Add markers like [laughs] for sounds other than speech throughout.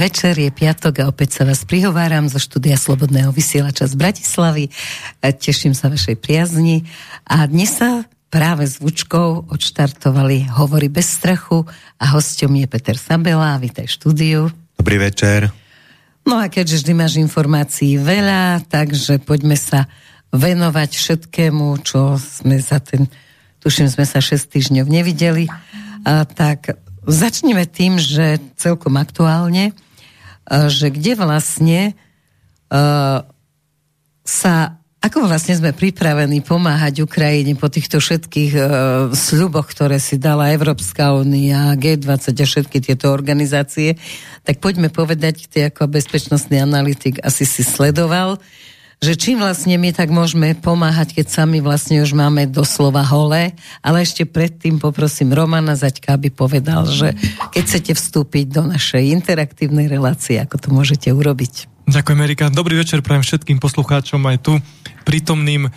večer, je piatok a opäť sa vás prihováram zo štúdia Slobodného vysielača z Bratislavy. Teším sa vašej priazni a dnes sa práve zvučkou odštartovali Hovory bez strachu a hosťom je Peter Sabela. Vítaj štúdiu. Dobrý večer. No a keďže vždy máš informácií veľa, takže poďme sa venovať všetkému, čo sme za ten, tuším, sme sa 6 týždňov nevideli. A tak Začneme tým, že celkom aktuálne, e, že kde vlastne uh, sa, ako vlastne sme pripravení pomáhať Ukrajine po týchto všetkých uh, sľuboch, ktoré si dala Európska únia, G20 a všetky tieto organizácie, tak poďme povedať, ty ako bezpečnostný analytik asi si sledoval, že čím vlastne my tak môžeme pomáhať, keď sami vlastne už máme doslova holé, ale ešte predtým poprosím Romana Zaďka, aby povedal, že keď chcete vstúpiť do našej interaktívnej relácie, ako to môžete urobiť. Ďakujem, Erika. Dobrý večer prajem všetkým poslucháčom aj tu prítomným.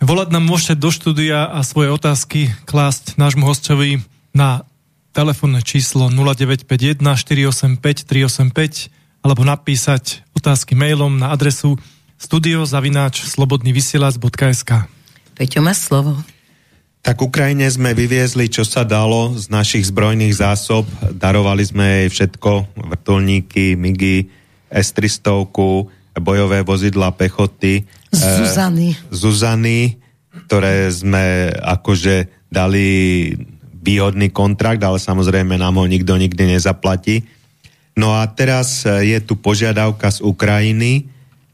Volať nám môžete do štúdia a svoje otázky klásť nášmu hostovi na telefónne číslo 0951 485 385 alebo napísať otázky mailom na adresu studiozavináč slobodnyvysielac.sk Peťo má slovo. Tak Ukrajine sme vyviezli, čo sa dalo z našich zbrojných zásob. Darovali sme jej všetko, vrtulníky, MIGI, S-300, bojové vozidla pechoty. Zuzany. E, Zuzany, ktoré sme akože dali výhodný kontrakt, ale samozrejme nám ho nikto nikdy nezaplatí. No a teraz je tu požiadavka z Ukrajiny,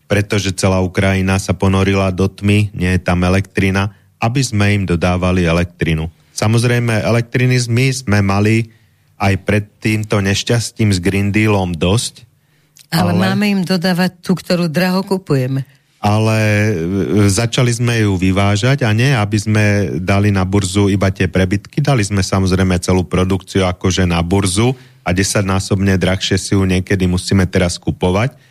pretože celá Ukrajina sa ponorila do tmy, nie je tam elektrina, aby sme im dodávali elektrinu. Samozrejme, elektriny my sme mali aj pred týmto nešťastím s Green Dealom dosť. Ale, ale máme im dodávať tú, ktorú draho kupujeme. Ale e, začali sme ju vyvážať a nie, aby sme dali na burzu iba tie prebytky, dali sme samozrejme celú produkciu akože na burzu a desaťnásobne drahšie si ju niekedy musíme teraz kupovať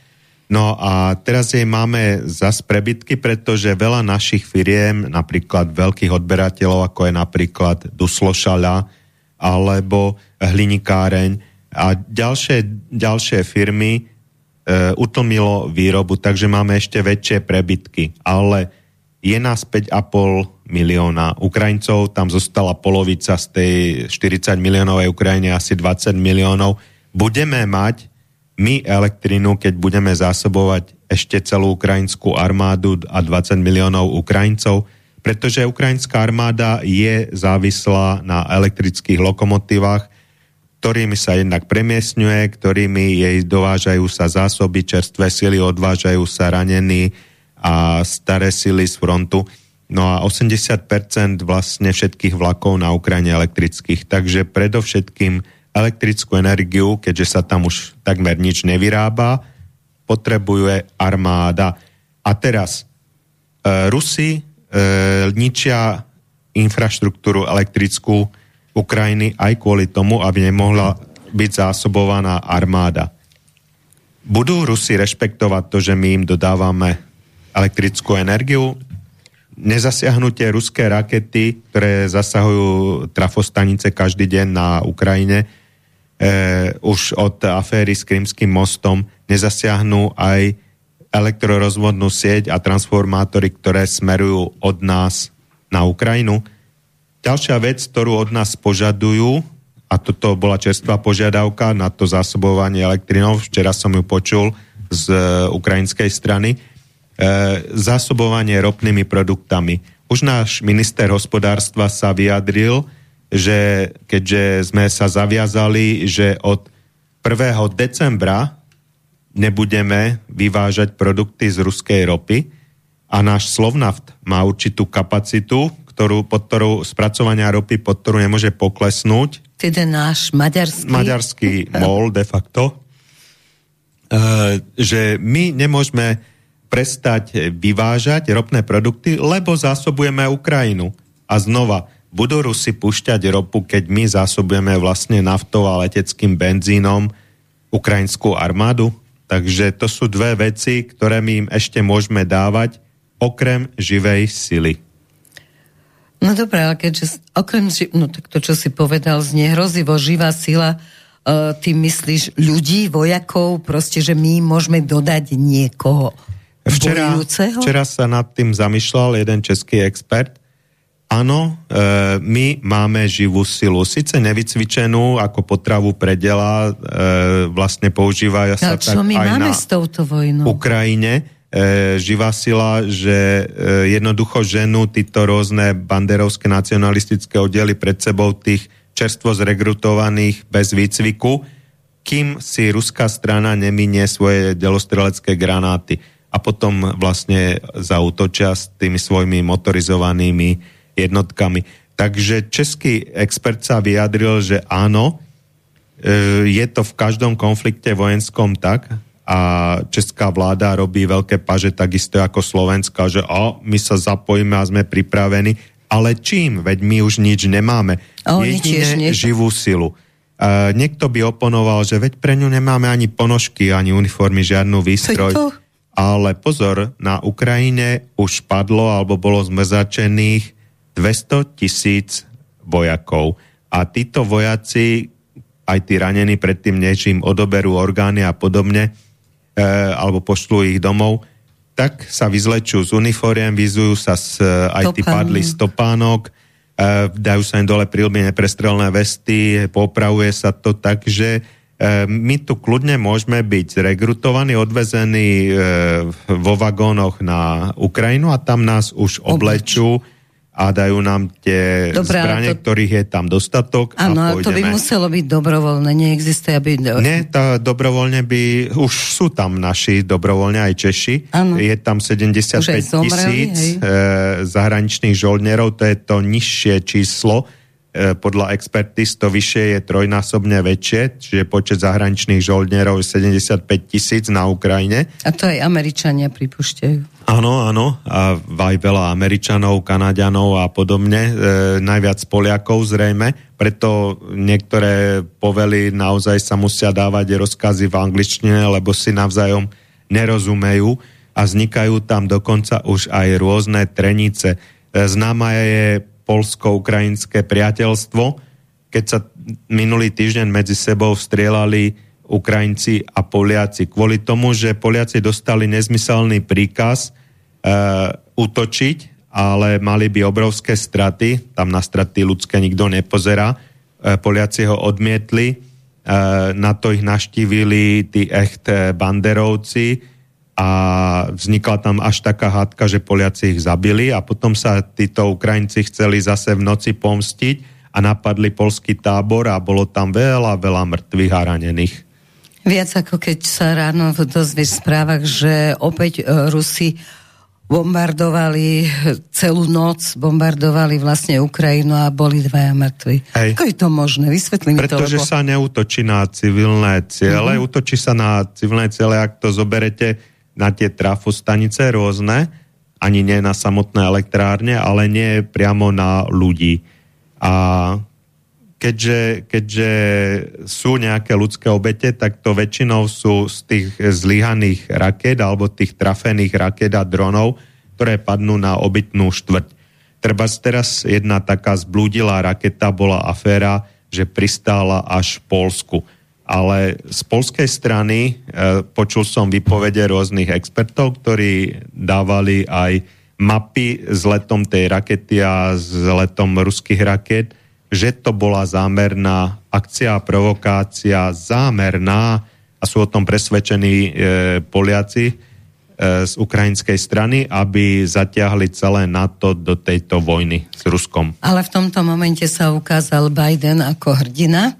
No a teraz jej máme zas prebytky, pretože veľa našich firiem, napríklad veľkých odberateľov, ako je napríklad Duslošala alebo Hlinikáreň a ďalšie, ďalšie firmy e, utlmilo výrobu, takže máme ešte väčšie prebytky. Ale je nás 5,5 milióna Ukrajincov, tam zostala polovica z tej 40 miliónovej Ukrajine, asi 20 miliónov. Budeme mať my elektrinu, keď budeme zásobovať ešte celú ukrajinskú armádu a 20 miliónov Ukrajincov, pretože ukrajinská armáda je závislá na elektrických lokomotívach, ktorými sa jednak premiesňuje, ktorými jej dovážajú sa zásoby, čerstvé sily, odvážajú sa ranení a staré sily z frontu. No a 80% vlastne všetkých vlakov na Ukrajine elektrických. Takže predovšetkým elektrickú energiu, keďže sa tam už takmer nič nevyrába, potrebuje armáda. A teraz e, Rusi e, ničia infraštruktúru elektrickú Ukrajiny aj kvôli tomu, aby nemohla byť zásobovaná armáda. Budú Rusi rešpektovať to, že my im dodávame elektrickú energiu? Nezasiahnutie ruské rakety, ktoré zasahujú trafostanice každý deň na Ukrajine, e, už od aféry s Krymským mostom nezasiahnu aj elektrorozvodnú sieť a transformátory, ktoré smerujú od nás na Ukrajinu. Ďalšia vec, ktorú od nás požadujú, a toto bola čerstvá požiadavka na to zásobovanie elektrinou, včera som ju počul z e, ukrajinskej strany, e, zásobovanie ropnými produktami. Už náš minister hospodárstva sa vyjadril, že keďže sme sa zaviazali, že od 1. decembra nebudeme vyvážať produkty z ruskej ropy a náš Slovnaft má určitú kapacitu, ktorú, pod ktorú spracovania ropy, pod ktorú nemôže poklesnúť. Teda náš maďarský... Maďarský MOL de facto. Uh, že my nemôžeme prestať vyvážať ropné produkty, lebo zásobujeme Ukrajinu. A znova, budú Rusi pušťať ropu, keď my zásobujeme vlastne naftou a leteckým benzínom ukrajinskú armádu? Takže to sú dve veci, ktoré my im ešte môžeme dávať okrem živej sily. No dobré, ale keďže okrem, no tak to, čo si povedal, znie hrozivo živá sila, ty myslíš ľudí, vojakov, proste, že my môžeme dodať niekoho včera, bojujúceho? Včera sa nad tým zamýšľal jeden český expert. Áno, e, my máme živú silu, síce nevycvičenú ako potravu predela, e, vlastne používajú sa no, tak my aj máme na s touto vojnou? Ukrajine, e, živá sila, že e, jednoducho ženú títo rôzne banderovské nacionalistické oddiely pred sebou tých čerstvo zregrutovaných bez výcviku, kým si ruská strana neminie svoje delostrelecké granáty a potom vlastne zautočia s tými svojimi motorizovanými jednotkami. Takže český expert sa vyjadril, že áno, e, je to v každom konflikte vojenskom tak a česká vláda robí veľké paže takisto ako Slovenska, že o, my sa zapojíme a sme pripravení ale čím? Veď my už nič nemáme. O, Jedine živú silu. Uh, niekto by oponoval, že veď pre ňu nemáme ani ponožky, ani uniformy, žiadnu výstroj. Ale pozor, na Ukrajine už padlo alebo bolo zmrzačených 200 tisíc vojakov. A títo vojaci, aj tí ranení predtým, než im odoberú orgány a podobne, e, alebo pošlú ich domov, tak sa vyzlečú z uniformiem, vyzujú sa z, e, aj tí padli stopánok, uh, dajú sa im dole prilby neprestrelné vesty, popravuje sa to tak, že uh, my tu kľudne môžeme byť regrutovaní, odvezení uh, vo vagónoch na Ukrajinu a tam nás už oblečú. Oblečú a dajú nám tie Dobre, zbranie, to... ktorých je tam dostatok. Áno, a to by muselo byť dobrovoľné, neexistuje, aby... Nie, tá dobrovoľne by, už sú tam naši dobrovoľne aj Češi, ano. je tam 75 tisíc e, zahraničných žoldnerov, to je to nižšie číslo, podľa expertíz to vyššie je trojnásobne väčšie, čiže počet zahraničných žoldnerov je 75 tisíc na Ukrajine. A to aj Američania pripúšťajú. Áno, áno, a aj veľa Američanov, Kanadianov a podobne, e, najviac Poliakov zrejme, preto niektoré povely naozaj sa musia dávať rozkazy v angličtine, lebo si navzájom nerozumejú a vznikajú tam dokonca už aj rôzne trenice. E, známa je polsko-ukrajinské priateľstvo, keď sa minulý týždeň medzi sebou strieľali Ukrajinci a Poliaci. Kvôli tomu, že Poliaci dostali nezmyselný príkaz e, útočiť, ale mali by obrovské straty, tam na straty ľudské nikto nepozerá. E, Poliaci ho odmietli, e, na to ich naštívili tí echt banderovci, a vznikla tam až taká hádka, že Poliaci ich zabili a potom sa títo Ukrajinci chceli zase v noci pomstiť a napadli polský tábor a bolo tam veľa, veľa mŕtvych a ranených. Viac ako keď sa ráno dozvieš v správach, že opäť e, Rusi bombardovali celú noc, bombardovali vlastne Ukrajinu a boli dvaja mŕtvi. Hej. Ako je to možné? Vysvetli mi to. Pretože lebo... sa neutočí na civilné ciele, mm-hmm. útočí sa na civilné ciele, ak to zoberete na tie trafostanice rôzne, ani nie na samotné elektrárne, ale nie priamo na ľudí. A keďže, keďže sú nejaké ľudské obete, tak to väčšinou sú z tých zlyhaných raket alebo tých trafených raket a dronov, ktoré padnú na obytnú štvrť. Treba teraz jedna taká zblúdilá raketa bola aféra, že pristála až v Polsku ale z polskej strany e, počul som vypovede rôznych expertov, ktorí dávali aj mapy s letom tej rakety a s letom ruských raket, že to bola zámerná akcia provokácia, zámerná a sú o tom presvedčení e, Poliaci e, z ukrajinskej strany, aby zatiahli celé NATO do tejto vojny s Ruskom. Ale v tomto momente sa ukázal Biden ako hrdina,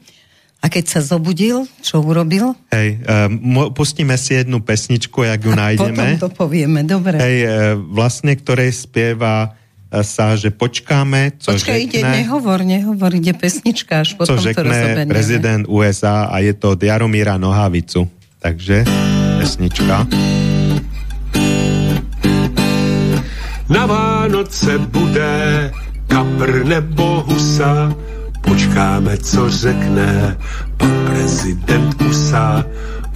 a keď sa zobudil, čo urobil? Hej, uh, pustíme si jednu pesničku, jak ju a nájdeme. potom to povieme, dobre. Hej, uh, vlastne, ktorej spieva uh, sa, že počkáme, co Počkaj, ide, nehovor, nehovor, ide pesnička, až potom to rozobenieme. prezident USA a je to od Jaromíra Nohavicu. Takže pesnička. Na Vánoce bude kapr nebo husa, Počkáme, co řekne pan prezident USA.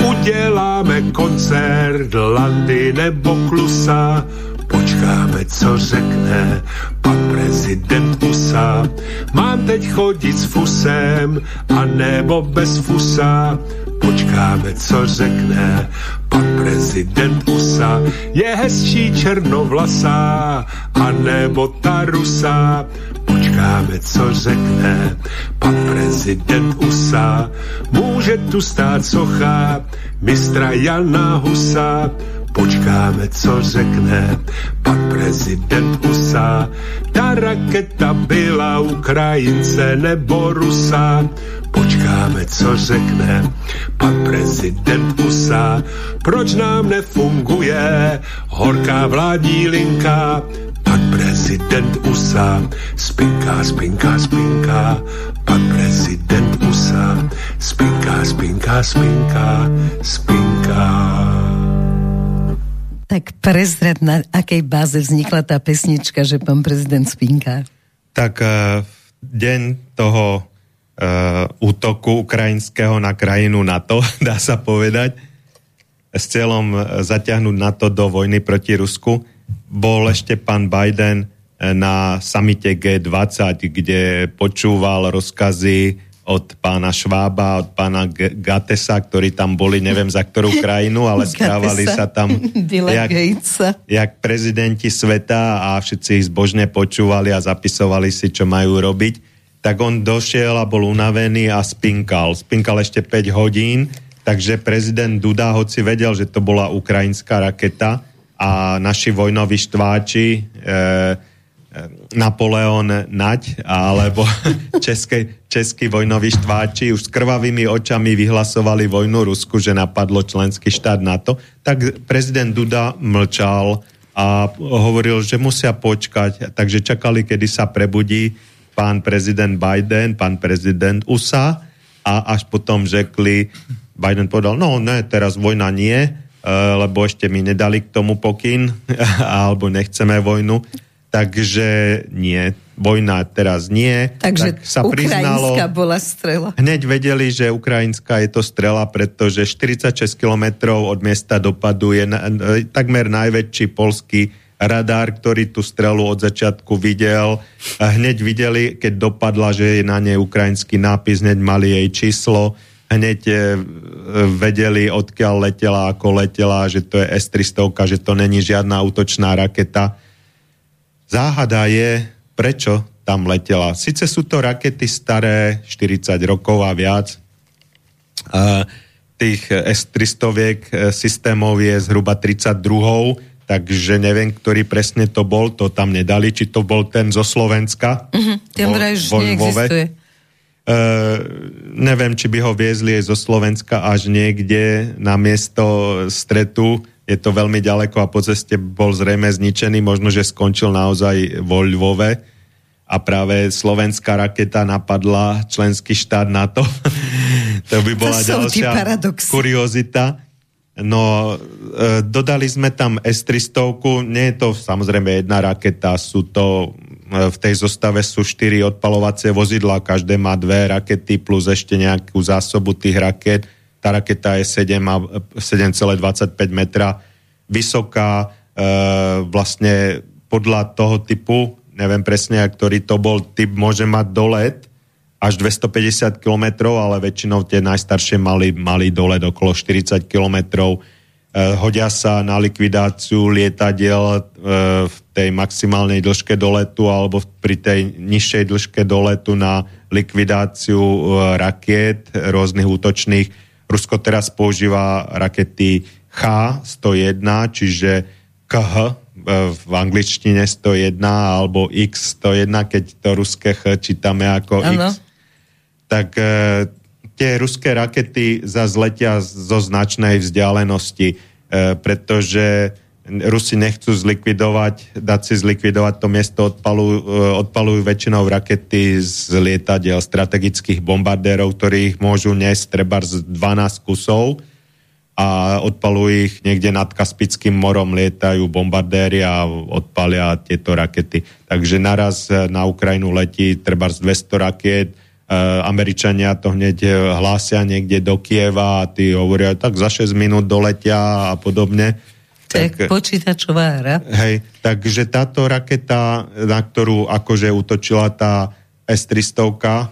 Uděláme koncert Landy nebo Klusa. Počkáme, co řekne pan prezident USA. Mám teď chodit s fusem, a nebo bez fusa, počkáme, co řekne pan prezident USA. Je hezčí černovlasá, a nebo ta rusa, počkáme, co řekne pan prezident USA. Může tu stát socha mistra Jana Husa, počkáme, co řekne pan prezident USA. Ta raketa byla Ukrajince nebo Rusa, počkáme, co řekne pan prezident USA. Proč nám nefunguje horká vládní linka, pan prezident USA, spinká, spinká, spinká, pan prezident USA, spinká, spinká, spinká, spinká. Tak prezrad, na akej báze vznikla tá pesnička, že pán prezident spinká? Tak uh, deň toho uh, útoku ukrajinského na krajinu NATO, [laughs] dá sa povedať, s cieľom zaťahnuť NATO do vojny proti Rusku, bol ešte pán Biden na samite G20, kde počúval rozkazy od pána Švába, od pána Gatesa, ktorí tam boli, neviem za ktorú [laughs] krajinu, ale správali sa tam [laughs] jak, jak prezidenti sveta a všetci ich zbožne počúvali a zapisovali si, čo majú robiť. Tak on došiel a bol unavený a spinkal. Spinkal ešte 5 hodín, takže prezident Duda, hoci vedel, že to bola ukrajinská raketa a naši vojnoví štváči e, Napoleon Nať alebo [laughs] český, český vojnový štváči už s krvavými očami vyhlasovali vojnu Rusku, že napadlo členský štát NATO, tak prezident Duda mlčal a hovoril, že musia počkať, takže čakali, kedy sa prebudí pán prezident Biden, pán prezident USA a až potom řekli, Biden povedal, no ne, teraz vojna nie, eh, lebo ešte mi nedali k tomu pokyn, [laughs] alebo nechceme vojnu takže nie, vojna teraz nie. Takže tak sa priznalo, bola strela. Hneď vedeli, že ukrajinská je to strela, pretože 46 kilometrov od miesta dopadu je na, takmer najväčší polský radár, ktorý tú strelu od začiatku videl. Hneď videli, keď dopadla, že je na nej ukrajinský nápis, hneď mali jej číslo, hneď e, vedeli, odkiaľ letela, ako letela, že to je S-300, že to není žiadna útočná raketa Záhada je, prečo tam letela. Sice sú to rakety staré, 40 rokov a viac. Tých S-300 e, systémov je zhruba 32 takže neviem, ktorý presne to bol, to tam nedali, či to bol ten zo Slovenska. Uh-huh, ten vraj už neexistuje. Uh, neviem, či by ho viezli aj zo Slovenska až niekde na miesto stretu je to veľmi ďaleko a po ceste bol zrejme zničený, možno, že skončil naozaj vo Lvove. A práve slovenská raketa napadla členský štát NATO. [laughs] to by bola to ďalšia kuriozita. No, e, dodali sme tam S-300, nie je to samozrejme jedna raketa, sú to, e, v tej zostave sú štyri odpalovacie vozidla, každé má dve rakety plus ešte nejakú zásobu tých raket tá raketa je 7,25 metra vysoká, e, vlastne podľa toho typu, neviem presne, ktorý to bol typ, môže mať dolet až 250 km, ale väčšinou tie najstaršie mali, mali dolet okolo 40 km. E, hodia sa na likvidáciu lietadiel e, v tej maximálnej dĺžke doletu alebo pri tej nižšej dĺžke doletu na likvidáciu e, rakiet rôznych útočných Rusko teraz používa rakety H-101, čiže KH e, v angličtine 101 alebo X-101, keď to ruské H čítame ako ano. X. Tak e, tie ruské rakety zazletia zo značnej vzdialenosti, e, pretože Rusi nechcú zlikvidovať, dať si zlikvidovať to miesto, odpalujú, e, odpalujú väčšinou rakety z lietadiel strategických bombardérov, ktorých môžu nesť treba z 12 kusov a odpalujú ich niekde nad Kaspickým morom, lietajú bombardéry a odpalia tieto rakety. Takže naraz na Ukrajinu letí treba z 200 rakiet, e, Američania to hneď hlásia niekde do Kieva a tí hovoria, tak za 6 minút doletia a podobne Tak, tak počítačová hra. Hej, takže táto raketa, na ktorú akože útočila tá S-300, e,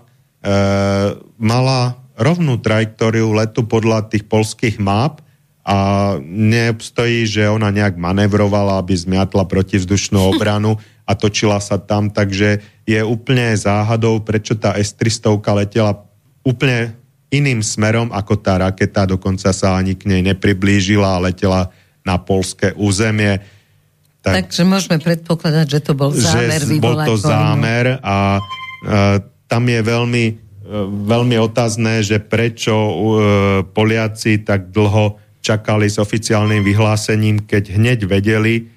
mala rovnú trajektóriu letu podľa tých polských map a neobstojí, že ona nejak manevrovala, aby zmiatla protivzdušnú [laughs] obranu a točila sa tam, takže je úplne záhadou, prečo tá S-300 letela úplne iným smerom ako tá raketa, dokonca sa ani k nej nepriblížila a letela na polské územie. Tak, Takže môžeme predpokladať, že to bol zámer že bol to zámer a uh, tam je veľmi, uh, veľmi otázne, že prečo uh, Poliaci tak dlho čakali s oficiálnym vyhlásením, keď hneď vedeli,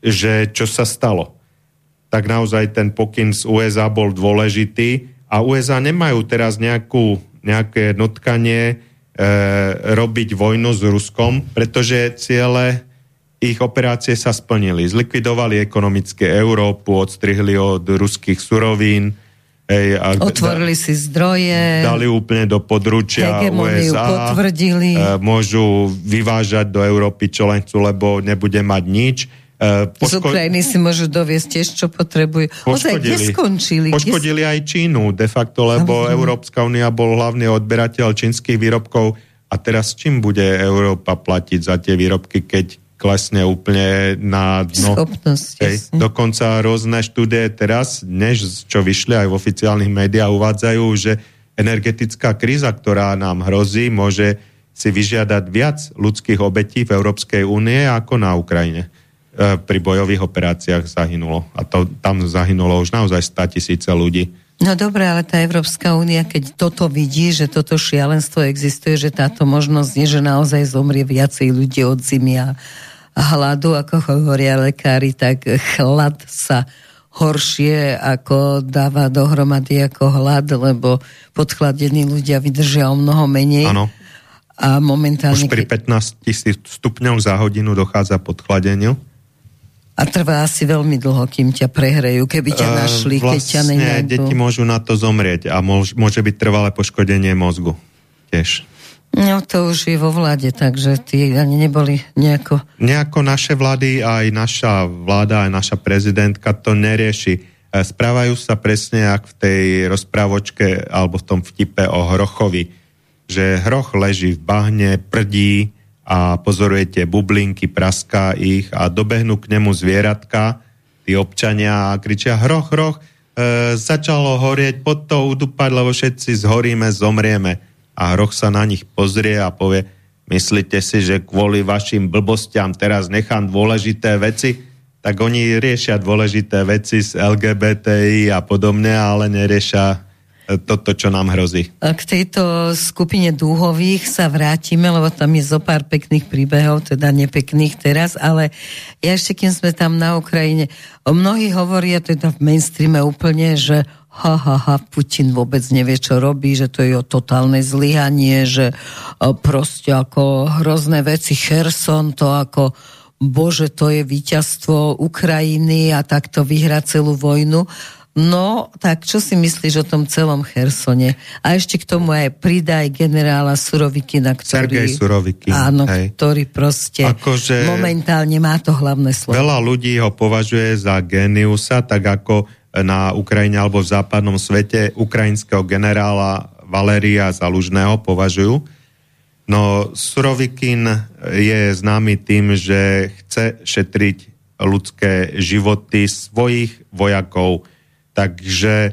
že čo sa stalo. Tak naozaj ten pokyn z USA bol dôležitý a USA nemajú teraz nejakú, nejaké notkanie E, robiť vojnu s Ruskom, pretože ciele ich operácie sa splnili. Zlikvidovali ekonomické Európu, odstrihli od ruských surovín, Ej, a Otvorili da, si zdroje. Dali úplne do područia USA. potvrdili. E, môžu vyvážať do Európy, čo len chcú, lebo nebude mať nič. Uh, poško- Z Ukrajiny si môžu doviesť tiež, čo potrebujú. Poškodili, Ozaj, skončili? Poškodili aj Čínu, de facto, lebo Samozrejme. Európska únia bol hlavný odberateľ čínskych výrobkov a teraz čím bude Európa platiť za tie výrobky, keď klesne úplne na dno. Schopnosť, Hej, dokonca rôzne štúdie teraz, než čo vyšli aj v oficiálnych médiách, uvádzajú, že energetická kríza, ktorá nám hrozí, môže si vyžiadať viac ľudských obetí v Európskej únie ako na Ukrajine. E, pri bojových operáciách zahynulo. A to, tam zahynulo už naozaj 100 tisíce ľudí. No dobre, ale tá Európska únia, keď toto vidí, že toto šialenstvo existuje, že táto možnosť je, že naozaj zomrie viacej ľudí od zimy a hladu, ako hovoria lekári, tak chlad sa horšie ako dáva dohromady ako hlad, lebo podchladení ľudia vydržia o mnoho menej. Áno. A momentálne... Už pri 15 tisíc stupňov za hodinu dochádza podchladeniu. A trvá asi veľmi dlho, kým ťa prehrejú, keby ťa ehm, našli, uh, vlastne keď ťa nenájdu. deti môžu na to zomrieť a môž, môže byť trvalé poškodenie mozgu tiež. No to už je vo vláde, takže tí ani neboli nejako... Nejako naše vlády, aj naša vláda, aj naša prezidentka to nerieši. E, správajú sa presne, ak v tej rozprávočke alebo v tom vtipe o hrochovi, že hroch leží v bahne, prdí, a pozorujete bublinky, praská ich a dobehnú k nemu zvieratka, tí občania a kričia hroch, hroch, e, začalo horieť, pod to udupať, lebo všetci zhoríme, zomrieme. A hroch sa na nich pozrie a povie, myslíte si, že kvôli vašim blbostiam teraz nechám dôležité veci? Tak oni riešia dôležité veci z LGBTI a podobne, ale neriešia toto, čo nám hrozí. K tejto skupine dúhových sa vrátime, lebo tam je zo pár pekných príbehov, teda nepekných teraz, ale ja ešte, kým sme tam na Ukrajine, mnohí hovoria teda v mainstreame úplne, že ha, ha, ha, Putin vôbec nevie, čo robí, že to je o totálne zlyhanie, že proste ako hrozné veci, Cherson, to ako bože, to je víťazstvo Ukrajiny a takto vyhrať celú vojnu. No, tak čo si myslíš o tom celom Chersone? A ešte k tomu aj pridaj generála Surovikina, ktorý... Sergej Surovikin. Áno, hej. ktorý proste akože momentálne má to hlavné slovo. Veľa ľudí ho považuje za geniusa, tak ako na Ukrajine alebo v západnom svete ukrajinského generála Valéria Zalužného považujú. No Surovikin je známy tým, že chce šetriť ľudské životy svojich vojakov, Takže e,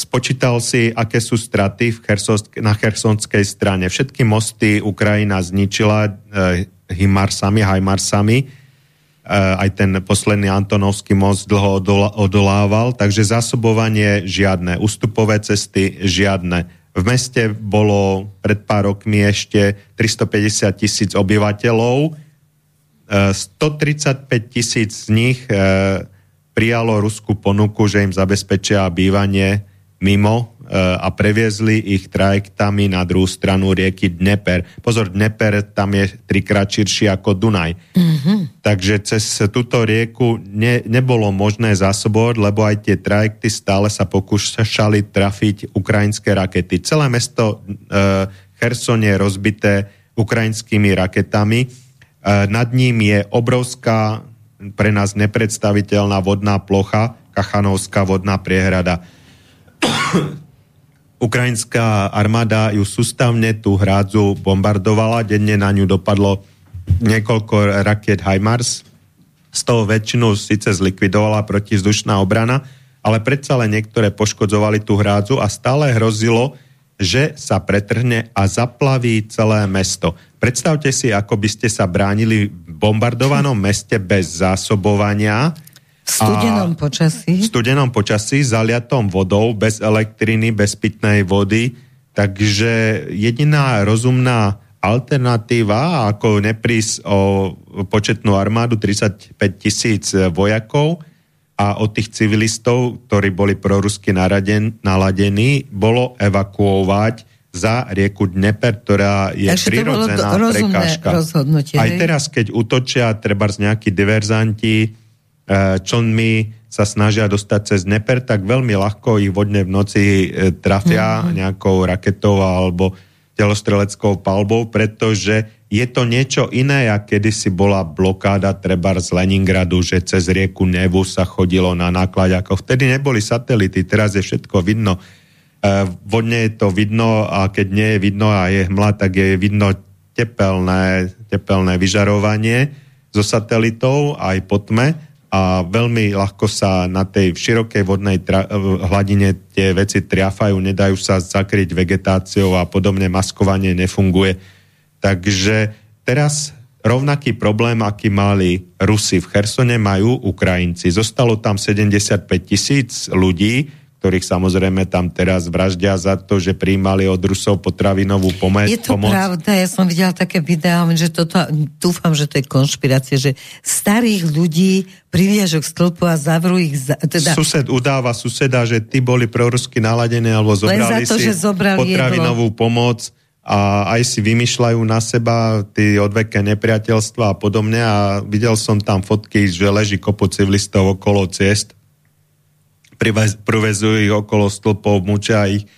spočítal si, aké sú straty v Chersonsk- na chersonskej strane. Všetky mosty Ukrajina zničila e, Himarsami, Hajmarsami. E, aj ten posledný Antonovský most dlho odola- odolával, takže zásobovanie žiadne, ústupové cesty žiadne. V meste bolo pred pár rokmi ešte 350 tisíc obyvateľov, 135 e, tisíc z nich e, prijalo ruskú ponuku, že im zabezpečia bývanie mimo e, a previezli ich trajektami na druhú stranu rieky Dneper. Pozor, Dneper tam je trikrát širší ako Dunaj. Mm-hmm. Takže cez túto rieku ne, nebolo možné zásobovať, lebo aj tie trajekty stále sa pokúšali trafiť ukrajinské rakety. Celé mesto e, Cherson je rozbité ukrajinskými raketami. E, nad ním je obrovská, pre nás nepredstaviteľná vodná plocha, Kachanovská vodná priehrada. [coughs] Ukrajinská armáda ju sústavne tú hrádzu bombardovala, denne na ňu dopadlo niekoľko raket HIMARS, z toho väčšinu síce zlikvidovala protizdušná obrana, ale predsa len niektoré poškodzovali tú hrádzu a stále hrozilo, že sa pretrhne a zaplaví celé mesto. Predstavte si, ako by ste sa bránili v bombardovanom meste bez zásobovania. V studenom počasí. V studenom počasí, zaliatom vodou, bez elektriny, bez pitnej vody. Takže jediná rozumná alternatíva, ako neprísť o početnú armádu 35 tisíc vojakov a od tých civilistov, ktorí boli prorusky naladení, bolo evakuovať za rieku Dneper, ktorá je Takže prirodzená prekážka. Aj teraz, keď útočia treba z nejakí diverzanti, e, člnmi sa snažia dostať cez Dneper, tak veľmi ľahko ich vodne v noci e, trafia mm-hmm. nejakou raketou alebo telostreleckou palbou, pretože je to niečo iné, ako kedysi bola blokáda treba z Leningradu, že cez rieku Nevu sa chodilo na nákladiakoch. Vtedy neboli satelity, teraz je všetko vidno. E, vodne je to vidno a keď nie je vidno a je hmla, tak je vidno tepelné, tepelné vyžarovanie zo satelitov aj po tme a veľmi ľahko sa na tej širokej vodnej tra- hladine tie veci triafajú, nedajú sa zakryť vegetáciou a podobne, maskovanie nefunguje. Takže teraz rovnaký problém, aký mali Rusi v Chersone, majú Ukrajinci. Zostalo tam 75 tisíc ľudí, ktorých samozrejme tam teraz vraždia za to, že príjmali od Rusov potravinovú pomoc. Je to pomoc. pravda, ja som videla také videá, že toto, dúfam, že to je konšpirácia, že starých ľudí priviažok stĺpu a zavrú ich... Za, teda... Sused udáva suseda, že ty boli prorusky naladení alebo zobrali to, si potravinovú jedlo. pomoc a aj si vymýšľajú na seba tie odveké nepriateľstva a podobne. A videl som tam fotky, že leží kopu civilistov okolo ciest. Privezujú ich okolo stĺpov, mučia ich,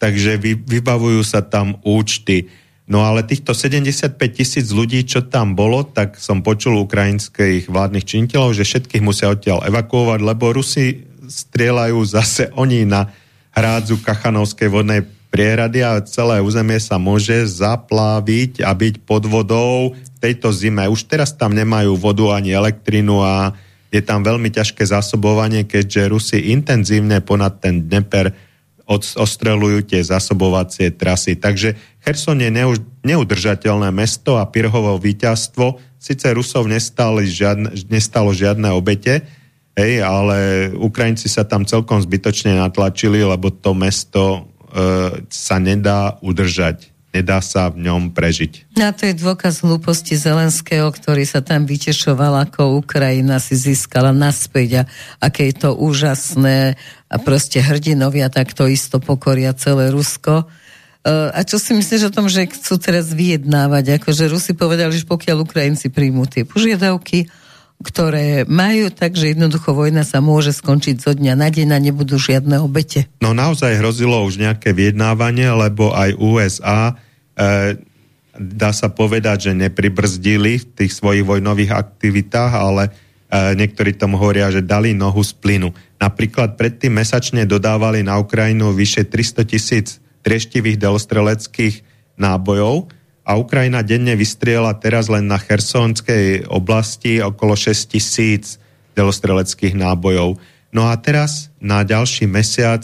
takže vy, vybavujú sa tam účty. No ale týchto 75 tisíc ľudí, čo tam bolo, tak som počul ukrajinských vládnych činiteľov, že všetkých musia odtiaľ evakuovať, lebo Rusi strieľajú zase oni na hrádzu Kachanovskej vodnej prierady a celé územie sa môže zapláviť a byť pod vodou tejto zime. Už teraz tam nemajú vodu ani elektrinu a je tam veľmi ťažké zásobovanie, keďže Rusi intenzívne ponad ten Dneper ostrelujú tie zásobovacie trasy. Takže Herson je neudržateľné mesto a Pirhovo víťazstvo. Sice Rusov nestalo žiadne, nestalo žiadne obete, hej, ale Ukrajinci sa tam celkom zbytočne natlačili, lebo to mesto sa nedá udržať nedá sa v ňom prežiť. A to je dôkaz hlúposti Zelenského, ktorý sa tam vytešoval, ako Ukrajina si získala naspäť a aké je to úžasné a proste hrdinovia takto isto pokoria celé Rusko. E, a čo si myslíš o tom, že chcú teraz vyjednávať? Akože Rusi povedali, že pokiaľ Ukrajinci príjmú tie požiadavky, ktoré majú, takže jednoducho vojna sa môže skončiť zo dňa na deň a nebudú žiadne obete. No naozaj hrozilo už nejaké vyjednávanie, lebo aj USA e, dá sa povedať, že nepribrzdili v tých svojich vojnových aktivitách, ale e, niektorí tomu hovoria, že dali nohu z plynu. Napríklad predtým mesačne dodávali na Ukrajinu vyše 300 tisíc trieštivých delostreleckých nábojov, a Ukrajina denne vystriela teraz len na Chersonskej oblasti okolo 6 tisíc delostreleckých nábojov. No a teraz na ďalší mesiac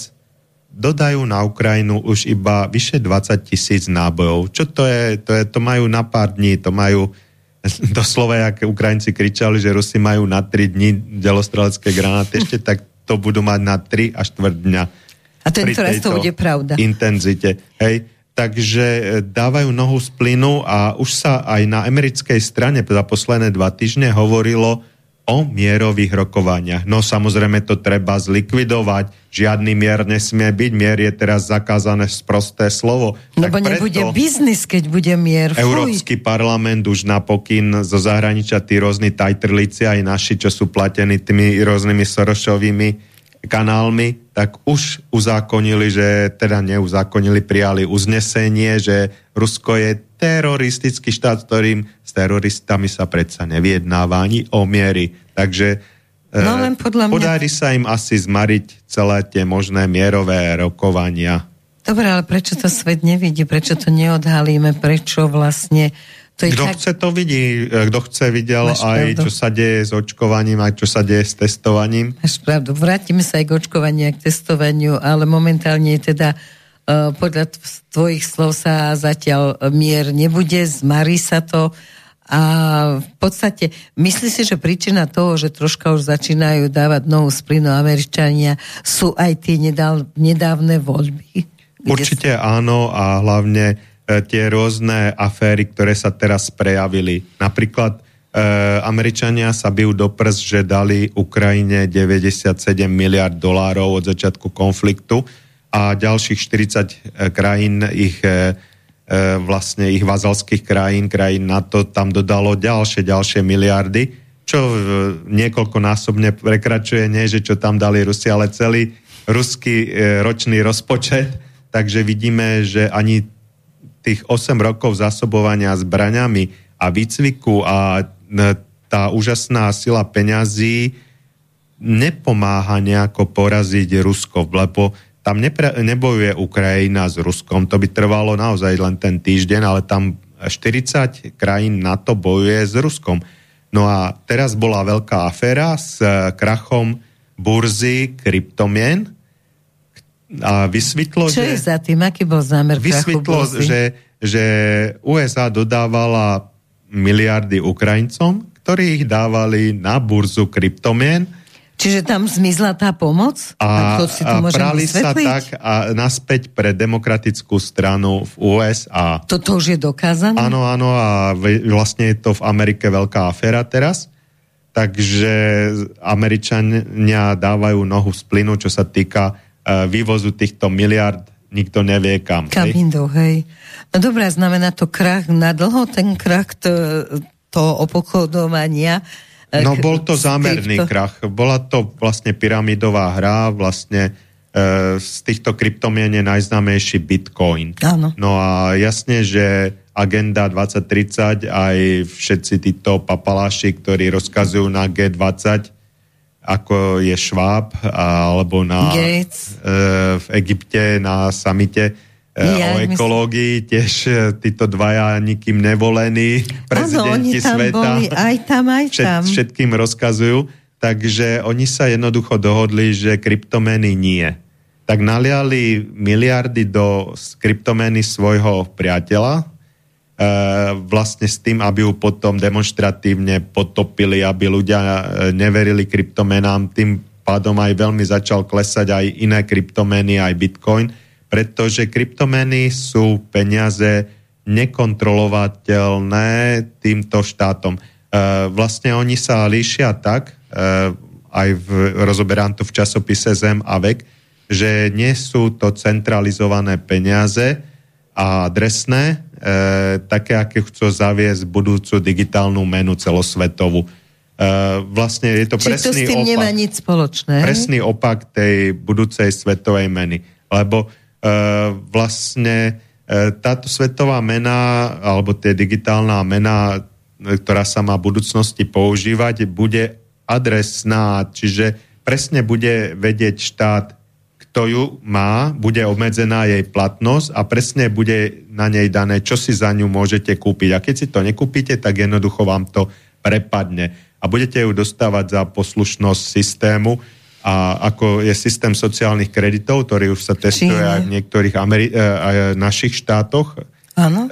dodajú na Ukrajinu už iba vyše 20 tisíc nábojov. Čo to je? To, je? to majú na pár dní, to majú [laughs] doslova, jak Ukrajinci kričali, že Rusi majú na 3 dní delostrelecké granáty, ešte [laughs] tak to budú mať na 3 až 4 dňa. A tento raz to bude pravda. Intenzite. Hej takže e, dávajú nohu z plynu a už sa aj na americkej strane za posledné dva týždne hovorilo o mierových rokovaniach. No samozrejme to treba zlikvidovať. Žiadny mier nesmie byť. Mier je teraz zakázané sprosté slovo. Lebo tak nebude biznis, keď bude mier. Fuj. Európsky parlament už napokyn zo zahraničia tí rôzni tajtrlici, aj naši, čo sú platení tými rôznymi Sorošovými kanálmi, tak už uzákonili, že teda neuzákonili, prijali uznesenie, že Rusko je teroristický štát, ktorým s teroristami sa predsa neviednáva ani o miery. Takže e, No len podľa mňa- podarí sa im asi zmariť celé tie možné mierové rokovania. Dobre, ale prečo to svet nevidí? Prečo to neodhalíme? Prečo vlastne... To Kto tak... chce, to vidí. E, Kto chce, videl Máš aj, pravdu. čo sa deje s očkovaním, aj čo sa deje s testovaním. Máš pravdu. Vrátime sa aj k očkovaniu, aj k testovaniu, ale momentálne teda uh, podľa tv- tvojich slov sa zatiaľ mier nebude, zmarí sa to a v podstate myslíš si, že príčina toho, že troška už začínajú dávať nohu z plynu Američania, sú aj tie nedávne voľby? Určite áno a hlavne e, tie rôzne aféry, ktoré sa teraz prejavili. Napríklad e, Američania sa bijú do prs, že dali Ukrajine 97 miliard dolárov od začiatku konfliktu a ďalších 40 krajín ich e, e, vlastne ich vazalských krajín, krajín NATO tam dodalo ďalšie, ďalšie miliardy, čo e, niekoľkonásobne prekračuje, nie že čo tam dali Rusi, ale celý ruský e, ročný rozpočet. Takže vidíme, že ani tých 8 rokov zásobovania zbraňami a výcviku a tá úžasná sila peňazí nepomáha nejako poraziť Rusko, lebo tam nepre, nebojuje Ukrajina s Ruskom, to by trvalo naozaj len ten týždeň, ale tam 40 krajín NATO bojuje s Ruskom. No a teraz bola veľká aféra s krachom burzy kryptomien a vysvetlo, Čo že... je za tým? Aký bol zámer Vysvetlo, že, že USA dodávala miliardy Ukrajincom, ktorí ich dávali na burzu kryptomien Čiže tam zmizla tá pomoc? a, to si to a prali sa vysvetliť? tak a naspäť pre demokratickú stranu v USA. Toto už je dokázané? Áno, áno, a vlastne je to v Amerike veľká aféra teraz. Takže Američania dávajú nohu z plynu, čo sa týka vývozu týchto miliard, nikto nevie kam. Kam idú, hej. No dobré, znamená to krach na dlho, ten krach to, to opochodovania? e, No bol to zámerný týchto- krach. Bola to vlastne pyramidová hra, vlastne e, z týchto kryptomien je najznámejší Bitcoin. Áno. No a jasne, že agenda 2030 aj všetci títo papaláši, ktorí rozkazujú na G20, ako je Schwab, alebo na, Gates. e, v Egypte na samite e, Ja o ekológii, tiež e, títo dvaja nikým nevolení Áno, oni prezidenti tam sveta boli, aj tam, aj všet, tam. všetkým rozkazujú, takže oni sa jednoducho dohodli, že kryptomeny nie. Tak naliali miliardy do kryptomeny svojho priateľa, vlastne s tým, aby ju potom demonstratívne potopili, aby ľudia e, neverili kryptomenám, tým pádom aj veľmi začal klesať aj iné kryptomeny, aj bitcoin, pretože kryptomeny sú peniaze nekontrolovateľné týmto štátom. E, vlastne oni sa líšia tak, e, aj v, rozoberám to v časopise Zem a vek, že nie sú to centralizované peniaze a adresné, e, také, aké chcú zaviesť budúcu digitálnu menu celosvetovú. E, vlastne je to Čiže to s presný tým opak nemá nič spoločné. presný opak tej budúcej svetovej meny. Lebo e, vlastne e, táto svetová mena, alebo tie digitálna mena, e, ktorá sa má v budúcnosti používať, bude adresná, čiže presne bude vedieť štát, kto ju má, bude obmedzená jej platnosť a presne bude na nej dané, čo si za ňu môžete kúpiť. A keď si to nekúpite, tak jednoducho vám to prepadne. A budete ju dostávať za poslušnosť systému, a ako je systém sociálnych kreditov, ktorý už sa testuje Číne. aj v niektorých Ameri- e, aj našich štátoch, Áno. e,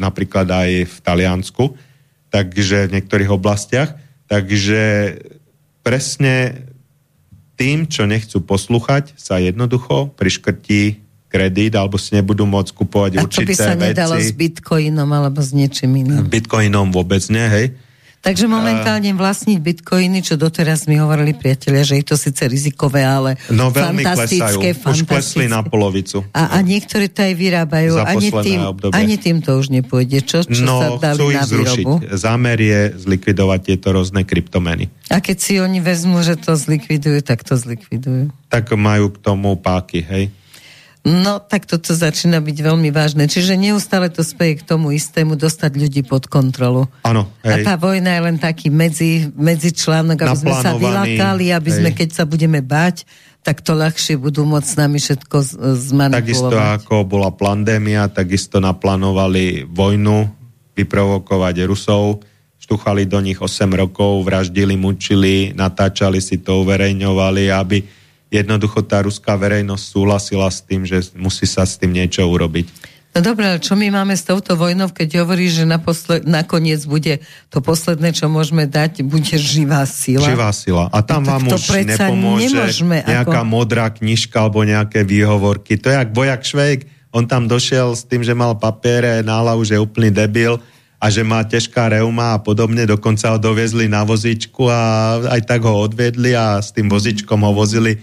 napríklad aj v Taliansku, takže v niektorých oblastiach. Takže presne tým, čo nechcú poslúchať, sa jednoducho priškrtí kredit alebo si nebudú môcť kupovať A to by určité sa nedalo s veci. bitcoinom alebo s niečím iným. Bitcoinom vôbec nie, hej. Takže momentálne vlastniť bitcoiny, čo doteraz mi hovorili priatelia, že je to síce rizikové, ale No veľmi klesajú. fantastické, Už klesli na fantastické. polovicu. A, a niektorí to aj vyrábajú. Za Ani tým, obdobie. ani tým to už nepôjde. Čo, čo sa No, dali chcú ich na zrušiť. Zámer je zlikvidovať tieto rôzne kryptomeny. A keď si oni vezmú, že to zlikvidujú, tak to zlikvidujú. Tak majú k tomu páky, hej. No, tak toto začína byť veľmi vážne. Čiže neustále to speje k tomu istému dostať ľudí pod kontrolu. Áno. A tá vojna je len taký medzi, medzi článok, aby sme sa vylákali, aby hej. sme, keď sa budeme bať, tak to ľahšie budú môcť s nami všetko zmanipulovať. Takisto ako bola pandémia, takisto naplánovali vojnu, vyprovokovať Rusov, štuchali do nich 8 rokov, vraždili, mučili, natáčali si to, uverejňovali, aby jednoducho tá ruská verejnosť súhlasila s tým, že musí sa s tým niečo urobiť. No dobré, ale čo my máme s touto vojnou, keď hovorí, že naposled, nakoniec bude to posledné, čo môžeme dať, bude živá sila? Živá sila. A tam no, vám už nepomôže nejaká ako... modrá knižka alebo nejaké výhovorky. To je jak vojak Švejk. On tam došiel s tým, že mal papiere na hlavu, že je úplný debil a že má ťažká reuma a podobne. Dokonca ho doviezli na vozičku a aj tak ho odviedli a s tým vozičkom ho vozili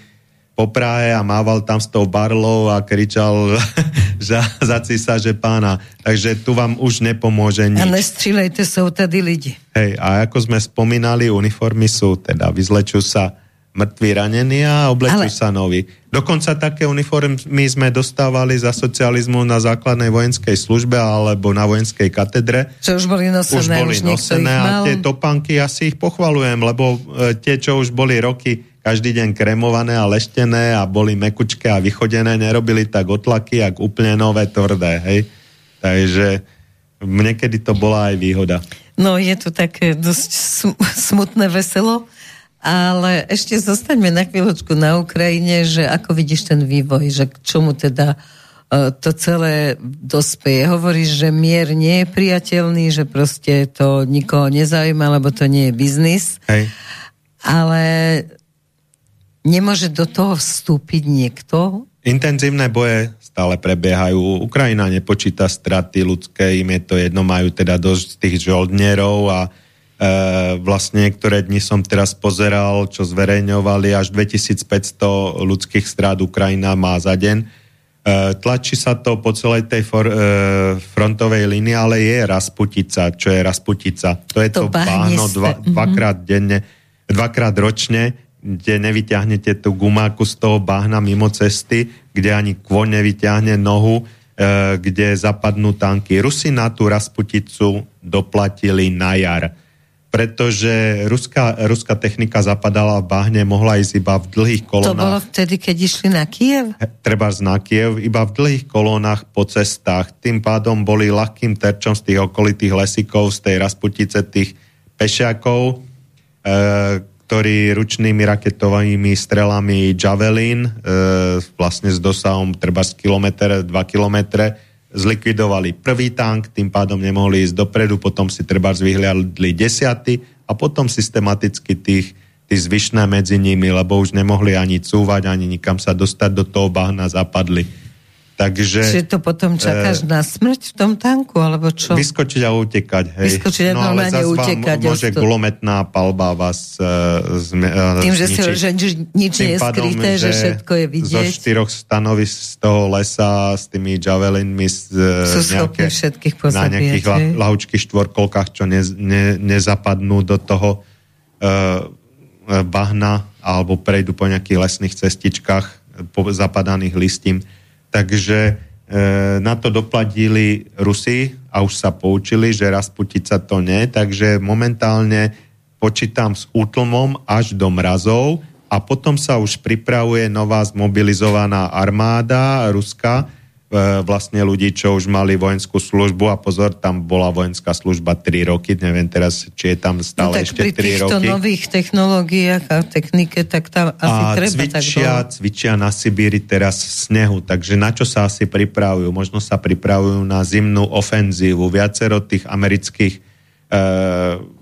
po Prahe a mával tam s tou barlou a kričal [laughs] za, za císaže pána. Takže tu vám už nepomôže nič. A nestřílejte sa tady lidi. Hej, a ako sme spomínali, uniformy sú, teda vyzlečú sa mŕtvi ranení a oblečú Ale... sa noví. Dokonca také uniformy sme dostávali za socializmu na základnej vojenskej službe alebo na vojenskej katedre. Čo už boli nosené. Už boli už nosené a tie topanky, ja si ich pochvalujem, lebo e, tie, čo už boli roky každý deň kremované a leštené a boli mekučké a vychodené, nerobili tak otlaky, jak úplne nové, tvrdé, hej. Takže niekedy to bola aj výhoda. No je to také dosť smutné veselo, ale ešte zostaňme na chvíľočku na Ukrajine, že ako vidíš ten vývoj, že k čomu teda e, to celé dospeje. Hovoríš, že mier nie je priateľný, že proste to nikoho nezaujíma, lebo to nie je biznis. Hej. Ale Nemôže do toho vstúpiť niekto? Intenzívne boje stále prebiehajú. Ukrajina nepočíta straty ľudské, im je to jedno, majú teda dosť tých žoldnierov a e, vlastne niektoré dni som teraz pozeral, čo zverejňovali, až 2500 ľudských strát Ukrajina má za deň. E, tlačí sa to po celej tej for, e, frontovej línii, ale je Rasputica. Čo je Rasputica? To je to, to báhno dva, mhm. dvakrát denne, dvakrát ročne kde nevyťahnete tú gumáku z toho bahna mimo cesty, kde ani kôň nevyťahne nohu, e, kde zapadnú tanky. Rusi na tú Rasputicu doplatili na jar, pretože ruská, ruská technika zapadala v bahne, mohla ísť iba v dlhých kolónach. To bolo vtedy, keď išli na Kiev? Treba na Kiev, iba v dlhých kolónach po cestách. Tým pádom boli ľahkým terčom z tých okolitých lesíkov, z tej Rasputice, tých pešiakov, e, ktorí ručnými raketovými strelami Javelin e, vlastne s dosahom treba z kilometr, 2 kilometre zlikvidovali prvý tank, tým pádom nemohli ísť dopredu, potom si treba zvyhľadli desiaty a potom systematicky tých, tí zvyšné medzi nimi, lebo už nemohli ani cúvať, ani nikam sa dostať do toho bahna, zapadli Takže, Čiže to potom čakáš e, na smrť v tom tanku, alebo čo? Vyskočiť a utekať, hej. Vyskočiť a no, ale utekať. môže to... gulometná palba vás... Uh, zme, uh, Tým, že, si, že nič nie je skryté, že, že všetko je vidieť. Zo štyroch stanovisk z toho lesa s tými javelinmi uh, Sú nejaké, všetkých na nejakých la, lahučkých štvorkolkách, čo ne, ne, nezapadnú do toho uh, bahna alebo prejdú po nejakých lesných cestičkách po zapadaných listím Takže e, na to doplatili Rusi a už sa poučili, že Rasputica to nie, takže momentálne počítam s útlmom až do mrazov a potom sa už pripravuje nová zmobilizovaná armáda ruská, E, vlastne ľudí, čo už mali vojenskú službu a pozor, tam bola vojenská služba 3 roky, neviem teraz, či je tam stále no, tak ešte 3 roky. pri týchto nových technológiách a technike, tak tam asi a treba cvičia, tak cvičia na Sibíri teraz v snehu, takže na čo sa asi pripravujú? Možno sa pripravujú na zimnú ofenzívu. Viacero tých amerických e,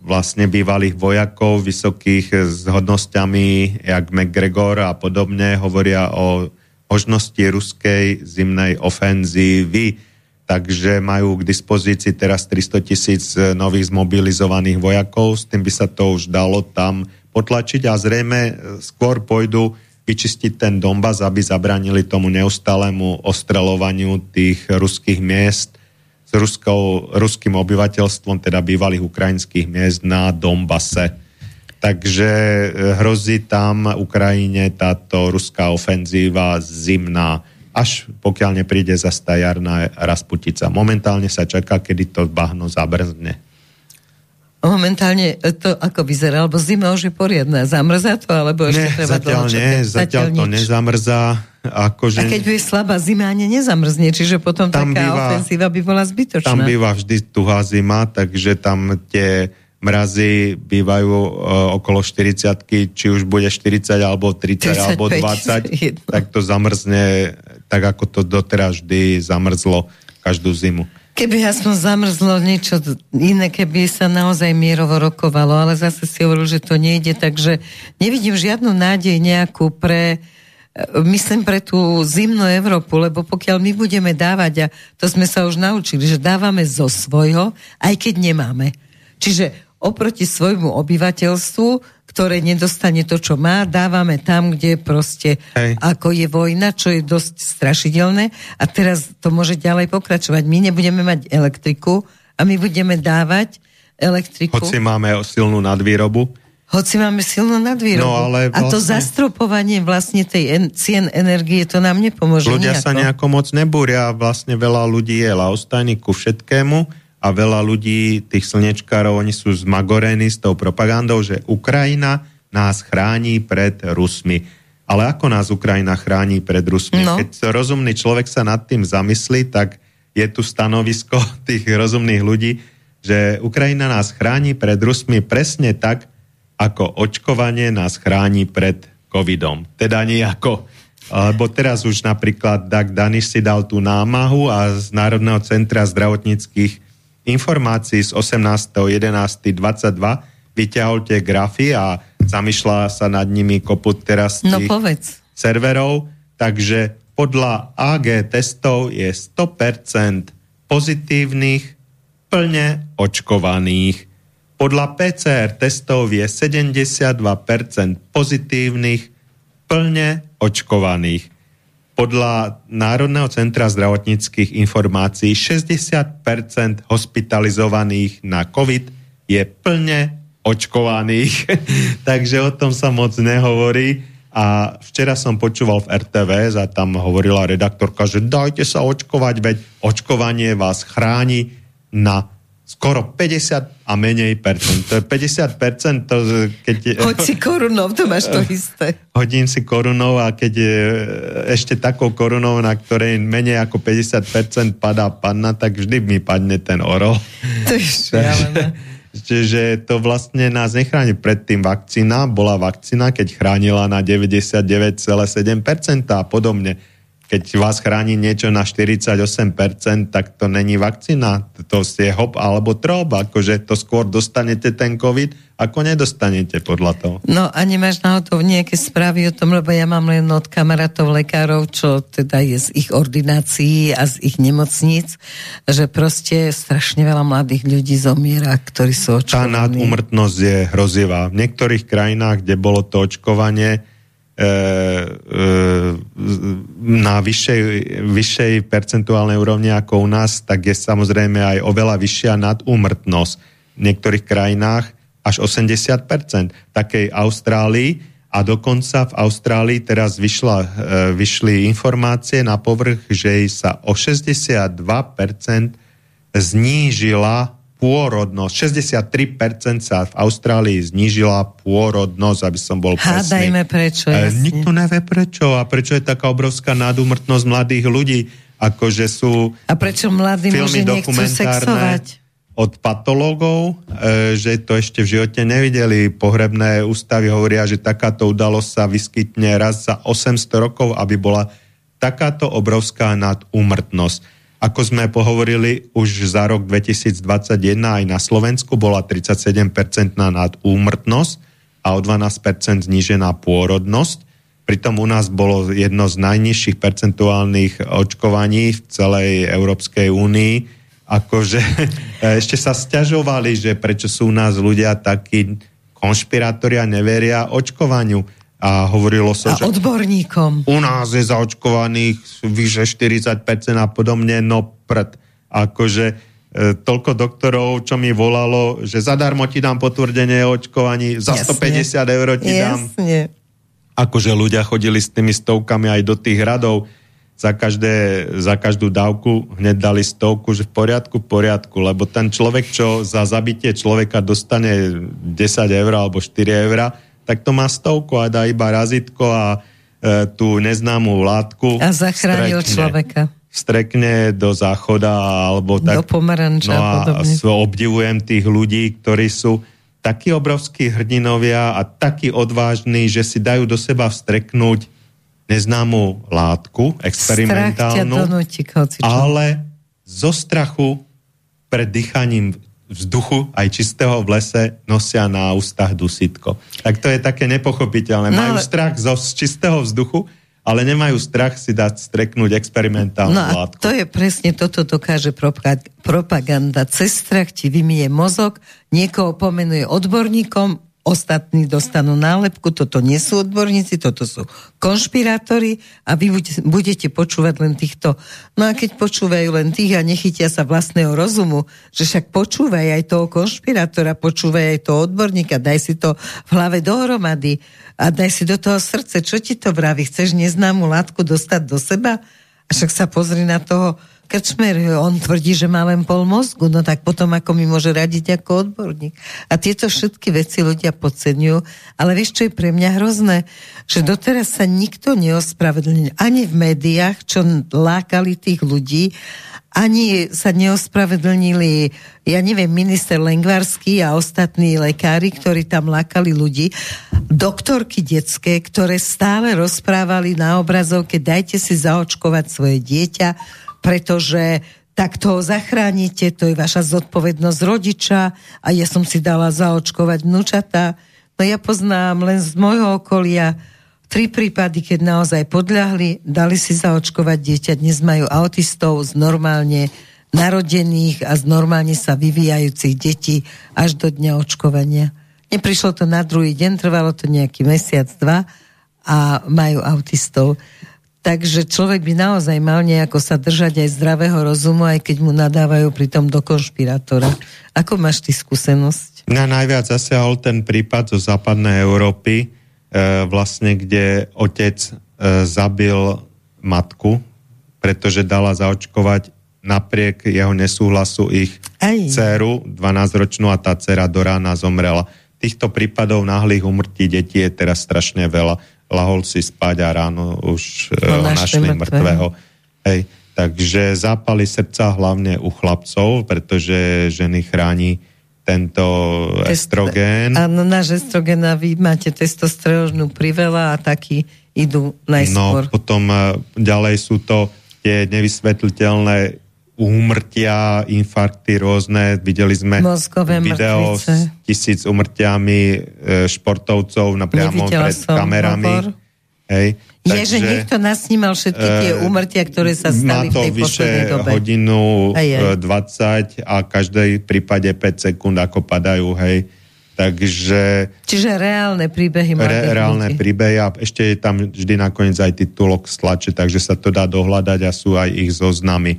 vlastne bývalých vojakov, vysokých s hodnosťami, jak McGregor a podobne, hovoria o možnosti ruskej zimnej ofenzívy. Takže majú k dispozícii teraz 300 tisíc e, nových zmobilizovaných vojakov, s tým by sa to už dalo tam potlačiť a zrejme e, skôr pôjdu vyčistiť ten Donbass, aby zabranili tomu neustálému ostrelovaniu tých ruských miest s ruskou, ruským obyvateľstvom, teda bývalých ukrajinských miest na Donbase. Takže e, hrozí tam Ukrajine táto ruská ofenzíva zimná. až pokiaľ nepríde za stajarná rasputica. Momentálne sa čaká, kedy to bahno zabrzne. Momentálne to ako vyzerá, alebo zima už je poriadna. Zamrzá to, alebo ešte ne, treba zatiaľ nie, zatiaľ, zatiaľ to nič. nezamrzá. Akože... A keď bude slabá zima, ani nezamrzne, čiže potom tam taká býva, ofenzíva by bola zbytočná. Tam býva vždy tuhá zima, takže tam tie mrazy bývajú uh, okolo 40 či už bude 40 alebo 30 35, alebo 20, [laughs] tak to zamrzne tak, ako to doteraz vždy zamrzlo každú zimu. Keby aspoň zamrzlo niečo iné, keby sa naozaj mierovo rokovalo, ale zase si hovoril, že to nejde, takže nevidím žiadnu nádej nejakú pre, e, myslím pre tú zimnú Európu, lebo pokiaľ my budeme dávať, a to sme sa už naučili, že dávame zo svojho, aj keď nemáme. Čiže oproti svojmu obyvateľstvu, ktoré nedostane to, čo má, dávame tam, kde proste Hej. ako je vojna, čo je dosť strašidelné a teraz to môže ďalej pokračovať. My nebudeme mať elektriku a my budeme dávať elektriku. Hoci máme silnú nadvýrobu. Hoci máme silnú nadvýrobu. No, ale vlastne... A to vlastne- zastropovanie vlastne tej en- cien energie, to nám nepomôže Ľudia nejako. sa nejako moc nebúria, vlastne veľa ľudí je laostajní ku všetkému a veľa ľudí, tých slnečkárov, oni sú zmagorení s tou propagandou, že Ukrajina nás chráni pred Rusmi. Ale ako nás Ukrajina chráni pred Rusmi? No. Keď rozumný človek sa nad tým zamyslí, tak je tu stanovisko [laughs] tých rozumných ľudí, že Ukrajina nás chráni pred Rusmi presne tak, ako očkovanie nás chráni pred covidom. Teda nejako. Lebo teraz už napríklad Dag Daniš si dal tú námahu a z Národného centra zdravotníckých informácií z 18.11.22 vyťahol tie grafy a zamýšľa sa nad nimi koput teraz no, povedz. serverov, takže podľa AG testov je 100% pozitívnych, plne očkovaných. Podľa PCR testov je 72% pozitívnych, plne očkovaných podľa Národného centra zdravotníckých informácií 60% hospitalizovaných na COVID je plne očkovaných, [laughs] takže o tom sa moc nehovorí. A včera som počúval v RTV a tam hovorila redaktorka, že dajte sa očkovať, veď očkovanie vás chráni na skoro 50 a menej percent. To je 50 percent, to, keď... Hoď si korunou, to máš to [laughs] isté. Hodím si korunou a keď je ešte takou korunou, na ktorej menej ako 50 percent padá panna, tak vždy mi padne ten orol. [laughs] To je šialené. Čiže to vlastne nás nechráni. Predtým vakcína bola vakcína, keď chránila na 99,7% a podobne keď vás chráni niečo na 48%, tak to není vakcína, to je hop alebo trob, akože to skôr dostanete ten COVID, ako nedostanete podľa toho. No a nemáš náhodou nejaké správy o tom, lebo ja mám len od kamarátov lekárov, čo teda je z ich ordinácií a z ich nemocníc, že proste strašne veľa mladých ľudí zomiera, ktorí sú očkovaní. Tá nadúmrtnosť je hrozivá. V niektorých krajinách, kde bolo to očkovanie, na vyššej, vyššej percentuálnej úrovni ako u nás, tak je samozrejme aj oveľa vyššia nadúmrtnosť. V niektorých krajinách až 80%. Takej Austrálii a dokonca v Austrálii teraz vyšla, e, vyšli informácie na povrch, že sa o 62% znížila pôrodnosť. 63% sa v Austrálii znížila pôrodnosť, aby som bol presný. Hádajme prečo, e, Nikto nevie prečo a prečo je taká obrovská nadúmrtnosť mladých ľudí. Akože sú a prečo mladí nechcú sexovať? od patológov, e, že to ešte v živote nevideli. Pohrebné ústavy hovoria, že takáto udalosť sa vyskytne raz za 800 rokov, aby bola takáto obrovská nadúmrtnosť. Ako sme pohovorili, už za rok 2021 aj na Slovensku bola 37% nadúmrtnosť a o 12% znížená pôrodnosť. Pritom u nás bolo jedno z najnižších percentuálnych očkovaní v celej Európskej únii. Akože [laughs] ešte sa stiažovali, že prečo sú u nás ľudia takí konšpirátori neveria očkovaniu a hovorilo sa, a že odborníkom. u nás je zaočkovaných vyše 40% a podobne, no prd. Akože e, toľko doktorov, čo mi volalo, že zadarmo ti dám potvrdenie o očkovaní, za Jasne. 150 eur ti dám. Jasne. Akože ľudia chodili s tými stovkami aj do tých radov. za, každé, za každú dávku hneď dali stovku, že v poriadku, v poriadku, lebo ten človek, čo za zabitie človeka dostane 10 eur alebo 4 eur, tak to má stovku a dá iba razitko a e, tú neznámú látku. A zachránil strekne, človeka. Strekne do záchoda alebo tak. Do pomaranča no a podobne. obdivujem tých ľudí, ktorí sú takí obrovskí hrdinovia a takí odvážni, že si dajú do seba vstreknúť neznámú látku, experimentálnu, donúti, ale zo strachu pred dýchaním vzduchu, aj čistého v lese, nosia na ústach dusitko. Tak to je také nepochopiteľné. No, Majú ale... strach zo, z čistého vzduchu, ale nemajú strach si dať streknúť experimentálnu no látku. to je presne toto dokáže propaganda. Cez strach ti vymie mozog, niekoho pomenuje odborníkom, ostatní dostanú nálepku, toto nie sú odborníci, toto sú konšpirátori a vy budete počúvať len týchto. No a keď počúvajú len tých a nechytia sa vlastného rozumu, že však počúvaj aj toho konšpirátora, počúvaj aj toho odborníka, daj si to v hlave dohromady a daj si do toho srdce, čo ti to vraví, chceš neznámu látku dostať do seba? A však sa pozri na toho Krčmer, on tvrdí, že má len pol mozgu, no tak potom ako mi môže radiť ako odborník. A tieto všetky veci ľudia podceňujú, ale vieš, čo je pre mňa hrozné? Že doteraz sa nikto neospravedlnil, ani v médiách, čo lákali tých ľudí, ani sa neospravedlnili, ja neviem, minister Lengvarský a ostatní lekári, ktorí tam lákali ľudí, doktorky detské, ktoré stále rozprávali na obrazovke, dajte si zaočkovať svoje dieťa, pretože tak to zachránite, to je vaša zodpovednosť rodiča a ja som si dala zaočkovať vnúčata. No ja poznám len z môjho okolia tri prípady, keď naozaj podľahli, dali si zaočkovať dieťa, dnes majú autistov z normálne narodených a z normálne sa vyvíjajúcich detí až do dňa očkovania. Neprišlo to na druhý deň, trvalo to nejaký mesiac, dva a majú autistov. Takže človek by naozaj mal nejako sa držať aj zdravého rozumu, aj keď mu nadávajú pritom do konšpirátora. Ako máš ty skúsenosť? Na najviac zasiahol ten prípad zo západnej Európy, e, vlastne kde otec e, zabil matku, pretože dala zaočkovať napriek jeho nesúhlasu ich Aj. dceru, 12-ročnú a tá dcera do rána zomrela. Týchto prípadov náhlych umrtí detí je teraz strašne veľa lahol si spať a ráno už no, ho našli mŕtvého. Hej, takže zápaly srdca hlavne u chlapcov, pretože ženy chráni tento Test, estrogén. Áno, náš estrogén a vy máte testosterónu priveľa a taký idú najskôr. No, potom eh, ďalej sú to tie nevysvetliteľné úmrtia, infarkty rôzne. Videli sme Mozgové video mŕtvice. s tisíc úmrtiami e, športovcov napriamo pred kamerami. Hovor. Hej. Je, Takže, že niekto nasnímal všetky tie e, úmrtia, ktoré sa stali v tej poslednej dobe. hodinu aj, aj. 20 a každej prípade 5 sekúnd, ako padajú, hej. Takže... Čiže reálne príbehy re, Reálne príbehy a ešte je tam vždy nakoniec aj titulok stlače, takže sa to dá dohľadať a sú aj ich zoznamy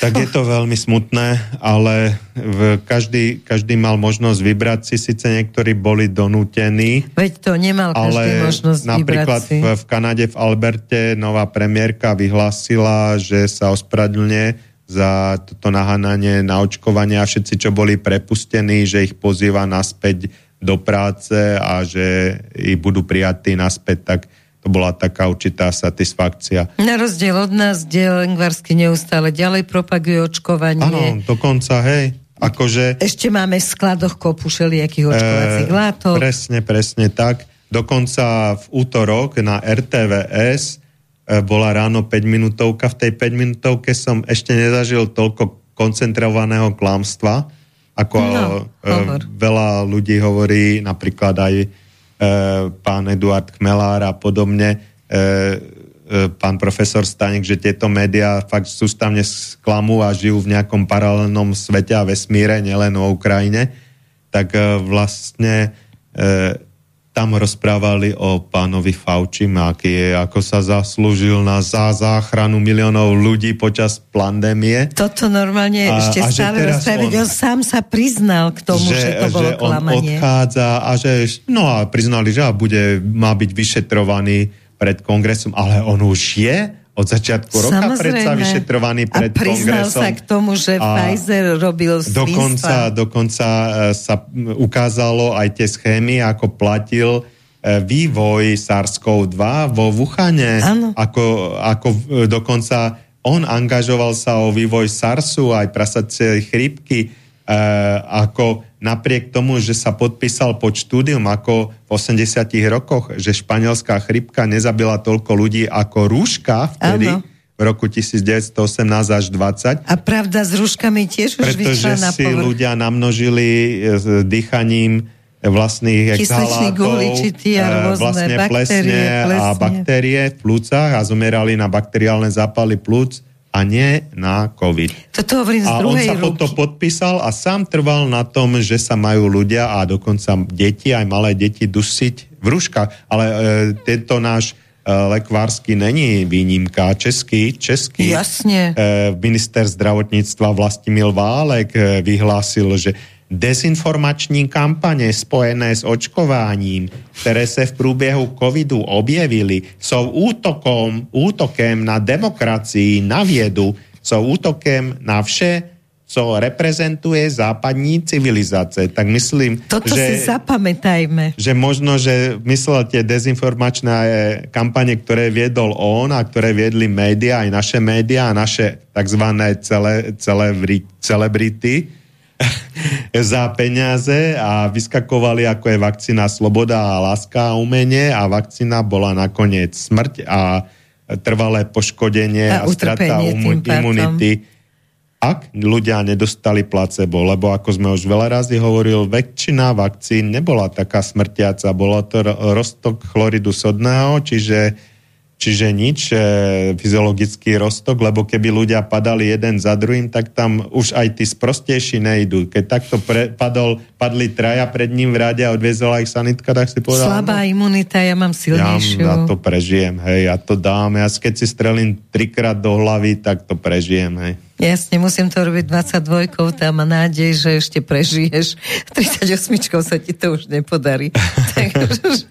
tak je to veľmi smutné, ale v každý, každý mal možnosť vybrať si, síce niektorí boli donútení. Veď to nemal každý ale možnosť napríklad v, v Kanade, v Alberte, nová premiérka vyhlásila, že sa ospravedlňuje za toto nahananie na očkovanie a všetci, čo boli prepustení, že ich pozýva naspäť do práce a že ich budú prijatí naspäť, tak to bola taká určitá satisfakcia. Na rozdiel od nás, kde Lengvarsky neustále ďalej propaguje očkovanie. Áno, dokonca, hej. Akože, Ešte máme v skladoch kopu všelijakých očkovacích e, látok. Presne, presne tak. Dokonca v útorok na RTVS e, bola ráno 5 minútovka. V tej 5 minútovke som ešte nezažil toľko koncentrovaného klamstva, ako no, e, veľa ľudí hovorí, napríklad aj pán Eduard Chmelár a podobne, e, e, pán profesor Stanek, že tieto médiá fakt sústavne sklamú a žijú v nejakom paralelnom svete a vesmíre, nielen o Ukrajine, tak vlastne tam rozprávali o pánovi Faučim, aký je, ako sa zaslúžil na zá záchranu miliónov ľudí počas pandémie. Toto normálne a, ešte a stále rozprávať. On, on sám sa priznal k tomu, že, že to bolo že klamanie. on odchádza a že, no a priznali, že bude, má byť vyšetrovaný pred kongresom, ale on už je od začiatku roka Samozrejme. predsa vyšetrovaný pred a priznal kongresom. sa k tomu, že A Pfizer robil Dokonca, svinstva. dokonca e, sa ukázalo aj tie schémy, ako platil e, vývoj SARS-CoV-2 vo Wuhane. Ako, ako e, dokonca on angažoval sa o vývoj SARSu aj prasacej chrípky, e, ako napriek tomu, že sa podpísal pod štúdium ako v 80 rokoch, že španielská chrípka nezabila toľko ľudí ako rúška vtedy, Áno. v roku 1918 až 20, A pravda s rúškami tiež už pretože vyšla na si povrch. ľudia namnožili e, s dýchaním vlastných exhalátov, a e, vlastne baktérie, plesne a plesne. baktérie v plúcach a zomerali na bakteriálne zápaly plúc a nie na COVID. Toto hovorím z A on druhej sa ruky. to podpísal a sám trval na tom, že sa majú ľudia a dokonca deti, aj malé deti dusiť v rúškach. Ale e, tento náš e, lekvársky není výnimka. Český, český Jasne. e, minister zdravotníctva Vlastimil Válek e, vyhlásil, že dezinformační kampane spojené s očkováním, které se v průběhu covidu objevily, jsou útokom, útokem na demokracii, na vědu, jsou útokem na vše, co reprezentuje západní civilizace. Tak myslím, Toto že si zapamätajme. že možno, že myslel tie dezinformačné eh, kampane, ktoré viedol on a ktoré viedli média, aj naše média a naše tzv. Cele, celebri, celebrity [laughs] za peniaze a vyskakovali ako je vakcína Sloboda a láska a umenie a vakcína bola nakoniec smrť a trvalé poškodenie A a, strata pádom. imunity ak ľudia nedostali placebo, lebo ako sme už veľa razy hovoril, väčšina vakcín nebola taká smrtiaca, bolo to ro- roztok chloridu sodného, čiže, čiže nič, e, fyziologický roztok, lebo keby ľudia padali jeden za druhým, tak tam už aj tí sprostejší nejdú. Keď takto pre, padol, padli traja pred ním v rade a odviezla ich sanitka, tak si povedal, Slabá imunita, ja mám ja, silnejšiu. ja to prežijem, hej, ja to dám, ja keď si strelím trikrát do hlavy, tak to prežijem, hej. Jasne, musím to robiť 22, tam má nádej, že ešte prežiješ. [laughs] 38 sa ti to už nepodarí. [laughs] Takže,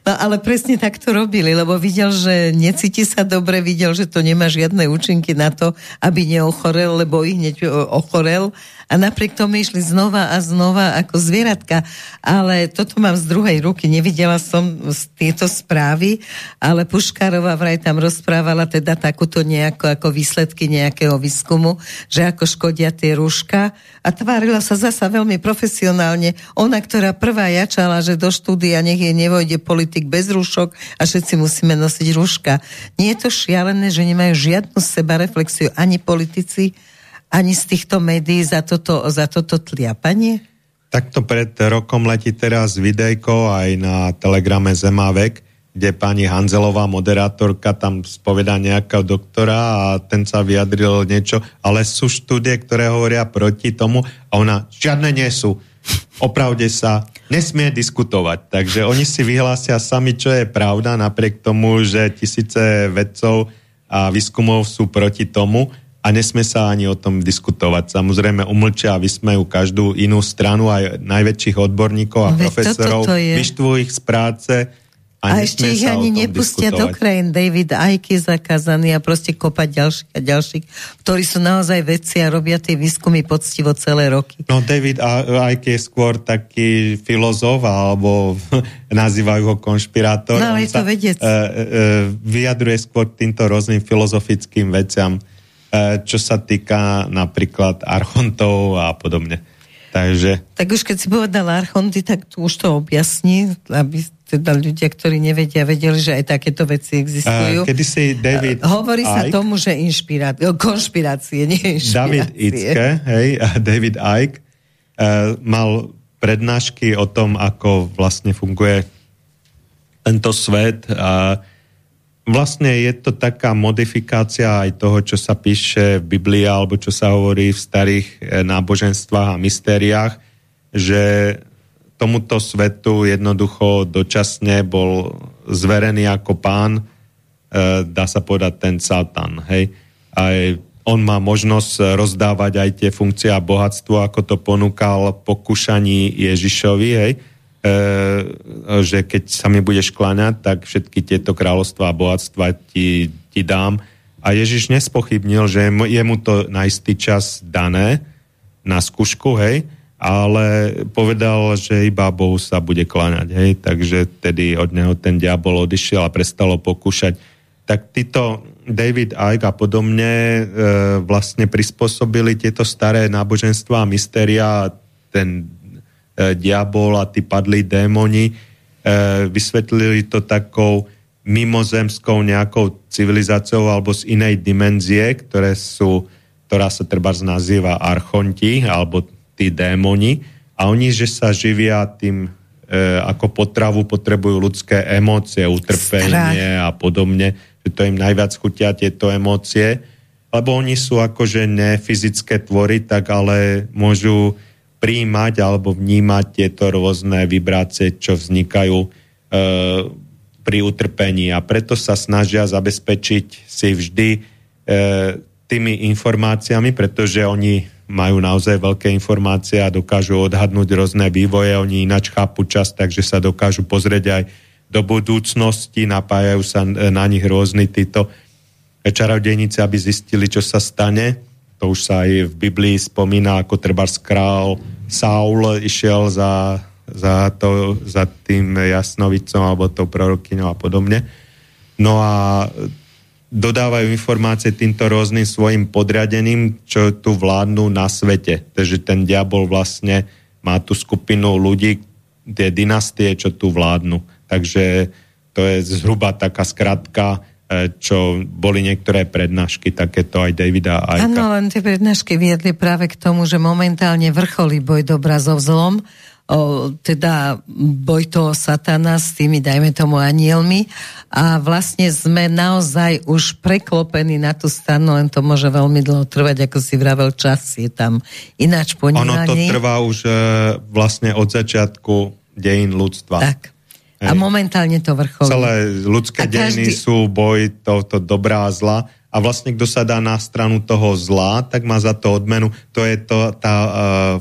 no ale presne tak to robili, lebo videl, že necíti sa dobre, videl, že to nemá žiadne účinky na to, aby neochorel, lebo ich hneď ochorel a napriek tomu išli znova a znova ako zvieratka. Ale toto mám z druhej ruky, nevidela som tieto správy, ale Puškárová vraj tam rozprávala teda takúto nejako ako výsledky nejakého výskumu, že ako škodia tie rúška a tvárila sa zasa veľmi profesionálne. Ona, ktorá prvá jačala, že do štúdia nech jej nevojde politik bez rúšok a všetci musíme nosiť rúška. Nie je to šialené, že nemajú žiadnu sebareflexiu ani politici, ani z týchto médií za toto, za toto tliapanie? Takto pred rokom letí teraz videjko aj na telegrame Zemavek, kde pani Hanzelová, moderátorka, tam spoveda nejakého doktora a ten sa vyjadril niečo, ale sú štúdie, ktoré hovoria proti tomu a ona, žiadne nie sú. Opravde sa nesmie diskutovať. Takže oni si vyhlásia sami, čo je pravda, napriek tomu, že tisíce vedcov a výskumov sú proti tomu a nesmie sa ani o tom diskutovať. Samozrejme umlčia a vysmejú každú inú stranu, aj najväčších odborníkov a Veď profesorov, vyštvú ich z práce a, A, ešte ich sa ani nepustia do diskutovať. krajín. David je zakázaný a proste kopať ďalších a ďalších, ktorí sú naozaj vedci a robia tie výskumy poctivo celé roky. No David Icke je skôr taký filozof, alebo [laughs] nazývajú ho konšpirátor. No, ale On je to vedec. Uh, uh, vyjadruje skôr týmto rôznym filozofickým veciam, čo sa týka napríklad archontov a podobne. Takže Tak už keď si povedal Archonty, tak tu už to objasní, aby teda ľudia, ktorí nevedia, vedeli, že aj takéto veci existujú. uh, kedy si David Uh, Hovorí sa Icke, tomu, že inšpirá... konšpirácie, nie inšpirácie. David Icke, hej, David Icke, uh, mal prednášky o tom, ako vlastne funguje tento svet a vlastne je to taká modifikácia aj toho, čo sa píše v Biblii alebo čo sa hovorí v starých eh, náboženstvách a mystériách, že tomuto svetu jednoducho dočasne bol zverený ako pán, eh, dá sa povedať ten Satan, hej. Aj on má možnosť rozdávať aj tie funkcie a bohatstvo, ako to ponúkal pokúšaní Ježišovi, hej že keď sa mi budeš kláňať, tak všetky tieto kráľovstvá a bohatstva ti, ti dám A Ježiš nespochybnil, že je mu to na istý čas dané, na skúšku, hej, ale povedal, že iba Bohu sa bude kláňať, hej, takže tedy od neho ten diabol odišiel a prestalo pokúšať. Tak títo David Icke a podobne e, vlastne prispôsobili tieto staré náboženstva a mystéria, ten e, diabol a tí padlí démoni, e, vysvetlili to takou mimozemskou nejakou civilizáciou alebo z inej dimenzie, ktoré sú, ktorá sa treba nazýva archonti alebo tí démoni a oni, že sa živia tým e, ako potravu potrebujú ľudské emócie, utrpenie Strach. a podobne, že to im najviac chutia tieto emócie, lebo oni sú akože nefyzické tvory, tak ale môžu príjmať alebo vnímať tieto rôzne vibrácie, čo vznikajú e, pri utrpení. A preto sa snažia zabezpečiť si vždy e, tými informáciami, pretože oni majú naozaj veľké informácie a dokážu odhadnúť rôzne vývoje, oni ináč chápu čas, takže sa dokážu pozrieť aj do budúcnosti, napájajú sa na nich rôzni títo čarodejníci, aby zistili, čo sa stane. To už sa aj v Biblii spomína, ako treba král Saul išiel za za, to, za tým jasnovicom alebo tou prorokyňou a podobne. No a dodávajú informácie týmto rôznym svojim podriadeným, čo tu vládnu na svete. Takže ten diabol vlastne má tú skupinu ľudí, tie dynastie, čo tu vládnu. Takže to je zhruba taká skratka, čo boli niektoré prednášky, takéto aj Davida Ajka. Áno, len tie prednášky viedli práve k tomu, že momentálne vrcholí boj dobra so vzlom o, teda boj toho satana s tými, dajme tomu, anielmi a vlastne sme naozaj už preklopení na tú stranu, len to môže veľmi dlho trvať, ako si vravel, čas je tam ináč ponímaný. Ono to trvá už e, vlastne od začiatku dejín ľudstva. Tak. A momentálne to vrcholí. Celé ľudské každý... dejiny sú boj tohto dobrá a zla a vlastne kto sa dá na stranu toho zla, tak má za to odmenu. To je to, tá uh,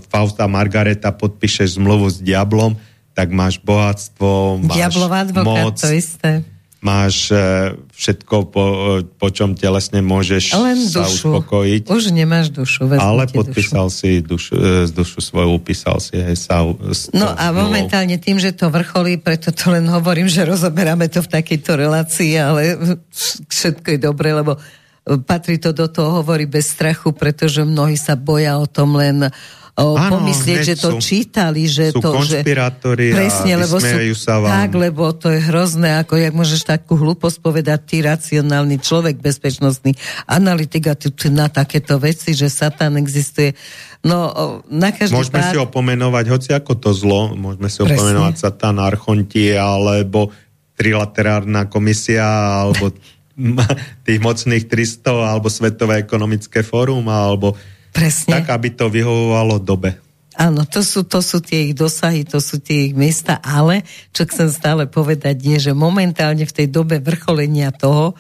Fausta Margareta podpíše zmluvu s diablom, tak máš bohatstvo, máš Diablová advokát, moc, to isté. Máš uh, všetko, po, po čom telesne môžeš Len sa dušu. uspokojiť. Už nemáš dušu. Ale podpísal dušu. si dušu, z dušu svoju, upísal si aj sa. No a momentálne tým, že to vrcholí, preto to len hovorím, že rozoberáme to v takejto relácii, ale všetko je dobre, lebo patrí to do toho, hovorí bez strachu, pretože mnohí sa boja o tom len o, ano, pomyslieť, že to sú, čítali, že sú to, že... presne, lebo sú, sa vám. Tak, lebo to je hrozné, ako jak môžeš takú hlúposť povedať ty racionálny človek, bezpečnostný analytik a ty, ty na takéto veci, že Satan existuje. No, na každý Môžeme pád... si ho pomenovať, hoci ako to zlo, môžeme si presne. pomenovať Satan, Archonti, alebo trilaterárna komisia, alebo [laughs] tých mocných 300 alebo Svetové ekonomické fórum alebo Presne. tak, aby to vyhovovalo dobe. Áno, to sú, to sú tie ich dosahy, to sú tie ich miesta, ale čo chcem stále povedať je, že momentálne v tej dobe vrcholenia toho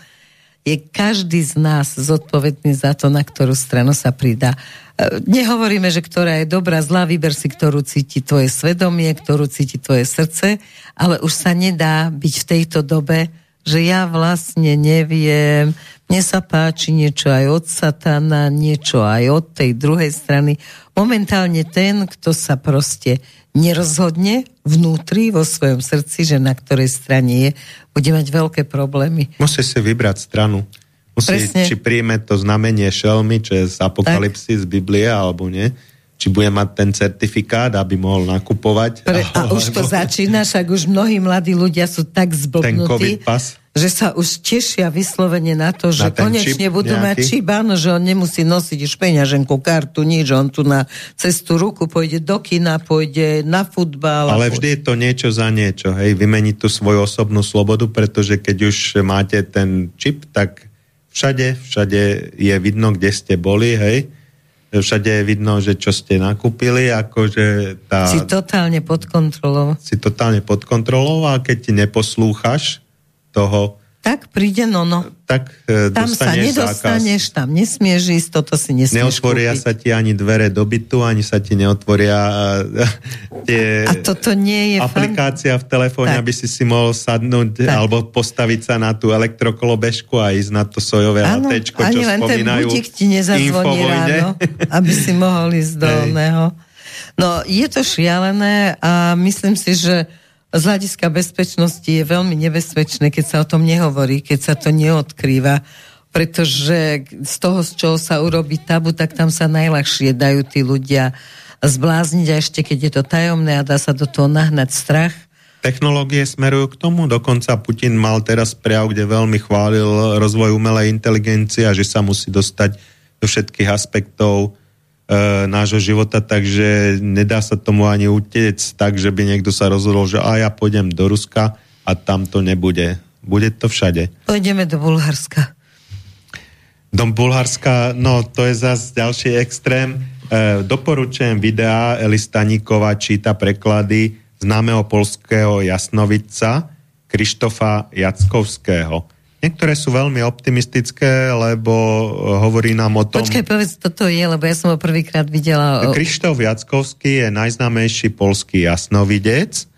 je každý z nás zodpovedný za to, na ktorú stranu sa pridá. E, nehovoríme, že ktorá je dobrá, zlá, vyber si, ktorú cíti tvoje svedomie, ktorú cíti tvoje srdce, ale už sa nedá byť v tejto dobe že ja vlastne neviem, mne sa páči niečo aj od satana, niečo aj od tej druhej strany. Momentálne ten, kto sa proste nerozhodne vnútri, vo svojom srdci, že na ktorej strane je, bude mať veľké problémy. Musí si vybrať stranu. Musí, Presne. či príjme to znamenie šelmy, čo je z apokalipsy, tak. z Biblie, alebo nie či bude mať ten certifikát, aby mohol nakupovať. Pre, a už to začína, však už mnohí mladí ľudia sú tak zblbnutí, že sa už tešia vyslovene na to, že na konečne budú nejaký? mať čip, áno, že on nemusí nosiť už peňaženku, kartu, nič, on tu na cestu ruku pôjde do kina, pôjde na futbal. Ale vždy je to niečo za niečo, hej, vymeniť tú svoju osobnú slobodu, pretože keď už máte ten čip, tak všade, všade je vidno, kde ste boli, hej, všade je vidno, že čo ste nakúpili, akože tá... Si totálne pod kontrolou. Si totálne pod kontrolou a keď ti neposlúchaš toho tak príde nono. Tak e, Tam sa nedostaneš, zákaz. tam nesmieš ísť, toto si nesmieš Neotvoria kúpiť. sa ti ani dvere do bytu, ani sa ti neotvoria e, [laughs] tie... A toto nie je Aplikácia fan... v telefóne, tak. aby si si mohol sadnúť tak. alebo postaviť sa na tú elektrokolobežku a ísť na to sojové ano, latečko, čo ani len spomínajú. ten ti nezazvoní ráno, [laughs] aby si mohol ísť do oného. No, je to šialené a myslím si, že z hľadiska bezpečnosti je veľmi nebezpečné, keď sa o tom nehovorí, keď sa to neodkrýva, pretože z toho, z čoho sa urobí tabu, tak tam sa najľahšie dajú tí ľudia zblázniť a ešte keď je to tajomné a dá sa do toho nahnať strach. Technológie smerujú k tomu, dokonca Putin mal teraz prejav, kde veľmi chválil rozvoj umelej inteligencie a že sa musí dostať do všetkých aspektov nášho života, takže nedá sa tomu ani utiec tak, že by niekto sa rozhodol, že a ja pôjdem do Ruska a tam to nebude. Bude to všade. Pôjdeme do Bulharska. Do Bulharska, no to je zase ďalší extrém. E, doporučujem videá Eli Staníková číta preklady známeho polského jasnovica Krištofa Jackovského Niektoré sú veľmi optimistické, lebo eh, hovorí nám o tom... Počkaj, povedz, toto je, lebo ja som ho prvýkrát videla... Krištof Jackovský je najznámejší polský jasnovidec.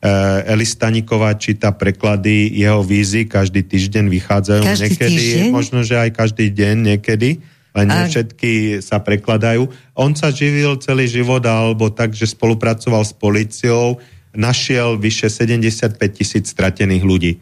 Uh, Eli Staníková číta preklady jeho vízy, každý týždeň vychádzajú každý niekedy, týždeň? možno, že aj každý deň niekedy, len nie všetky sa prekladajú. On sa živil celý život, alebo tak, že spolupracoval s policiou, našiel vyše 75 tisíc stratených ľudí.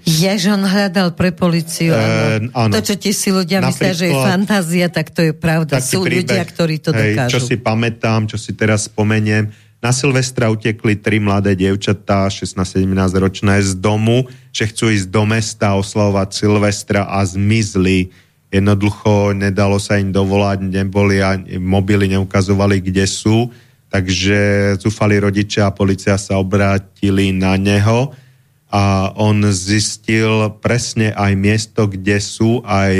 že on hľadal pre policiu. E, áno. To, čo ti si ľudia myslia, že je fantázia, tak to je pravda. Sú príbeh, ľudia, ktorí to hej, dokážu. Čo si pamätám, čo si teraz spomeniem, na Silvestra utekli tri mladé dievčatá, 16-17 ročné z domu, že chcú ísť do mesta oslavovať Silvestra a zmizli. Jednoducho nedalo sa im dovolať, neboli a mobily neukazovali, kde sú Takže zúfali rodičia a policia sa obrátili na neho a on zistil presne aj miesto, kde sú, aj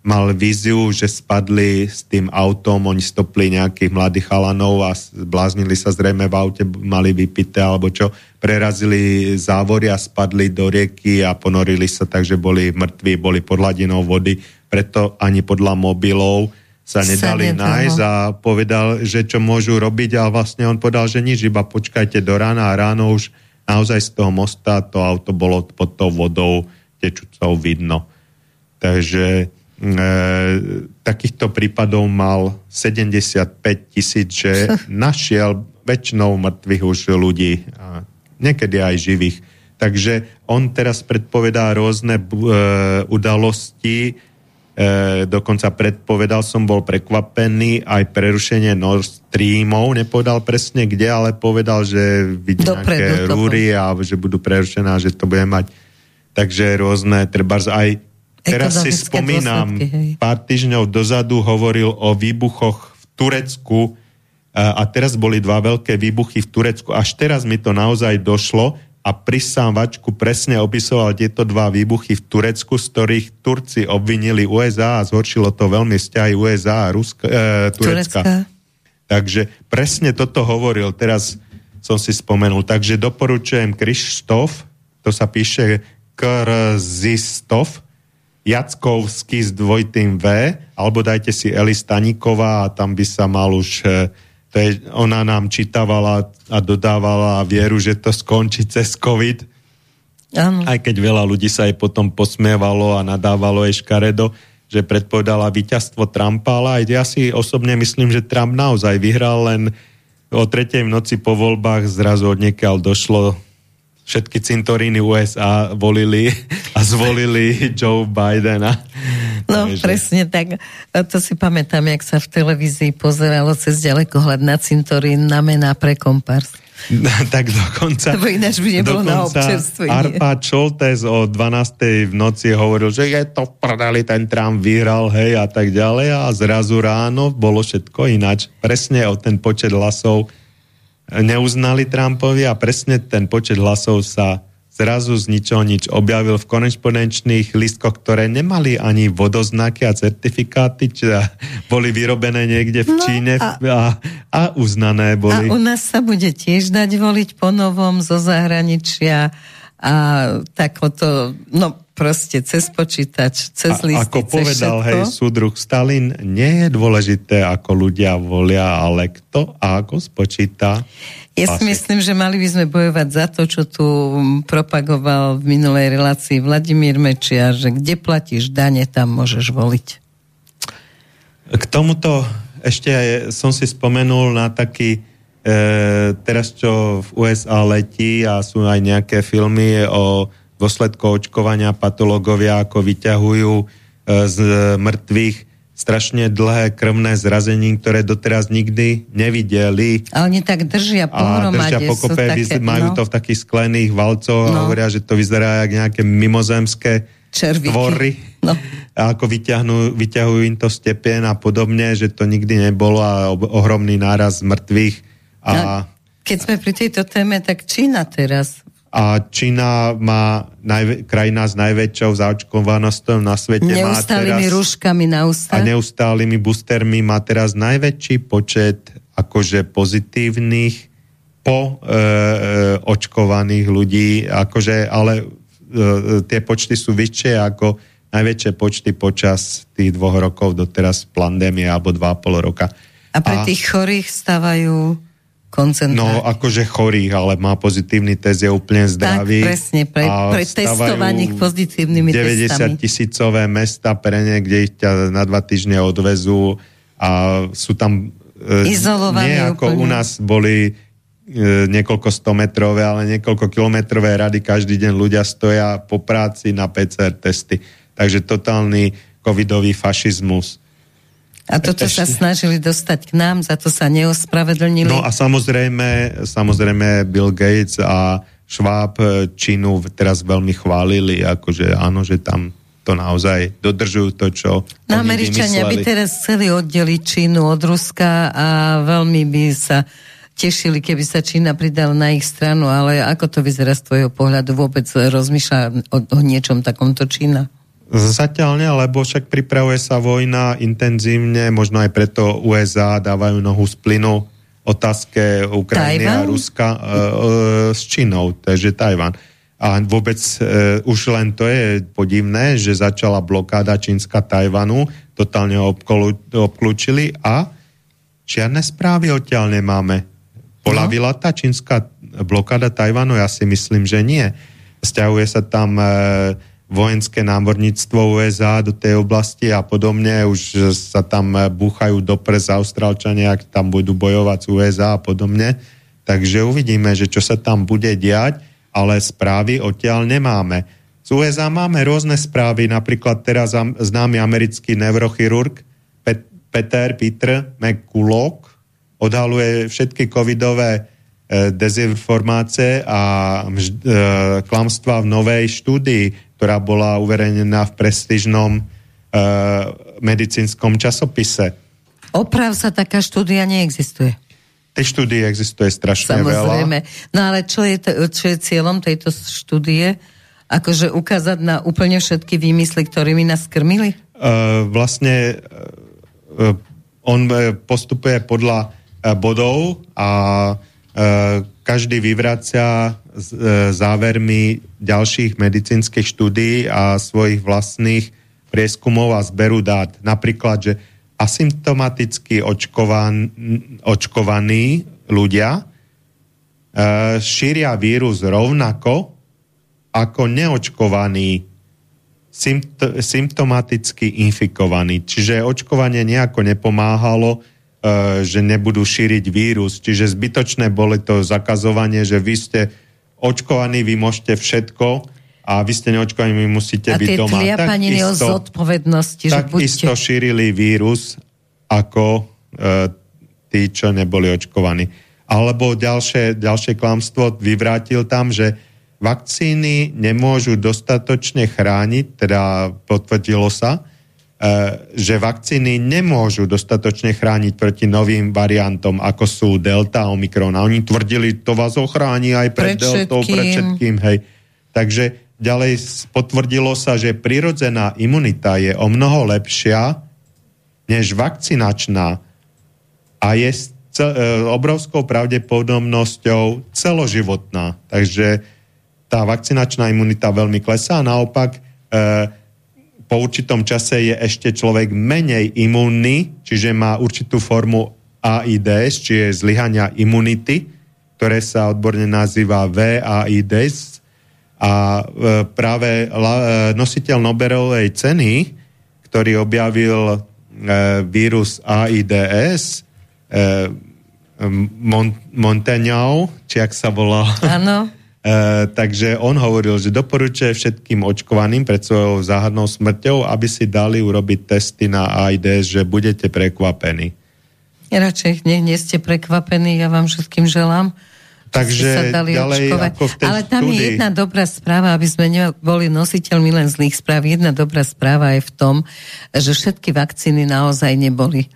mal víziu, že spadli s tým autom, oni stopli nejakých mladých chalanov a bláznili sa zrejme v aute, mali vypité alebo čo, prerazili závory a spadli do rieky a ponorili sa, takže boli mŕtvi, boli pod hladinou vody, preto ani podľa mobilov sa nedali sa nájsť a povedal, že čo môžu robiť a vlastne on povedal, že nič, iba počkajte do rána a ráno už naozaj z toho mosta to auto bolo pod tou vodou tečúcou vidno. Takže e, takýchto prípadov mal 75 tisíc, že [laughs] našiel väčšinou mŕtvych už ľudí, a niekedy aj živých. Takže on teraz predpovedá rôzne e, udalosti, dokonca predpovedal som, bol prekvapený aj prerušenie Nord Streamov, nepovedal presne kde, ale povedal, že vidí nejaké rúry a že budú prerušené a že to bude mať. Takže rôzne, treba aj teraz si spomínam, pár týždňov dozadu hovoril o výbuchoch v Turecku a, a teraz boli dva veľké výbuchy v Turecku. Až teraz mi to naozaj došlo, a prisávačku presne opisoval tieto dva výbuchy v Turecku, z ktorých Turci obvinili USA a zhoršilo to veľmi vzťahy USA a Ruska, e, Turecka. Turecka. Takže presne toto hovoril, teraz som si spomenul. Takže doporučujem Krištof, to sa píše Krzistov, Jackovský s dvojitým V, alebo dajte si Eli Staníková a tam by sa mal už e, je, ona nám čítavala a dodávala vieru, že to skončí cez COVID. Ano. Aj keď veľa ľudí sa jej potom posmievalo a nadávalo jej škaredo, že predpovedala víťazstvo Trumpa, ale aj ja si osobne myslím, že Trump naozaj vyhral len o tretej noci po voľbách zrazu od došlo všetky cintoríny USA volili a zvolili Joe Bidena. No, Takže... presne tak. A to si pamätám, jak sa v televízii pozeralo cez ďalekohľad na cintorín na mená pre kompars. [laughs] tak dokonca... Lebo ináč by nebolo na občerstvenie. Arpa Čoltes o 12. v noci hovoril, že je to prdali, ten Trump vyhral, hej, a tak ďalej. A zrazu ráno bolo všetko ináč. Presne o ten počet hlasov neuznali Trumpovi a presne ten počet hlasov sa zrazu z ničoho nič objavil v korespondenčných listkoch, ktoré nemali ani vodoznaky a certifikáty, či boli vyrobené niekde v no Číne a, a, a uznané boli. A u nás sa bude tiež dať voliť po novom zo zahraničia a takoto, no proste cez počítač, cez listy, ako povedal, všetko. hej, súdruh Stalin, nie je dôležité, ako ľudia volia, ale kto a ako spočíta. Ja si myslím, že mali by sme bojovať za to, čo tu propagoval v minulej relácii Vladimír Mečiar, že kde platíš dane, tam môžeš voliť. K tomuto ešte som si spomenul na taký, e, teraz čo v USA letí a sú aj nejaké filmy o dôsledku očkovania patológovia, ako vyťahujú e, z mŕtvych strašne dlhé krvné zrazení, ktoré doteraz nikdy nevideli. A oni tak držia A pohromade. držia pokope, také, majú no, to v takých sklených valcoch a No. hovoria, že to vyzerá jak nejaké mimozemské Červíky. tvory. No. A ako vyťahnú, vyťahujú im to stepien a podobne, že to nikdy nebolo a ohromný náraz mŕtvych. A, No, Keď sme pri tejto téme, tak Čína teraz. A Čína má najvä, krajina s najväčšou zaočkovanosťou na svete. má Neustálými teraz, rúškami na a ústach. neustálými boostermi má teraz najväčší počet akože pozitívnych po e, e, očkovaných ľudí, akože, ale e, tie počty sú vyššie ako najväčšie počty počas tých dvoch rokov doteraz pandémie alebo dva a pol roka. A pre tých chorých stávajú koncentrát. No, akože chorých, ale má pozitívny test, je úplne zdravý. Tak, presne, pre- A pre testovaných pozitívnymi 90 testami. tisícové mesta pre ne, kde ich ťa na dva týždne odvezú a sú tam e, Izolovaní nie ako úplne. u nás boli e, niekoľko stometrové, ale niekoľko kilometrové rady, každý deň ľudia stoja po práci na PCR testy. Takže totálny covidový fašizmus. A toto sa snažili dostať k nám, za to sa neospravedlnili. No a samozrejme, samozrejme Bill Gates a Schwab e, Čínu teraz veľmi chválili, akože áno, že tam to naozaj dodržujú to, čo No oni Američania by vymysleli. teraz chceli oddeliť Čínu od Ruska a veľmi by sa tešili, keby sa Čína pridala na ich stranu, ale ako to vyzerá z tvojho pohľadu? Vôbec rozmýšľa o, o niečom takomto Čína? Zatiaľ nie, lebo však pripravuje sa vojna intenzívne, možno aj preto USA dávajú nohu z plynu otázke Ukrajiny a Tajvan? Ruska e, e, s Čínou, takže Tajvan. A vôbec e, už len to je podivné, že začala blokáda čínska Tajvanu, totálne obkolu, obklúčili a žiadne správy odtiaľ nemáme. Polavila tá čínska blokáda Tajvanu? Ja si myslím, že nie. Sťahuje sa tam e, vojenské námorníctvo USA do tej oblasti a podobne. Už sa tam e, búchajú do prs Austrálčania, ak tam budú bojovať z USA a podobne. Takže uvidíme, že čo sa tam bude diať, ale správy odtiaľ nemáme. Z USA máme rôzne správy, napríklad teraz známy americký neurochirurg Pet- Peter Peter McCulloch odhaluje všetky covidové e, dezinformácie a mž, e, klamstva v novej štúdii, ktorá bola uverejnená v prestížnom e, medicínskom časopise. Oprav sa taká štúdia neexistuje. Tej štúdii existuje strašne Samozrejme. veľa. No ale čo je, to, čo je cieľom tejto štúdie? Akože ukázať na úplne všetky výmysly, ktorými nás krmili? Uh, vlastne uh, on postupuje podľa uh, bodov a uh, každý vyvracia uh, závermi ďalších medicínskych štúdií a svojich vlastných prieskumov a zberu dát. Napríklad, že asymptomaticky očkovan, očkovaní ľudia uh, šíria vírus rovnako ako neočkovaní sympt- symptomaticky infikovaní. Čiže očkovanie nejako nepomáhalo, e, že nebudú šíriť vírus. Čiže zbytočné boli to zakazovanie, že vy ste očkovaní, vy môžete všetko a vy ste neočkovaní, vy musíte A byť doma. tliapaniny o zodpovednosti, že tak buďte... isto šírili vírus ako e, tí, čo neboli očkovaní. Alebo ďalšie, ďalšie klamstvo vyvrátil tam, že vakcíny nemôžu dostatočne chrániť, teda potvrdilo sa, e, že vakcíny nemôžu dostatočne chrániť proti novým variantom, ako sú Delta a Omikron. A oni tvrdili, to vás ochráni aj pred, Pred Deltou, pred všetkým. všetkým. Hej. Takže ďalej potvrdilo sa, že prirodzená imunita je o mnoho lepšia než vakcinačná a je s ce- e, obrovskou pravdepodobnosťou celoživotná. Takže tá vakcinačná imunita veľmi klesá, naopak po určitom čase je ešte človek menej imunný, čiže má určitú formu AIDS, čiže zlyhania imunity, ktoré sa odborne nazýva VAIDS. A práve nositeľ Nobelovej ceny, ktorý objavil vírus AIDS, Mon- Montagnau, či ak sa volá. Áno. Uh, takže on hovoril, že doporučuje všetkým očkovaným pred svojou záhadnou smrťou, aby si dali urobiť testy na AIDS, že budete prekvapení. Radšej nech nie ste prekvapení, ja vám všetkým želám. Takže sa dali ďalej, ako v tej Ale tam štúdii... je jedna dobrá správa, aby sme neboli nositeľmi len zlých správ. Jedna dobrá správa je v tom, že všetky vakcíny naozaj neboli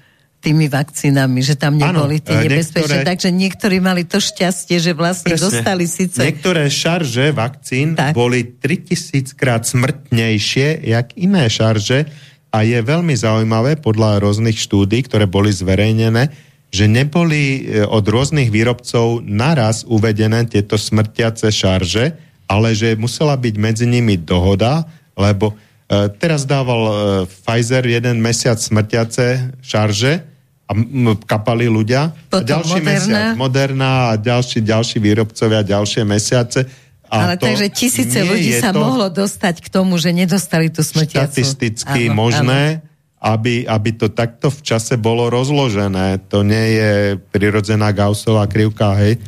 tými vakcínami, že tam neboli ano, tie nebezpečné. Niektoré... Takže niektorí mali to šťastie, že vlastne Presne. dostali síce... Niektoré šarže vakcín tak. boli 3000 krát smrtnejšie, jak iné šarže a je veľmi zaujímavé podľa rôznych štúdí, ktoré boli zverejnené, že neboli e, od rôznych výrobcov naraz uvedené tieto smrtiace šarže, ale že musela byť medzi nimi dohoda, lebo e, teraz dával e, Pfizer jeden mesiac smrtiace šarže a kapali ľudia. Potom a ďalší Moderna. mesiac Moderna a ďalší, ďalší výrobcovia ďalšie mesiace. A Ale to takže tisíce ľudí sa mohlo dostať k tomu, že nedostali tú smrtiacu. Statisticky áno, možné, áno. Aby, aby to takto v čase bolo rozložené. To nie je prirodzená Gaussová krivka, hej.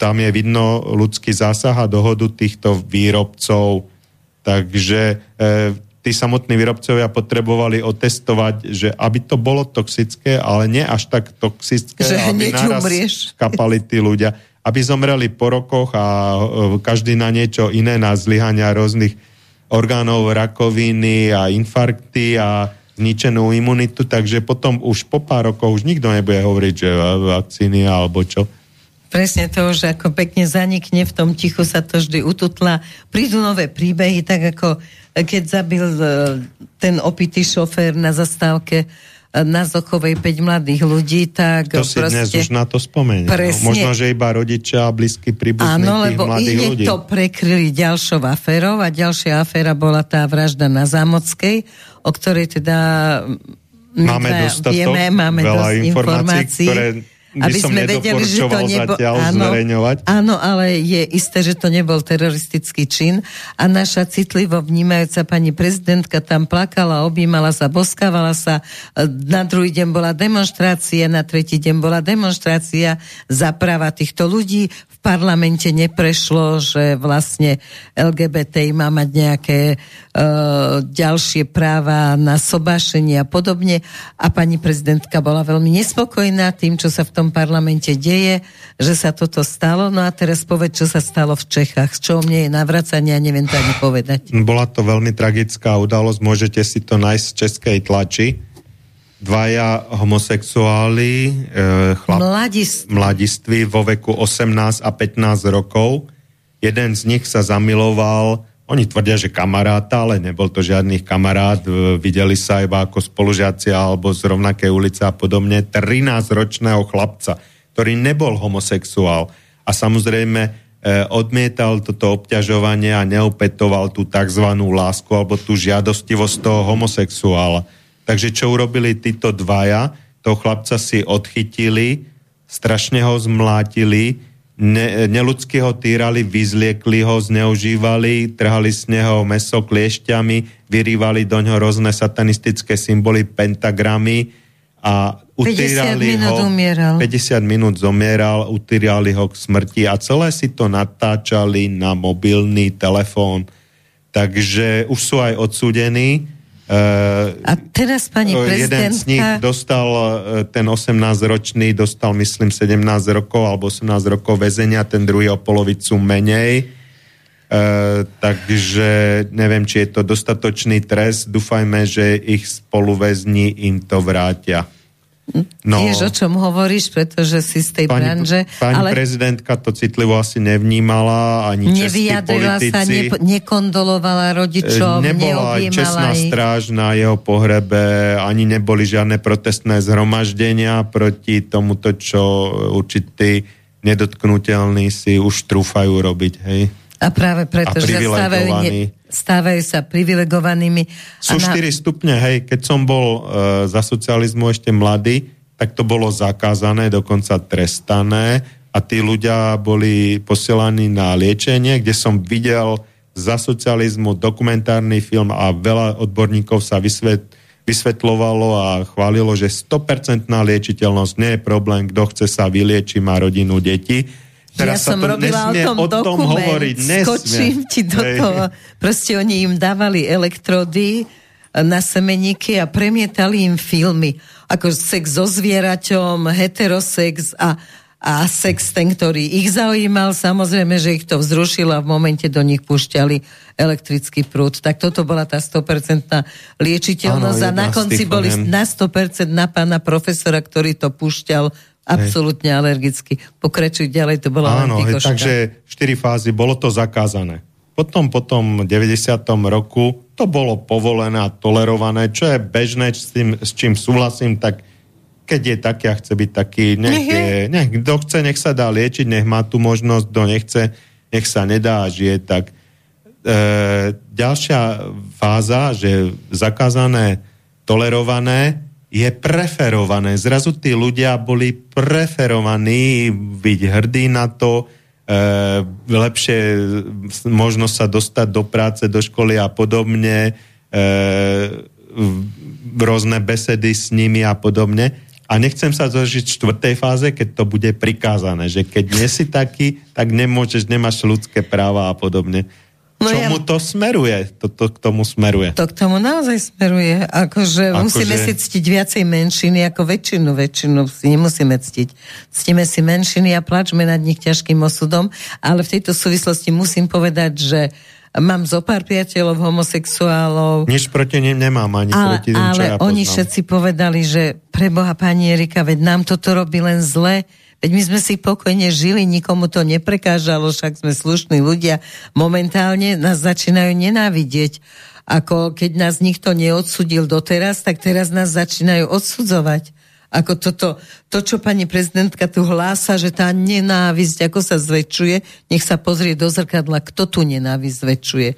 Tam je vidno ľudský zásah a dohodu týchto výrobcov. Takže e, tí samotní výrobcovia potrebovali otestovať, že aby to bolo toxické, ale nie až tak toxické, že aby naraz umrieš. [laughs] kapali tí ľudia, aby zomreli po rokoch a e, každý na niečo iné, na zlyhania rôznych orgánov rakoviny a infarkty a zničenú imunitu, takže potom už po pár rokov už nikto nebude hovoriť, že vakcíny alebo čo. Presne to, že ako pekne zanikne, v tom tichu sa to vždy ututla. Prídu nové príbehy, tak ako keď zabil e, ten opitý šofér na zastávke e, na Zochovej 5 mladých ľudí, tak to si proste... dnes už na to spomenie. No. Presne. No. Možno, že iba rodičia a blízky príbuzní Áno, lebo mladých ľudí. to prekryli ďalšou aférou a ďalšia aféra bola tá vražda na Zámockej, o ktorej teda máme dostatok, vieme, máme veľa dosť informácií, informácií ktoré aby sme vedeli, že to nebol... Áno, áno, ale je isté, že to nebol teroristický čin a naša citlivo vnímajúca pani prezidentka tam plakala, objímala sa, boskávala sa. Na druhý deň bola demonstrácia, na tretí deň bola demonstrácia za práva týchto ľudí. V parlamente neprešlo, že vlastne LGBT má mať nejaké uh, ďalšie práva na sobášenie a podobne. A pani prezidentka bola veľmi nespokojná tým, čo sa v tom parlamente deje, že sa toto stalo. No a teraz povedz, čo sa stalo v Čechách. Z čoho mne je navracanie a neviem to ani povedať. Bola to veľmi tragická udalosť, môžete si to nájsť z českej tlači dvaja homosexuáli, e, chlap, mladiství. mladiství vo veku 18 a 15 rokov. Jeden z nich sa zamiloval, oni tvrdia, že kamaráta, ale nebol to žiadnych kamarát, e, videli sa iba ako spolužiaci alebo z rovnakej ulice a podobne, 13-ročného chlapca, ktorý nebol homosexuál a samozrejme e, odmietal toto obťažovanie a neopetoval tú tzv. lásku alebo tú žiadostivosť toho homosexuála Takže čo urobili títo dvaja? Toho chlapca si odchytili, strašne ho zmlátili, ne, neludsky ho týrali, vyzliekli ho, zneužívali, trhali z neho meso kliešťami, vyrývali do ňoho rôzne satanistické symboly, pentagramy a utýrali 50 minút ho. Umieral. 50 minút zomieral, utýrali ho k smrti a celé si to natáčali na mobilný telefón. Takže už sú aj odsúdení a teraz pani prezidentka... Jeden z nich dostal, e, ten 18-ročný dostal myslím 17 rokov alebo 18 rokov väzenia, ten druhý o polovicu menej. E, takže neviem, či je to dostatočný trest. Dúfajme, že ich spoluväzni im to vrátia. No, Vieš, o čom hovoríš, pretože si z tej pani, branže. Pani ale... prezidentka to citlivo asi nevnímala, ani českí politici. sa, ne, nekondolovala rodičom, Nebola aj čestná ich. stráž na jeho pohrebe, ani neboli žiadne protestné zhromaždenia proti tomuto, čo určití nedotknutelní si už trúfajú robiť, hej. A práve preto, že stávajú, ne, stávajú sa privilegovanými. Sú na... 4 stupne, hej, keď som bol uh, za socializmu ešte mladý, tak to bolo zakázané, dokonca trestané a tí ľudia boli posielaní na liečenie, kde som videl za socializmu dokumentárny film a veľa odborníkov sa vysvet, vysvetlovalo a chválilo, že 100% liečiteľnosť nie je problém, kto chce sa vyliečiť, má rodinu, deti. Teraz ja som robila o tom, o tom dokument, hovoriť, skočím ti do Hej. toho. Proste oni im dávali elektrody na semeníky a premietali im filmy, ako sex so zvieraťom, heterosex a a sex ten, ktorý ich zaujímal, samozrejme, že ich to vzrušilo a v momente do nich púšťali elektrický prúd. Tak toto bola tá 100% liečiteľnosť ano, a na konci boli na 100% na pána profesora, ktorý to púšťal absolútne hej. alergicky. Pokračuj ďalej, to bolo Áno, hej, takže 4 fázy, bolo to zakázané. Potom, potom v 90. roku to bolo povolené a tolerované, čo je bežné, s, tým, s čím súhlasím, tak keď je taký a chce byť taký, nech, je, nech kto chce, nech sa dá liečiť, nech má tu možnosť, kto nechce, nech sa nedá a žije tak. E, ďalšia fáza, že zakázané, tolerované, je preferované. Zrazu tí ľudia boli preferovaní byť hrdí na to, e, lepšie možno sa dostať do práce, do školy a podobne, e, rôzne besedy s nimi a podobne a nechcem sa zožiť v štvrtej fáze, keď to bude prikázané, že keď nie si taký, tak nemôžeš, nemáš ľudské práva a podobne. No Čomu ja... to smeruje? To, to k tomu smeruje. To k tomu naozaj smeruje. Akože Ako musíme že... si ctiť viacej menšiny ako väčšinu. Väčšinu si nemusíme ctiť. Ctíme si menšiny a plačme nad nich ťažkým osudom. Ale v tejto súvislosti musím povedať, že mám zo pár priateľov homosexuálov. Nič proti nim nemám ani ale, proti tým, Ale ja oni všetci povedali, že pre Boha pani Erika, veď nám toto robí len zle, Veď my sme si pokojne žili, nikomu to neprekážalo, však sme slušní ľudia. Momentálne nás začínajú nenávidieť. Ako keď nás nikto neodsudil doteraz, tak teraz nás začínajú odsudzovať. Ako toto, to, čo pani prezidentka tu hlása, že tá nenávisť, ako sa zväčšuje, nech sa pozrie do zrkadla, kto tu nenávisť zväčšuje.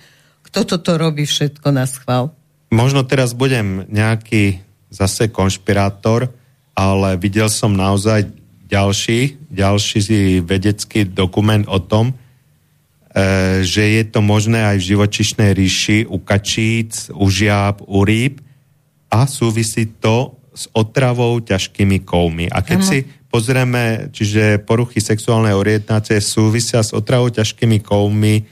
Kto toto robí všetko na schvál? Možno teraz budem nejaký zase konšpirátor, ale videl som naozaj ďalší, ďalší vedecký dokument o tom, e, že je to možné aj v živočišnej ríši u kačíc, u žiab, u rýb a súvisí to s otravou ťažkými kovmi. A keď ano. si pozrieme, čiže poruchy sexuálnej orientácie súvisia s otravou ťažkými kovmi, e,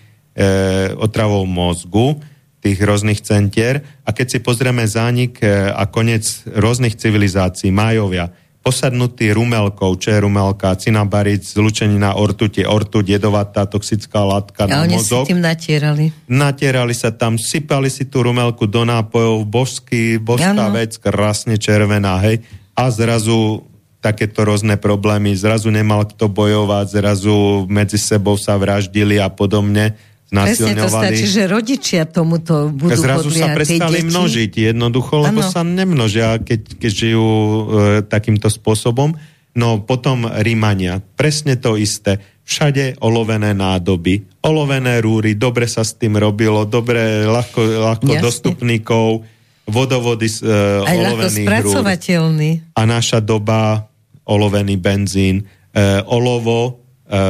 otravou mozgu, tých rôznych centier. A keď si pozrieme zánik e, a koniec rôznych civilizácií, Majovia, posadnutý rumelkou, čo je rumelka, cinabaric, zlučenina ortuti, ortuť, jedovatá toxická látka a na oni mozog. si tým natierali. Natierali sa tam, sypali si tú rumelku do nápojov, božský, božská ano. vec, krásne červená, hej. A zrazu takéto rôzne problémy, zrazu nemal kto bojovať, zrazu medzi sebou sa vraždili a podobne Presne to stačí, že rodičia tomuto budú Zrazu sa prestali množiť jednoducho, lebo ano. sa nemnožia, keď, keď žijú e, takýmto spôsobom. No potom Rímania, presne to isté. Všade olovené nádoby, olovené rúry, dobre sa s tým robilo, dobre, ľahko, ľahko dostupníkov, vodovody z e, olovených rúr. A naša doba, olovený benzín, e, olovo, e,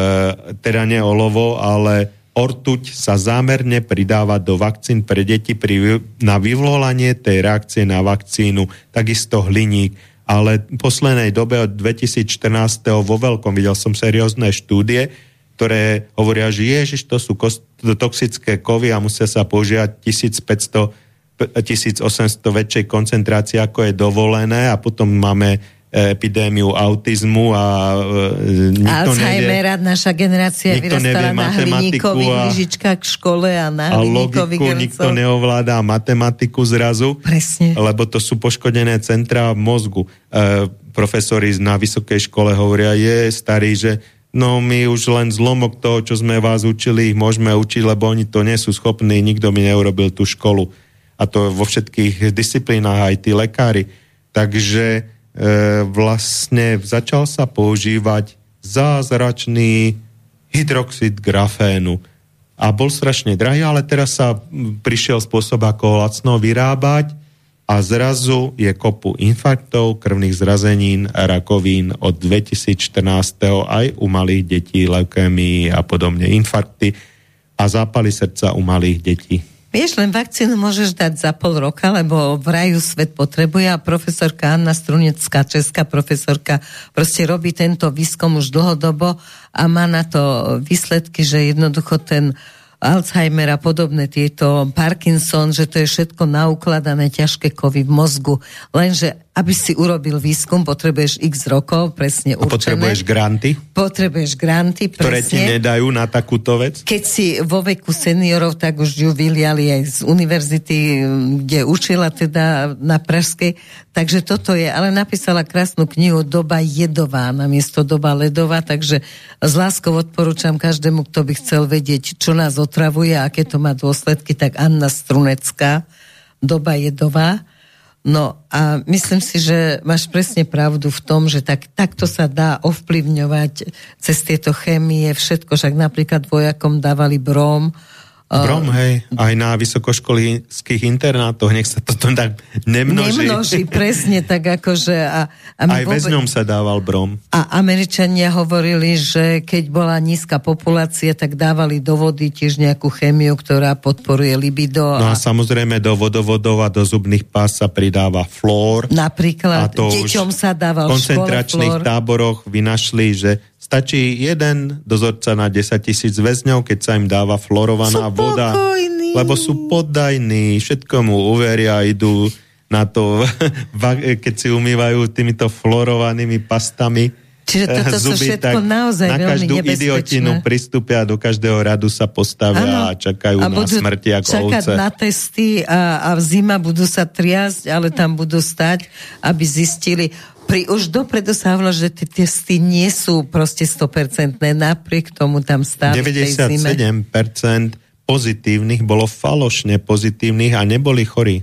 teda nie olovo, ale ortuť sa zámerne pridáva do vakcín pre deti pri, na vyvolanie tej reakcie na vakcínu, takisto hliník. Ale v poslednej dobe od 2014. vo veľkom videl som seriózne štúdie, ktoré hovoria, že ježiš, to sú kost- toxické kovy a musia sa používať 1500 1800 väčšej koncentrácie, ako je dovolené a potom máme epidémiu autizmu a e, nikto Alzheimera, nevie, naša generácia vyrastala na hliníkových lyžičkách k škole a na a logiku nikto neovládá matematiku zrazu, Presne. lebo to sú poškodené centra v mozgu. E, profesori na vysokej škole hovoria, je starý, že no my už len zlomok toho, čo sme vás učili, ich môžeme učiť, lebo oni to nie sú schopní, nikto mi neurobil tú školu. A to vo všetkých disciplínach, aj tí lekári. Takže vlastne začal sa používať zázračný hydroxid grafénu. a bol strašne drahý, ale teraz sa prišiel spôsob, ako lacno vyrábať a zrazu je kopu infarktov, krvných zrazenín, rakovín od 2014. aj u malých detí, leukémii a podobne, infarkty a zápaly srdca u malých detí. Vieš, len vakcínu môžeš dať za pol roka, lebo v raju svet potrebuje a profesorka Anna Strunecká, česká profesorka, proste robí tento výskum už dlhodobo a má na to výsledky, že jednoducho ten Alzheimer a podobné tieto Parkinson, že to je všetko naukladané ťažké kovy v mozgu. Lenže aby si urobil výskum, potrebuješ x rokov, presne určené. A potrebuješ granty? Potrebuješ granty, presne. Ktoré ti nedajú na takúto vec? Keď si vo veku seniorov, tak už ju vyliali aj z univerzity, kde učila teda na Pražskej. Takže toto je, ale napísala krásnu knihu Doba jedová namiesto Doba ledová, takže s láskou odporúčam každému, kto by chcel vedieť, čo nás otravuje, aké to má dôsledky, tak Anna Strunecká, Doba jedová No a myslím si, že máš presne pravdu v tom, že tak, takto sa dá ovplyvňovať cez tieto chémie všetko, však napríklad vojakom dávali brom, Brom, hej, aj na vysokoškolských internátoch, nech sa toto tak nemnoží. Nemnoží, [laughs] presne tak akože... A, a aj vôbec... väzňom sa dával brom. A Američania hovorili, že keď bola nízka populácia, tak dávali do vody tiež nejakú chemiu, ktorá podporuje libido. No a, a samozrejme do vodovodov a do zubných pás sa pridáva flór. Napríklad deťom sa dával v koncentračných flór. táboroch vynašli, že Stačí jeden dozorca na 10 tisíc väzňov, keď sa im dáva florovaná sú voda. Pokojní. Lebo sú poddajní, všetko mu uveria, idú na to, [laughs] keď si umývajú týmito florovanými pastami. Čiže toto zuby, sú všetko naozaj na každú idiotinu pristúpia do každého radu sa postavia ano, a čakajú a na smrti ako čakať ovce. na testy a, a v zima budú sa triasť, ale tam budú stať, aby zistili, pri už dopredu sa hovorilo, že tie testy nie sú proste 100%, napriek tomu tam stále 97% pozitívnych bolo falošne pozitívnych a neboli chorí.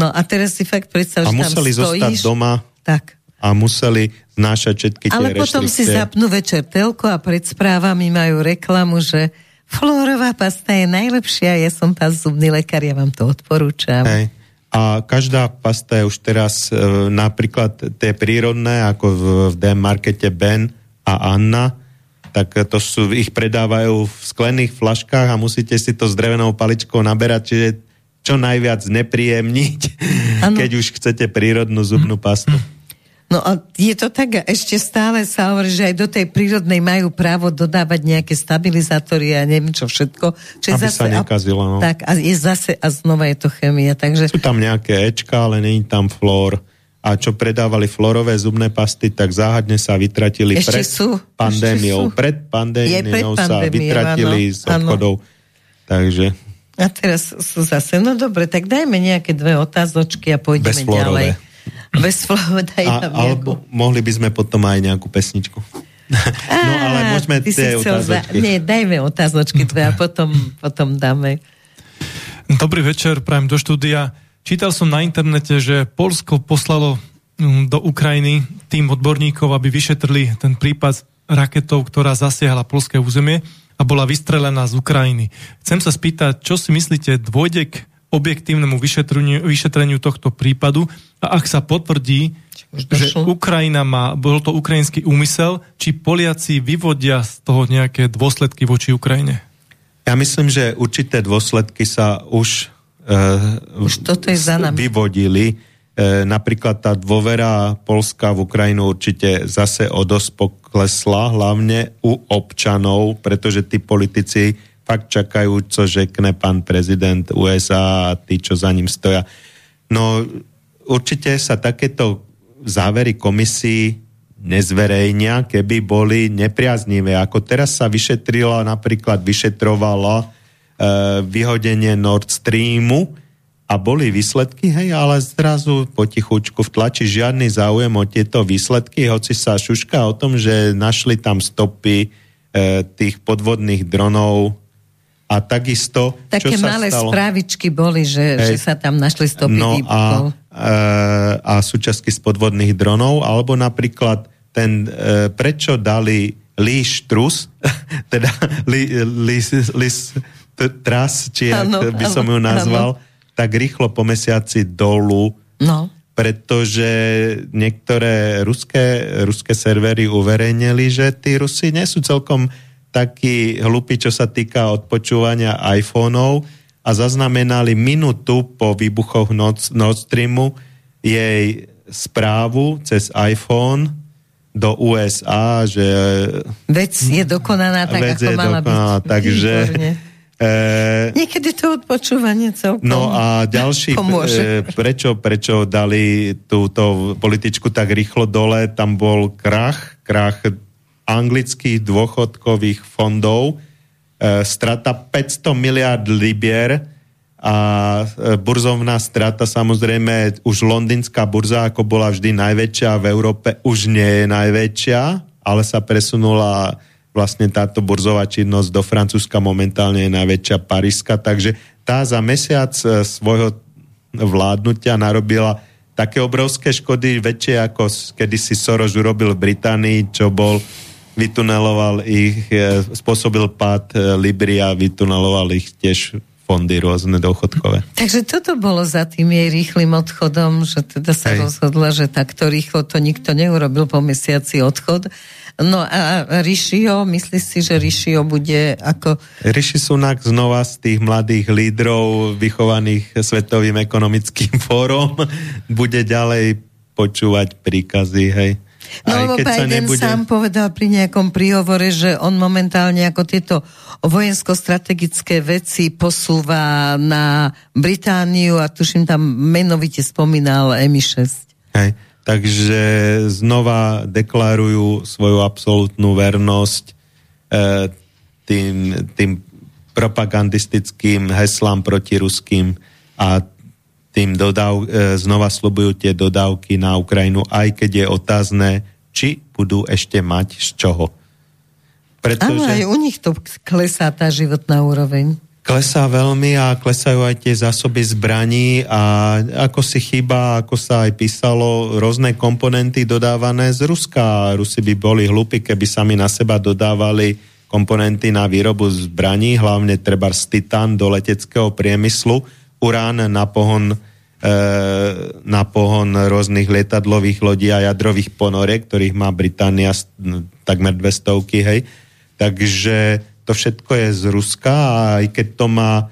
No a teraz si fakt predstav, a museli tam stojíš, zostať doma tak. a museli znášať všetky tie Ale potom si zapnú večer telko a pred správami majú reklamu, že fluorová pasta je najlepšia, ja som pán zubný lekár, ja vám to odporúčam. Hej a každá pasta je už teraz e, napríklad tie prírodné, ako v, v DM markete Ben a Anna, tak to sú, ich predávajú v sklených flaškách a musíte si to s drevenou paličkou naberať, čiže čo najviac nepríjemniť, [laughs] ano. keď už chcete prírodnú zubnú pastu. No a je to tak, ešte stále sa hovorí, že aj do tej prírodnej majú právo dodávať nejaké stabilizátory a neviem čo všetko. Čo Aby zase, sa nekazilo. No. Tak a je zase, a znova je to chemia. Takže... Sú tam nejaké Ečka, ale není tam flór. A čo predávali florové zubné pasty, tak záhadne sa vytratili ešte pred sú, pandémiou. Sú. Pred pandémiou sa vytratili áno, z obchodov. Áno. Takže... A teraz sú zase, no dobre, tak dajme nejaké dve otázočky a pôjdeme ďalej. Bez daj a, Alebo mohli by sme potom aj nejakú pesničku. no ale môžeme tie otázočky. Za... Nie, dajme otázočky tvoje a [laughs] potom, potom dáme. Dobrý večer, prajem do štúdia. Čítal som na internete, že Polsko poslalo mm, do Ukrajiny tým odborníkov, aby vyšetrili ten prípad raketov, ktorá zasiahla polské územie a bola vystrelená z Ukrajiny. Chcem sa spýtať, čo si myslíte, dôjde k objektívnemu vyšetreniu, vyšetreniu tohto prípadu a ak sa potvrdí, že Ukrajina má, bol to ukrajinský úmysel, či Poliaci vyvodia z toho nejaké dôsledky voči Ukrajine? Ja myslím, že určité dôsledky sa už, uh, už toto je za nami. vyvodili. Uh, napríklad tá dôvera Polska v Ukrajinu určite zase o dosť poklesla, hlavne u občanov, pretože tí politici fakt čakajú, čo řekne pán prezident USA a tí, čo za ním stoja. No určite sa takéto závery komisí nezverejnia, keby boli nepriaznivé. Ako teraz sa vyšetrila, napríklad vyšetrovalo e, vyhodenie Nord Streamu a boli výsledky, hej, ale zrazu potichučku v tlači žiadny záujem o tieto výsledky, hoci sa šuška o tom, že našli tam stopy e, tých podvodných dronov a takisto... Také čo sa malé stalo? správičky boli, že, Hej. že sa tam našli stopy no a, e, a súčasky z podvodných dronov, alebo napríklad ten, e, prečo dali Lee Strus, [laughs] teda Lee, tras, či ano, by som ju nazval, ano. tak rýchlo po mesiaci dolu, no. pretože niektoré ruské, ruské servery uverejnili, že tí Rusi nie sú celkom takí hlupí, čo sa týka odpočúvania iPhoneov a zaznamenali minútu po výbuchoch Nord Streamu jej správu cez iPhone do USA, že... Vec je dokonaná tak, vec ako je mala dokonaná, byť. Takže... E, Niekedy to odpočúvanie celkom No a ďalší, e, prečo, prečo dali túto političku tak rýchlo dole, tam bol krach, krach anglických dôchodkových fondov, strata 500 miliard libier, a e, burzovná strata samozrejme už londýnská burza, ako bola vždy najväčšia v Európe, už nie je najväčšia, ale sa presunula vlastne táto burzová činnosť do Francúzska momentálne je najväčšia Paríska, takže tá za mesiac e, svojho vládnutia narobila také obrovské škody, väčšie ako kedysi Soros urobil v Británii, čo bol vytuneloval ich, e, spôsobil pád Libry a vytuneloval ich tiež fondy rôzne dôchodkové. Takže toto bolo za tým jej rýchlým odchodom, že teda sa Hej. rozhodla, že takto rýchlo to nikto neurobil po mesiaci odchod. No a Rišio, myslíš si, že Rišio bude ako... Riši Sunak znova z tých mladých lídrov vychovaných Svetovým ekonomickým fórom [laughs] bude ďalej počúvať príkazy, hej. No lebo Biden nebude... sám povedal pri nejakom príhovore, že on momentálne ako tieto vojensko-strategické veci posúva na Britániu a tuším tam menovite spomínal MI6. Hej. Takže znova deklarujú svoju absolútnu vernosť e, tým, tým propagandistickým heslám proti ruským a tým dodav, e, znova slubujú tie dodávky na Ukrajinu, aj keď je otázne, či budú ešte mať z čoho. Pretože... Áno, aj u nich to klesá tá životná úroveň. Klesá veľmi a klesajú aj tie zásoby zbraní a ako si chýba, ako sa aj písalo, rôzne komponenty dodávané z Ruska. Rusi by boli hlúpi, keby sami na seba dodávali komponenty na výrobu zbraní, hlavne treba z titán do leteckého priemyslu urán na pohon, e, na pohon rôznych lietadlových lodí a jadrových ponorek, ktorých má Británia takmer 200, hej. Takže to všetko je z Ruska a aj keď to má e,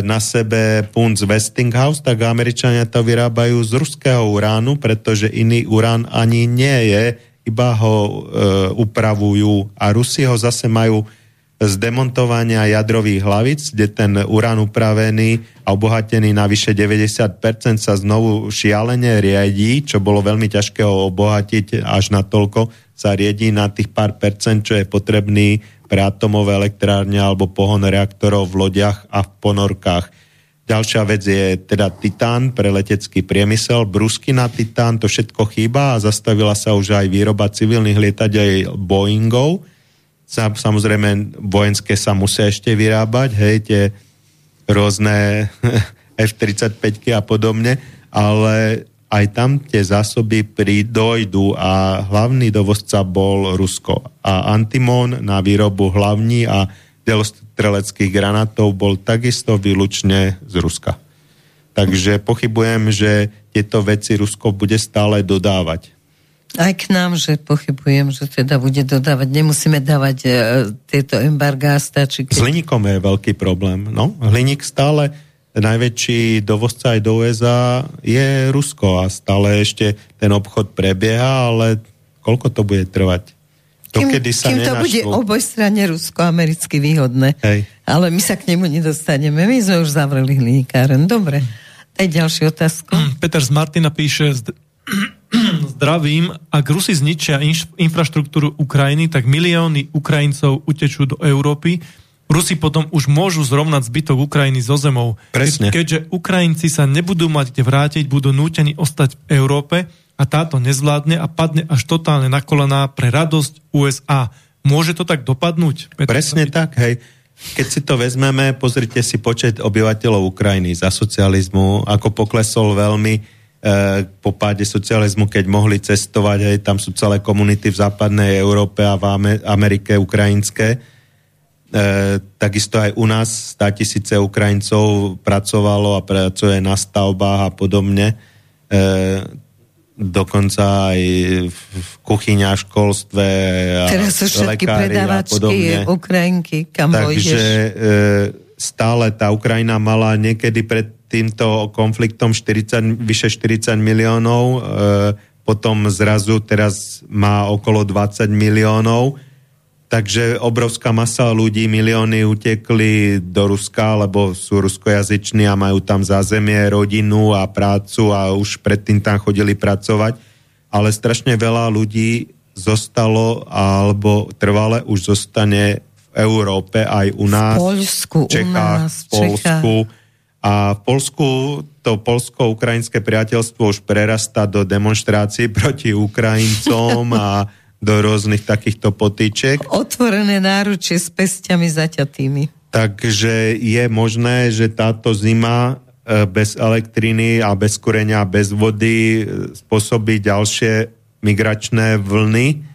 na sebe punt z Westinghouse, tak Američania to vyrábajú z ruského uránu, pretože iný urán ani nie je, iba ho e, upravujú a Rusi ho zase majú z demontovania jadrových hlavic, kde ten urán upravený a obohatený na vyše 90% sa znovu šialene riadí, čo bolo veľmi ťažké ho obohatiť až na toľko, sa riedí na tých pár percent, čo je potrebný pre atomové elektrárne alebo pohon reaktorov v lodiach a v ponorkách. Ďalšia vec je teda titán pre letecký priemysel, brusky na titán, to všetko chýba a zastavila sa už aj výroba civilných lietadiel Boeingov, Samozrejme, vojenské sa musia ešte vyrábať, hej, tie rôzne [laughs] F-35 a podobne, ale aj tam tie zásoby pridojdu a hlavný dovozca bol Rusko. A Antimon na výrobu hlavní a delostreleckých granátov bol takisto výlučne z Ruska. Takže pochybujem, že tieto veci Rusko bude stále dodávať. Aj k nám, že pochybujem, že teda bude dodávať. Nemusíme dávať e, tieto embargá, stačí. Keď... S hliníkom je veľký problém. No, hliník stále najväčší dovozca aj do USA je Rusko a stále ešte ten obchod prebieha, ale koľko to bude trvať? To, kým, kedy sa kým to bude oboj strane rusko-americky výhodné. Hej. Ale my sa k nemu nedostaneme. My sme už zavreli hliníkáren. Dobre. Daj ďalšiu otázku. Peter z Martina píše, zdravím, ak Rusi zničia inš, infraštruktúru Ukrajiny, tak milióny Ukrajincov utečú do Európy. Rusi potom už môžu zrovnať zbytok Ukrajiny zo zemou. Presne. Ke, keďže Ukrajinci sa nebudú mať kde vrátiť, budú nútení ostať v Európe a táto nezvládne a padne až totálne na kolená pre radosť USA. Môže to tak dopadnúť? Petr, Presne tak, hej. Keď si to vezmeme, pozrite si počet obyvateľov Ukrajiny za socializmu, ako poklesol veľmi po páde socializmu, keď mohli cestovať, aj tam sú celé komunity v západnej Európe a v Amerike ukrajinské. takisto aj u nás 100 tisíce Ukrajincov pracovalo a pracuje na stavbách a podobne. E, dokonca aj v kuchyňa, školstve a Teraz sú všetky predávačky Ukrajinky, kam Takže e, stále tá Ukrajina mala niekedy pred týmto konfliktom 40, vyše 40 miliónov, e, potom zrazu teraz má okolo 20 miliónov Takže obrovská masa ľudí, milióny utekli do Ruska, lebo sú ruskojazyční a majú tam zázemie, rodinu a prácu a už predtým tam chodili pracovať. Ale strašne veľa ľudí zostalo alebo trvale už zostane v Európe aj u nás. V Polsku, v Čechách, u nás, v Polsku. A v Polsku to polsko-ukrajinské priateľstvo už prerastá do demonstrácií [laughs] proti Ukrajincom a do rôznych takýchto potýček. Otvorené náručie s pestiami zaťatými. Takže je možné, že táto zima e, bez elektriny a bez kurenia a bez vody e, spôsobí ďalšie migračné vlny,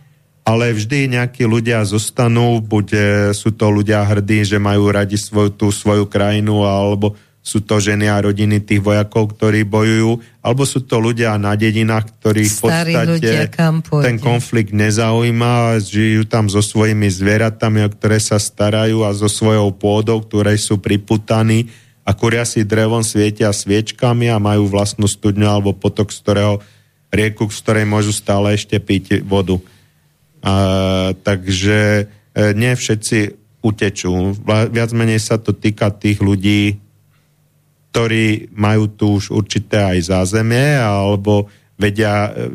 ale vždy nejakí ľudia zostanú, buď e, sú to ľudia hrdí, že majú radi svoju, tú svoju krajinu, alebo sú to ženy a rodiny tých vojakov, ktorí bojujú, alebo sú to ľudia na dedinách, ktorí v podstate ľudia, ten konflikt nezaujíma, žijú tam so svojimi zvieratami, o ktoré sa starajú a so svojou pôdou, ktoré sú priputaní a kuria si drevom, svietia sviečkami a majú vlastnú studňu alebo potok, z ktorého rieku, z ktorej môžu stále ešte piť vodu. A, takže e, nie všetci utečú. Viac menej sa to týka tých ľudí, ktorí majú tu už určité aj zázemie, alebo vedia, e, e,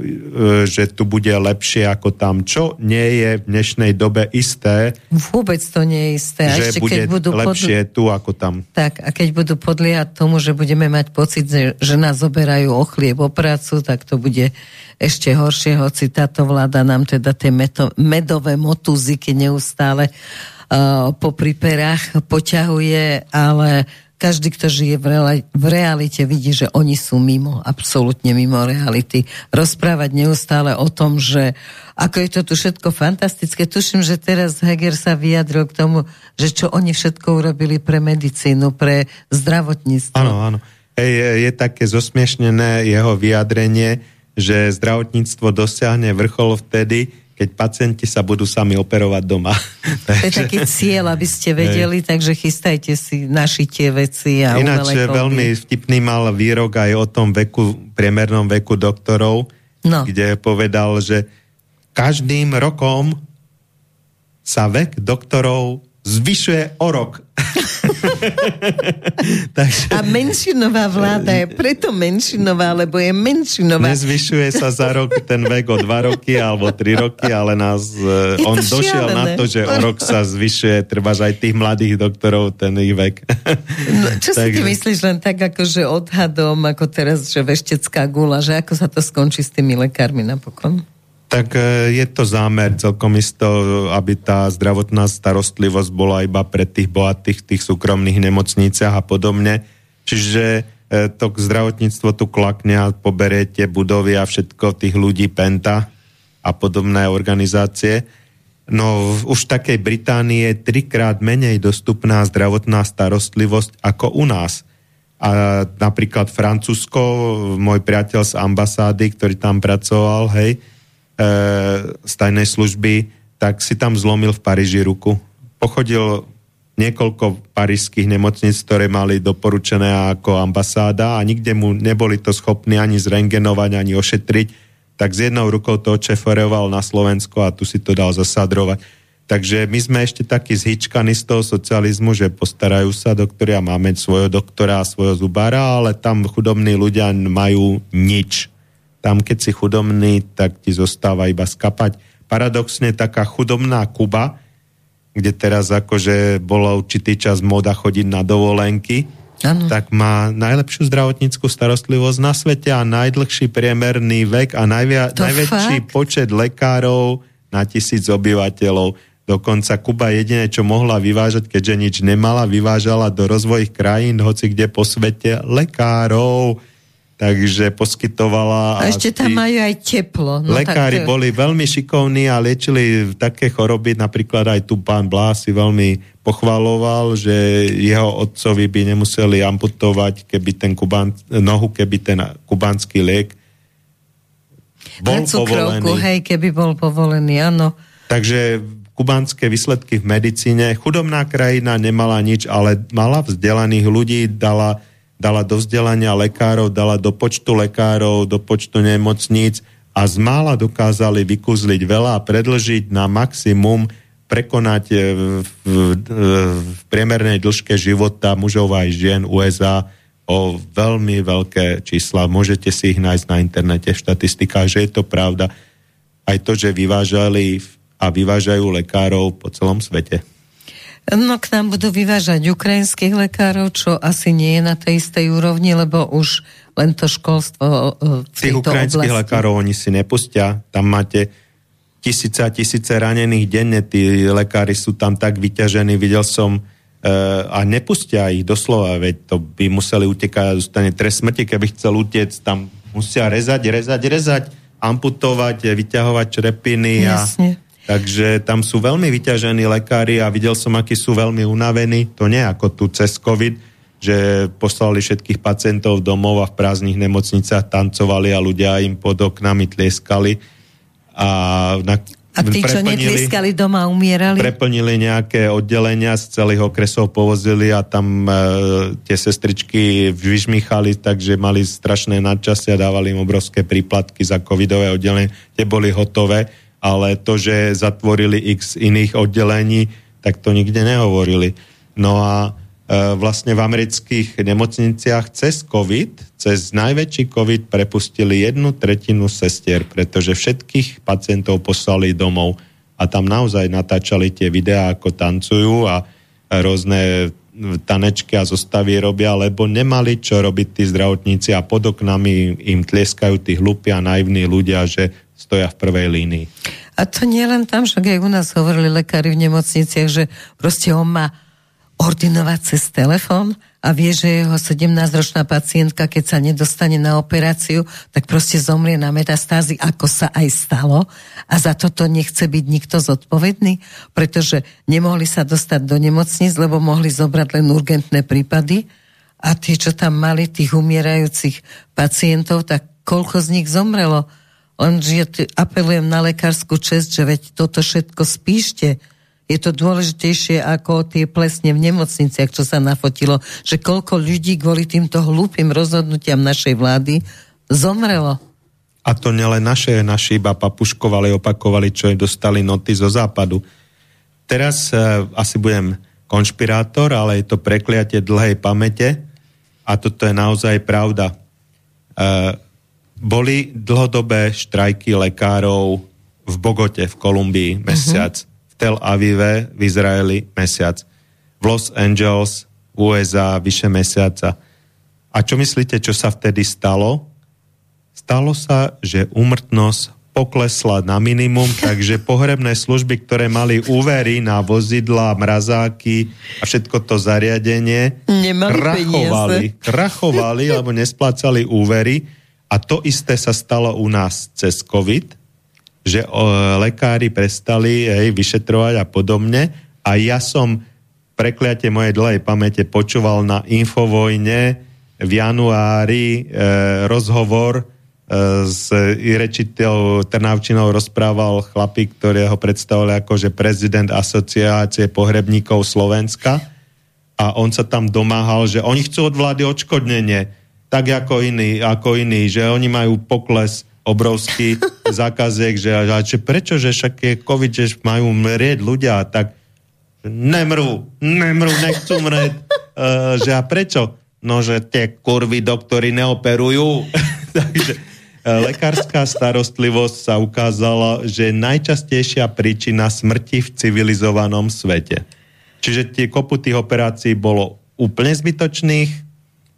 že tu bude lepšie ako tam, čo nie je v dnešnej dobe isté. Vôbec to nie je isté. A že ešte, bude keď budú lepšie podli... tu ako tam. Tak, a keď budú podliehať tomu, že budeme mať pocit, že nás zoberajú o chlieb, o prácu, tak to bude ešte horšie, hoci táto vláda nám teda tie meto, medové motúziky neustále uh, po priperách poťahuje, ale každý, kto žije v, reali- v realite, vidí, že oni sú mimo, absolútne mimo reality. Rozprávať neustále o tom, že ako je to tu všetko fantastické. Tuším, že teraz Heger sa vyjadril k tomu, že čo oni všetko urobili pre medicínu, pre zdravotníctvo. Áno, áno. Je, je také zosmiešnené jeho vyjadrenie, že zdravotníctvo dosiahne vrchol vtedy, keď pacienti sa budú sami operovať doma. [laughs] To je taký cieľ, aby ste vedeli, takže chystajte si naši tie veci a Ináč veľmi vtipný mal výrok aj o tom veku, priemernom veku doktorov, no. kde povedal, že každým rokom sa vek doktorov zvyšuje o rok. [laughs] Takže... A menšinová vláda je preto menšinová, lebo je menšinová. Nezvyšuje sa za rok ten vek o dva roky alebo tri roky, ale nás, je on došiel šialené. na to, že o rok sa zvyšuje, treba aj tých mladých doktorov ten ich vek. No, čo Takže... si ty myslíš len tak, akože odhadom, ako teraz, že veštecká gula, že ako sa to skončí s tými lekármi napokon? Tak e, je to zámer celkom isto, aby tá zdravotná starostlivosť bola iba pre tých bohatých, tých súkromných nemocniciach a podobne. Čiže e, to zdravotníctvo tu klakne a poberiete budovy a všetko tých ľudí Penta a podobné organizácie. No už v takej Británii je trikrát menej dostupná zdravotná starostlivosť ako u nás. A napríklad Francúzsko, môj priateľ z ambasády, ktorý tam pracoval, hej, z tajnej služby, tak si tam zlomil v Paríži ruku. Pochodil niekoľko parížských nemocníc, ktoré mali doporučené ako ambasáda a nikde mu neboli to schopní ani zrengenovať, ani ošetriť, tak s jednou rukou to očeferoval na Slovensko a tu si to dal zasadrovať. Takže my sme ešte takí zhyčkaní z toho socializmu, že postarajú sa doktori a máme svojho doktora a svojho zubára, ale tam chudobní ľudia majú nič tam keď si chudobný, tak ti zostáva iba skapať. Paradoxne taká chudobná Kuba, kde teraz akože bola určitý čas moda chodiť na dovolenky, ano. tak má najlepšiu zdravotníckú starostlivosť na svete a najdlhší priemerný vek a najvia- najväčší fakt? počet lekárov na tisíc obyvateľov. Dokonca Kuba jediné, čo mohla vyvážať, keďže nič nemala, vyvážala do rozvojich krajín, hoci kde po svete, lekárov takže poskytovala... A ešte tam majú aj teplo. No, lekári tak to... boli veľmi šikovní a liečili také choroby, napríklad aj tu pán Blás si veľmi pochvaloval, že jeho otcovi by nemuseli amputovať keby ten kubán, nohu, keby ten kubánsky liek bol cukrovku, povolený. hej, keby bol povolený, áno. Takže kubánske výsledky v medicíne, chudobná krajina nemala nič, ale mala vzdelaných ľudí, dala dala do vzdelania lekárov, dala do počtu lekárov, do počtu nemocníc a z mála dokázali vykúzliť veľa a predlžiť na maximum, prekonať v, v, v priemernej dĺžke života mužov aj žien USA o veľmi veľké čísla. Môžete si ich nájsť na internete v štatistikách, že je to pravda. Aj to, že vyvážali a vyvážajú lekárov po celom svete. No k nám budú vyvážať ukrajinských lekárov, čo asi nie je na tej istej úrovni, lebo už len to školstvo v Tých ukrajinských oblasti. lekárov oni si nepustia. Tam máte tisíce a tisíce ranených denne. Tí lekári sú tam tak vyťažení. Videl som e, a nepustia ich doslova, veď to by museli utekať a zostane trest smrti, keby chcel utiec, tam musia rezať, rezať, rezať, amputovať, vyťahovať črepiny Jasne. A Takže tam sú veľmi vyťažení lekári a videl som, akí sú veľmi unavení. To nie ako tu cez COVID, že poslali všetkých pacientov domov a v prázdnych nemocniciach tancovali a ľudia im pod oknami tlieskali. A, na, a tí, čo netlieskali doma, umierali? Preplnili nejaké oddelenia z celých okresov, povozili a tam e, tie sestričky vyžmýchali, takže mali strašné nadčasia, dávali im obrovské príplatky za covidové oddelenie, tie boli hotové ale to, že zatvorili x iných oddelení, tak to nikde nehovorili. No a e, vlastne v amerických nemocniciach cez COVID, cez najväčší COVID prepustili jednu tretinu sestier, pretože všetkých pacientov poslali domov a tam naozaj natáčali tie videá, ako tancujú a rôzne tanečky a zostavy robia, lebo nemali čo robiť tí zdravotníci a pod oknami im tlieskajú tí hlupí a naivní ľudia, že stoja v prvej línii. A to nie len tam, že aj u nás hovorili lekári v nemocniciach, že proste on má ordinovať cez telefón a vie, že jeho 17-ročná pacientka, keď sa nedostane na operáciu, tak proste zomrie na metastázy, ako sa aj stalo. A za toto nechce byť nikto zodpovedný, pretože nemohli sa dostať do nemocnic, lebo mohli zobrať len urgentné prípady. A tie, čo tam mali, tých umierajúcich pacientov, tak koľko z nich zomrelo? Lenže apelujem na lekárskú čest, že veď toto všetko spíšte. Je to dôležitejšie ako tie plesne v nemocniciach, čo sa nafotilo, že koľko ľudí kvôli týmto hlúpým rozhodnutiam našej vlády zomrelo. A to nielen naše, naši iba papuškovali, opakovali, čo dostali noty zo západu. Teraz uh, asi budem konšpirátor, ale je to prekliatie dlhej pamäte a toto je naozaj pravda. Uh, boli dlhodobé štrajky lekárov v Bogote, v Kolumbii mesiac, uh-huh. v Tel Avive, v Izraeli mesiac, v Los Angeles, USA vyše mesiaca. A čo myslíte, čo sa vtedy stalo? Stalo sa, že úmrtnosť poklesla na minimum, [laughs] takže pohrebné služby, ktoré mali úvery na vozidla, mrazáky a všetko to zariadenie, Nemali krachovali, krachovali, lebo nesplácali úvery a to isté sa stalo u nás cez COVID, že o, lekári prestali hej, vyšetrovať a podobne. A ja som prekliate mojej dlhej pamäte počúval na Infovojne v januári e, rozhovor e, s rečiteľou Trnavčinou rozprával chlapík, ktorého predstavovali ako že prezident asociácie pohrebníkov Slovenska a on sa tam domáhal, že oni chcú od vlády odškodnenie tak ako iní, ako iní, že oni majú pokles obrovský [laughs] zákaziek, že, že prečo, že však je COVID, že majú mrieť ľudia, tak nemrú, nemrú, nechcú mrieť. Uh, [laughs] že a prečo? No, že tie kurvy doktory neoperujú. [laughs] Takže uh, lekárska starostlivosť sa ukázala, že je najčastejšia príčina smrti v civilizovanom svete. Čiže tie kopu tých operácií bolo úplne zbytočných,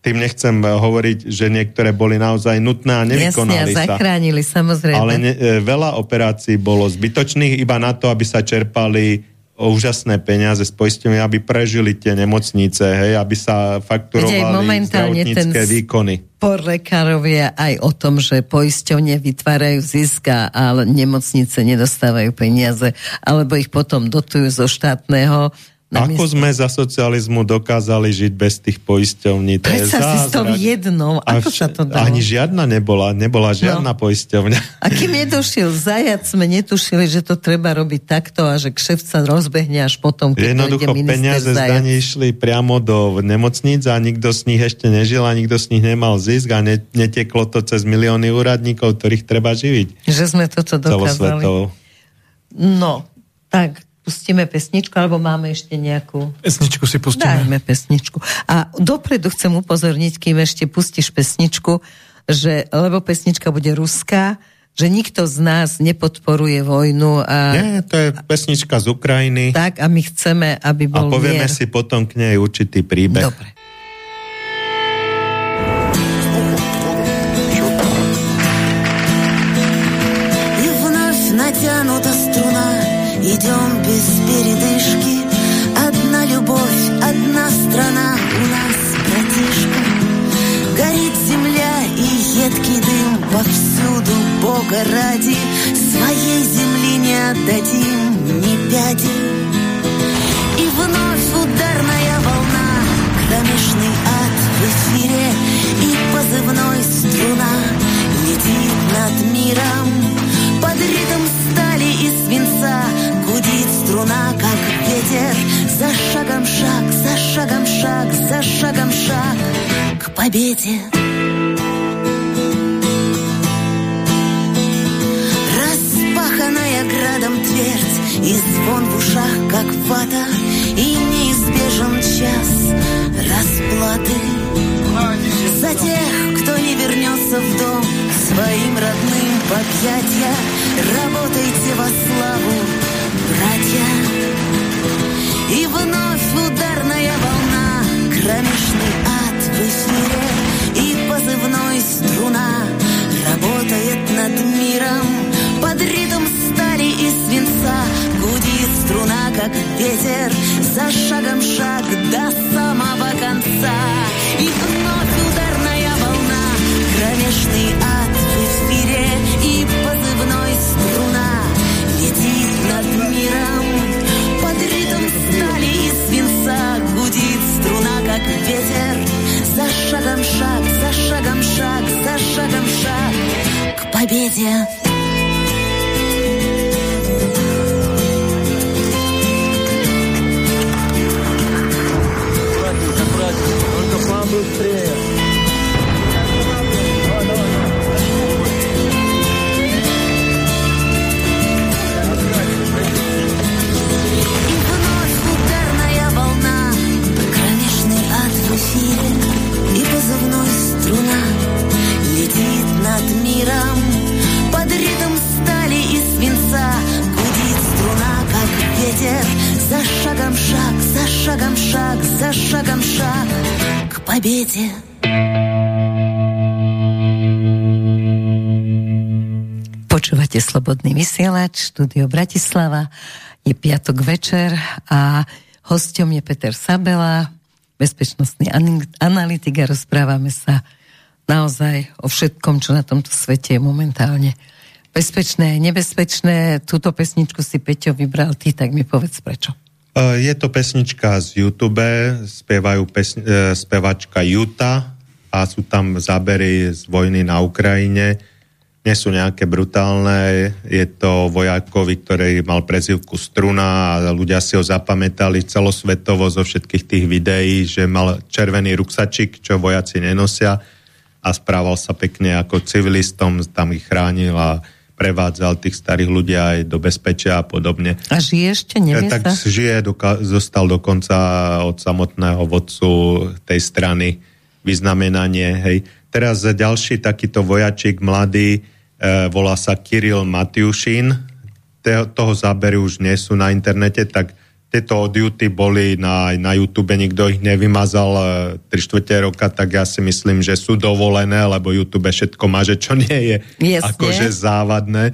tým nechcem eh, hovoriť, že niektoré boli naozaj nutné a nevykonali Jasne, a zachránili, sa. samozrejme. Ale ne, eh, veľa operácií bolo zbytočných iba na to, aby sa čerpali úžasné peniaze z poistenia, aby prežili tie nemocnice, hej, aby sa fakturovali zdravotnícke výkony. Por lekárovia aj o tom, že poisťovne vytvárajú ziska, ale nemocnice nedostávajú peniaze, alebo ich potom dotujú zo štátneho ako sme za socializmu dokázali žiť bez tých poisťovní? To Prečo je si s tou jednou, ako vš- sa to dalo? Ani žiadna nebola, nebola žiadna no. poisťovňa. A kým nedošiel zajac, sme netušili, že to treba robiť takto a že kšeft sa rozbehne až potom, keď Jednoducho peniaze z daní išli priamo do nemocníc a nikto z nich ešte nežil a nikto z nich nemal zisk a ne, neteklo to cez milióny úradníkov, ktorých treba živiť. Že sme toto dokázali. No, tak pustíme pesničku, alebo máme ešte nejakú... Pesničku si pustíme. Dajme pesničku. A dopredu chcem upozorniť, kým ešte pustíš pesničku, že, lebo pesnička bude ruská, že nikto z nás nepodporuje vojnu. A, Nie, to je pesnička z Ukrajiny. Tak a my chceme, aby bol A povieme mier. si potom k nej určitý príbeh. Dobre. И вновь натянута струна Идем страна У нас, братишка. Горит земля и едкий дым Повсюду Бога ради. Своей земли не отдадим ни пяди. И вновь ударная волна Кромешный ад в эфире. И позывной струна Летит над миром. Под ритм стали и свинца Гудит струна, как ветер. За шагом шаг, К победе. Распаханная градом твердь И звон в ушах, как вата И неизбежен час расплаты. За тех, кто не вернется в дом своим родным в объятья Работайте во славу, братья. И вновь ударная волна Кромешный ад эфире И позывной струна Работает над миром. Под ритм стали и свинца. Гудит струна, как ветер За шагом шаг до самого конца. И вновь ударная волна Кромешный ад в эфире. И позывной струна Летит над миром. Под ритм стали и свинца. Гудит струна, как ветер За шагом шаг, за шагом шаг, за шагом шаг К победе. И шаг, за шагом шаг К победе Počúvate Slobodný vysielač, štúdio Bratislava. Je piatok večer a hosťom je Peter Sabela, bezpečnostný ani- analytik a rozprávame sa naozaj o všetkom, čo na tomto svete je momentálne bezpečné, nebezpečné. Túto pesničku si Peťo vybral ty, tak mi povedz prečo. E, Je to pesnička z YouTube, spievajú e, spevačka Juta a sú tam zábery z vojny na Ukrajine. Nie sú nejaké brutálne, je to vojakovi, ktorý mal prezivku Struna a ľudia si ho zapamätali celosvetovo zo všetkých tých videí, že mal červený ruksačik, čo vojaci nenosia a správal sa pekne ako civilistom, tam ich chránil a prevádzal tých starých ľudí aj do bezpečia a podobne. A žije ešte, nevie tak sa? žije, doka- zostal dokonca od samotného vodcu tej strany vyznamenanie. Hej. Teraz ďalší takýto vojačik mladý, e, volá sa Kiril Matiušin. Te, toho zábery už nie sú na internete, tak tieto odjuty boli na, na YouTube, nikto ich nevymazal e, 3 čtvrte roka, tak ja si myslím, že sú dovolené, lebo YouTube všetko má, že čo nie je Jasne. akože závadné.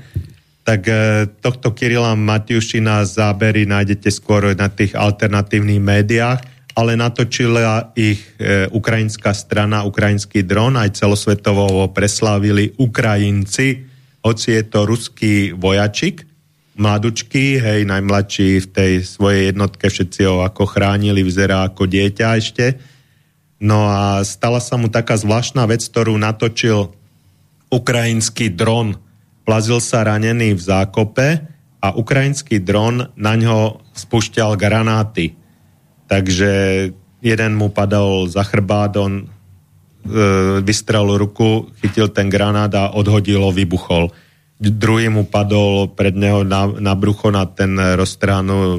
tak e, tohto Kirila Matiušina zábery nájdete skôr na tých alternatívnych médiách, ale natočila ich e, ukrajinská strana, ukrajinský dron, aj celosvetovo preslávili Ukrajinci, hoci je to ruský vojačik, mladučký, hej, najmladší v tej svojej jednotke, všetci ho ako chránili, vyzerá ako dieťa ešte. No a stala sa mu taká zvláštna vec, ktorú natočil ukrajinský dron plazil sa ranený v zákope a ukrajinský dron na ňo spúšťal granáty. Takže jeden mu padal za chrbát, on e, vystrel ruku, chytil ten granát a odhodil ho, vybuchol. Druhý mu padol pred neho na, na brucho na ten roztránu, e,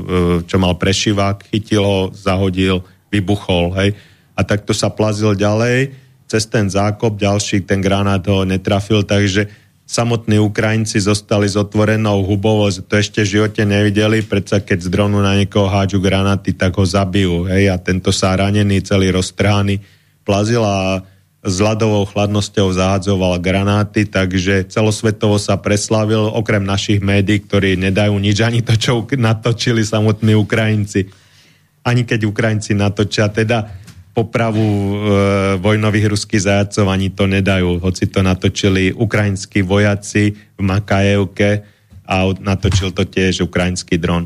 čo mal prešivák, chytil ho, zahodil, vybuchol. Hej. A takto sa plazil ďalej cez ten zákop, ďalší ten granát ho netrafil, takže samotní Ukrajinci zostali s otvorenou hubou, to ešte v živote nevideli, predsa keď z dronu na niekoho hádžu granáty, tak ho zabijú. Hej? A tento sa ranený, celý roztrhaný, plazil a s ľadovou chladnosťou zahadzoval granáty, takže celosvetovo sa preslavil, okrem našich médií, ktorí nedajú nič, ani to, čo natočili samotní Ukrajinci. Ani keď Ukrajinci natočia, teda popravu e, vojnových ruských zajacov ani to nedajú, hoci to natočili ukrajinskí vojaci v Makajevke a natočil to tiež ukrajinský dron.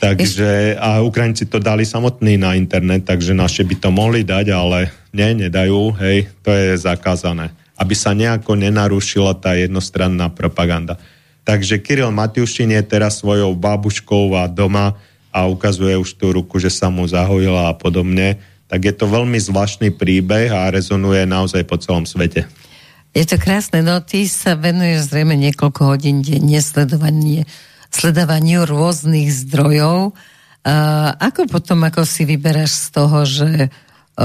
Takže, a Ukrajinci to dali samotný na internet, takže naše by to mohli dať, ale nie, nedajú, hej, to je zakázané. Aby sa nejako nenarušila tá jednostranná propaganda. Takže Kiril Matiušin je teraz svojou babuškou a doma a ukazuje už tú ruku, že sa mu zahojila a podobne tak je to veľmi zvláštny príbeh a rezonuje naozaj po celom svete. Je to krásne, no ty sa venuješ zrejme niekoľko hodín denne sledovanie, sledovaniu rôznych zdrojov. A ako potom, ako si vyberáš z toho, že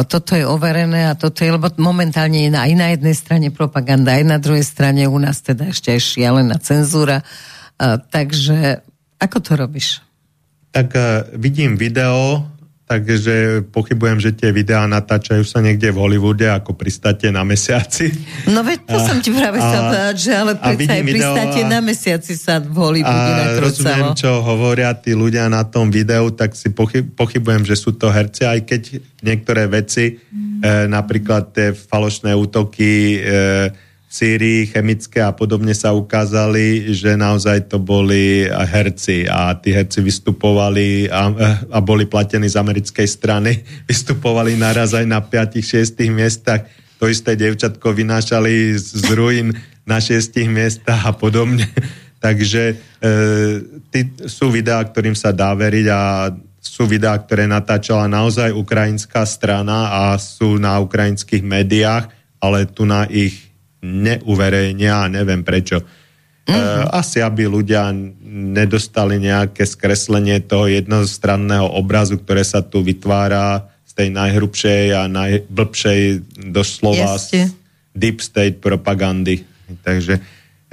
toto je overené a toto je, lebo momentálne je na, aj na jednej strane propaganda, aj na druhej strane u nás teda ešte aj šialená cenzúra. A, takže ako to robíš? Tak uh, vidím video takže pochybujem, že tie videá natáčajú sa niekde v Hollywoode, ako pristáte na mesiaci. No veď to a, som ti práve chcel povedať, že ale predsa aj pristáte a, na mesiaci sa v Hollywoode a rozumiem, čo hovoria tí ľudia na tom videu, tak si pochyb, pochybujem, že sú to herci, aj keď niektoré veci, mm. e, napríklad tie falošné útoky e, Sýrii chemické a podobne sa ukázali, že naozaj to boli herci a tí herci vystupovali a, a boli platení z americkej strany, [laughs] vystupovali naraz aj na 5-6 miestach. To isté devčatko vynášali z, z ruín na 6 miestach a podobne. [laughs] Takže e, tí, sú videá, ktorým sa dá veriť a sú videá, ktoré natáčala naozaj ukrajinská strana a sú na ukrajinských médiách, ale tu na ich neuverejnia a neviem prečo. Mm-hmm. Asi, aby ľudia nedostali nejaké skreslenie toho jednostranného obrazu, ktoré sa tu vytvára z tej najhrubšej a najblbšej doslova z deep state propagandy. Takže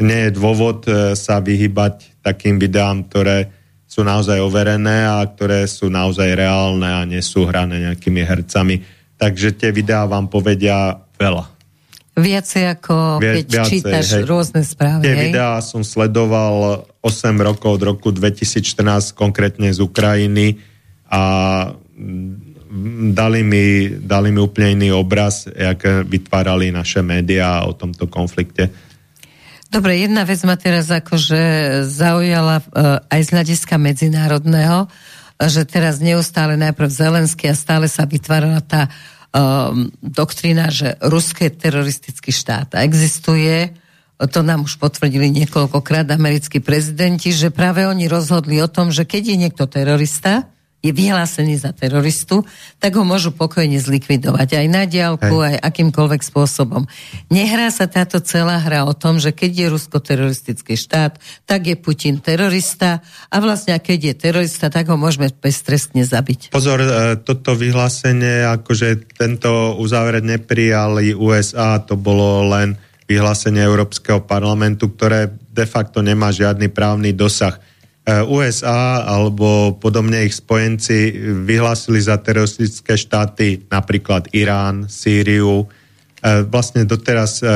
nie je dôvod e, sa vyhybať takým videám, ktoré sú naozaj overené a ktoré sú naozaj reálne a nie sú hrané nejakými hercami. Takže tie videá vám povedia veľa. Viacej ako Vie, keď viacej, čítaš hej. rôzne správy. Tie hej? videá som sledoval 8 rokov od roku 2014 konkrétne z Ukrajiny a dali mi, dali mi úplne iný obraz, jak vytvárali naše médiá o tomto konflikte. Dobre, jedna vec ma teraz akože zaujala uh, aj z hľadiska medzinárodného, že teraz neustále najprv Zelenský a stále sa vytvárala tá um, doktrína, že ruské teroristický štát existuje, to nám už potvrdili niekoľkokrát americkí prezidenti, že práve oni rozhodli o tom, že keď je niekto terorista, je vyhlásený za teroristu, tak ho môžu pokojne zlikvidovať aj na diálku, Hej. aj akýmkoľvek spôsobom. Nehrá sa táto celá hra o tom, že keď je Rusko teroristický štát, tak je Putin terorista a vlastne keď je terorista, tak ho môžeme beztrestne zabiť. Pozor, e, toto vyhlásenie, akože tento uzáver neprijali USA, to bolo len vyhlásenie Európskeho parlamentu, ktoré de facto nemá žiadny právny dosah USA alebo podobne ich spojenci vyhlásili za teroristické štáty napríklad Irán, Sýriu, eh, vlastne doteraz eh,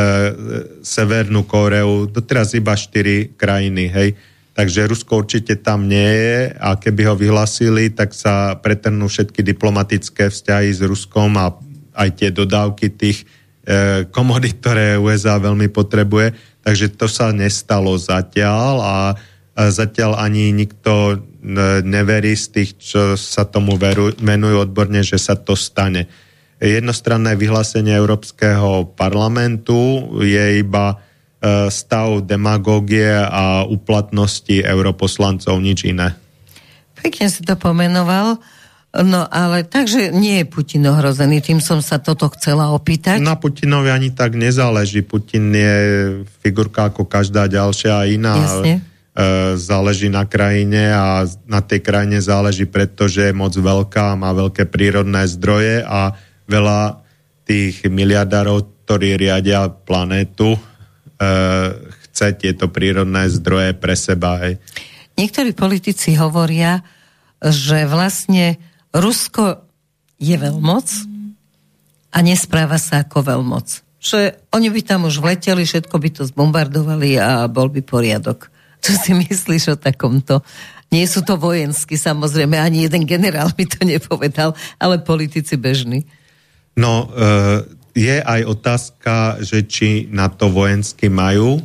Severnú Kóreu, doteraz iba štyri krajiny, hej. Takže Rusko určite tam nie je a keby ho vyhlasili, tak sa pretrnú všetky diplomatické vzťahy s Ruskom a aj tie dodávky tých e, komodít, ktoré USA veľmi potrebuje. Takže to sa nestalo zatiaľ a zatiaľ ani nikto e, neverí z tých, čo sa tomu veru, venujú odborne, že sa to stane. Jednostranné vyhlásenie Európskeho parlamentu je iba E, stav demagógie a uplatnosti europoslancov, nič iné. Pekne si to pomenoval. No ale takže nie je Putin ohrozený, tým som sa toto chcela opýtať. Na Putinovi ani tak nezáleží. Putin je figurka ako každá ďalšia iná. Jasne. E, záleží na krajine a na tej krajine záleží, pretože je moc veľká, má veľké prírodné zdroje a veľa tých miliardárov, ktorí riadia planétu, Eh, chce tieto prírodné zdroje pre seba. Hej. Niektorí politici hovoria, že vlastne Rusko je veľmoc a nespráva sa ako veľmoc. Že oni by tam už vleteli, všetko by to zbombardovali a bol by poriadok. Čo si myslíš o takomto? Nie sú to vojensky, samozrejme, ani jeden generál mi to nepovedal, ale politici bežní. No, e, je aj otázka, že či na to vojensky majú,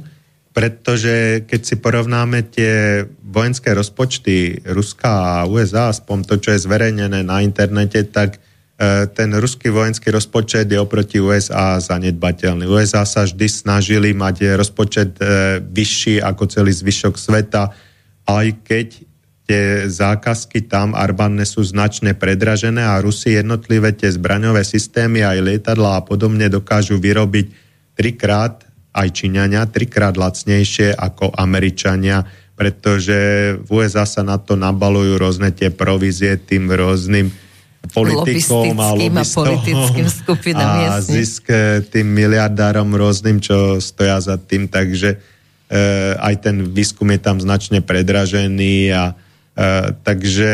pretože keď si porovnáme tie vojenské rozpočty Ruska a USA, aspoň to, čo je zverejnené na internete, tak ten ruský vojenský rozpočet je oproti USA zanedbateľný. USA sa vždy snažili mať rozpočet e, vyšší ako celý zvyšok sveta, aj keď tie zákazky tam armádne sú značne predražené a Rusi jednotlivé tie zbraňové systémy, aj lietadla a podobne dokážu vyrobiť trikrát, aj Číňania, trikrát lacnejšie ako Američania, pretože v USA sa na to nabalujú rôzne tie provízie tým rôznym politikom a, a politickým [laughs] skupinám. A jasne. zisk tým miliardárom rôznym, čo stoja za tým, takže e, aj ten výskum je tam značne predražený a E, takže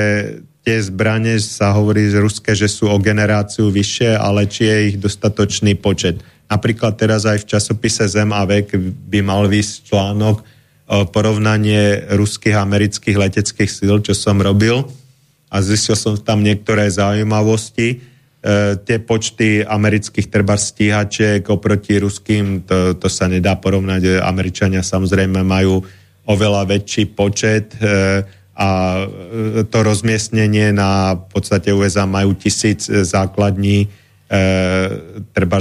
tie zbranie sa hovorí z ruské, že sú o generáciu vyššie, ale či je ich dostatočný počet. Napríklad teraz aj v časopise Zem a vek by mal vysť článok porovnanie ruských a amerických leteckých síl, čo som robil a zistil som tam niektoré zaujímavosti. E, tie počty amerických treba stíhačiek oproti ruským, to, to sa nedá porovnať. Američania samozrejme majú oveľa väčší počet e, a e, to rozmiestnenie na v podstate USA majú tisíc e, základní, e, treba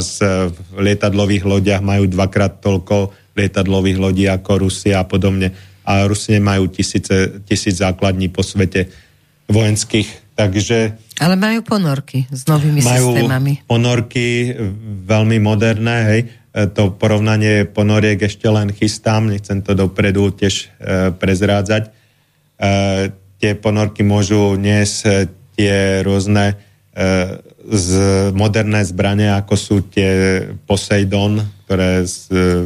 v lietadlových lodiach majú dvakrát toľko lietadlových lodí ako Rusia a podobne. A Rusie majú tisíce, tisíc základní po svete vojenských, takže... Ale majú ponorky s novými majú systémami. ponorky veľmi moderné, hej. E, to porovnanie ponoriek ešte len chystám, nechcem to dopredu tiež e, prezrádzať E, tie ponorky môžu niesť e, tie rôzne e, z moderné zbranie, ako sú tie Poseidon, ktoré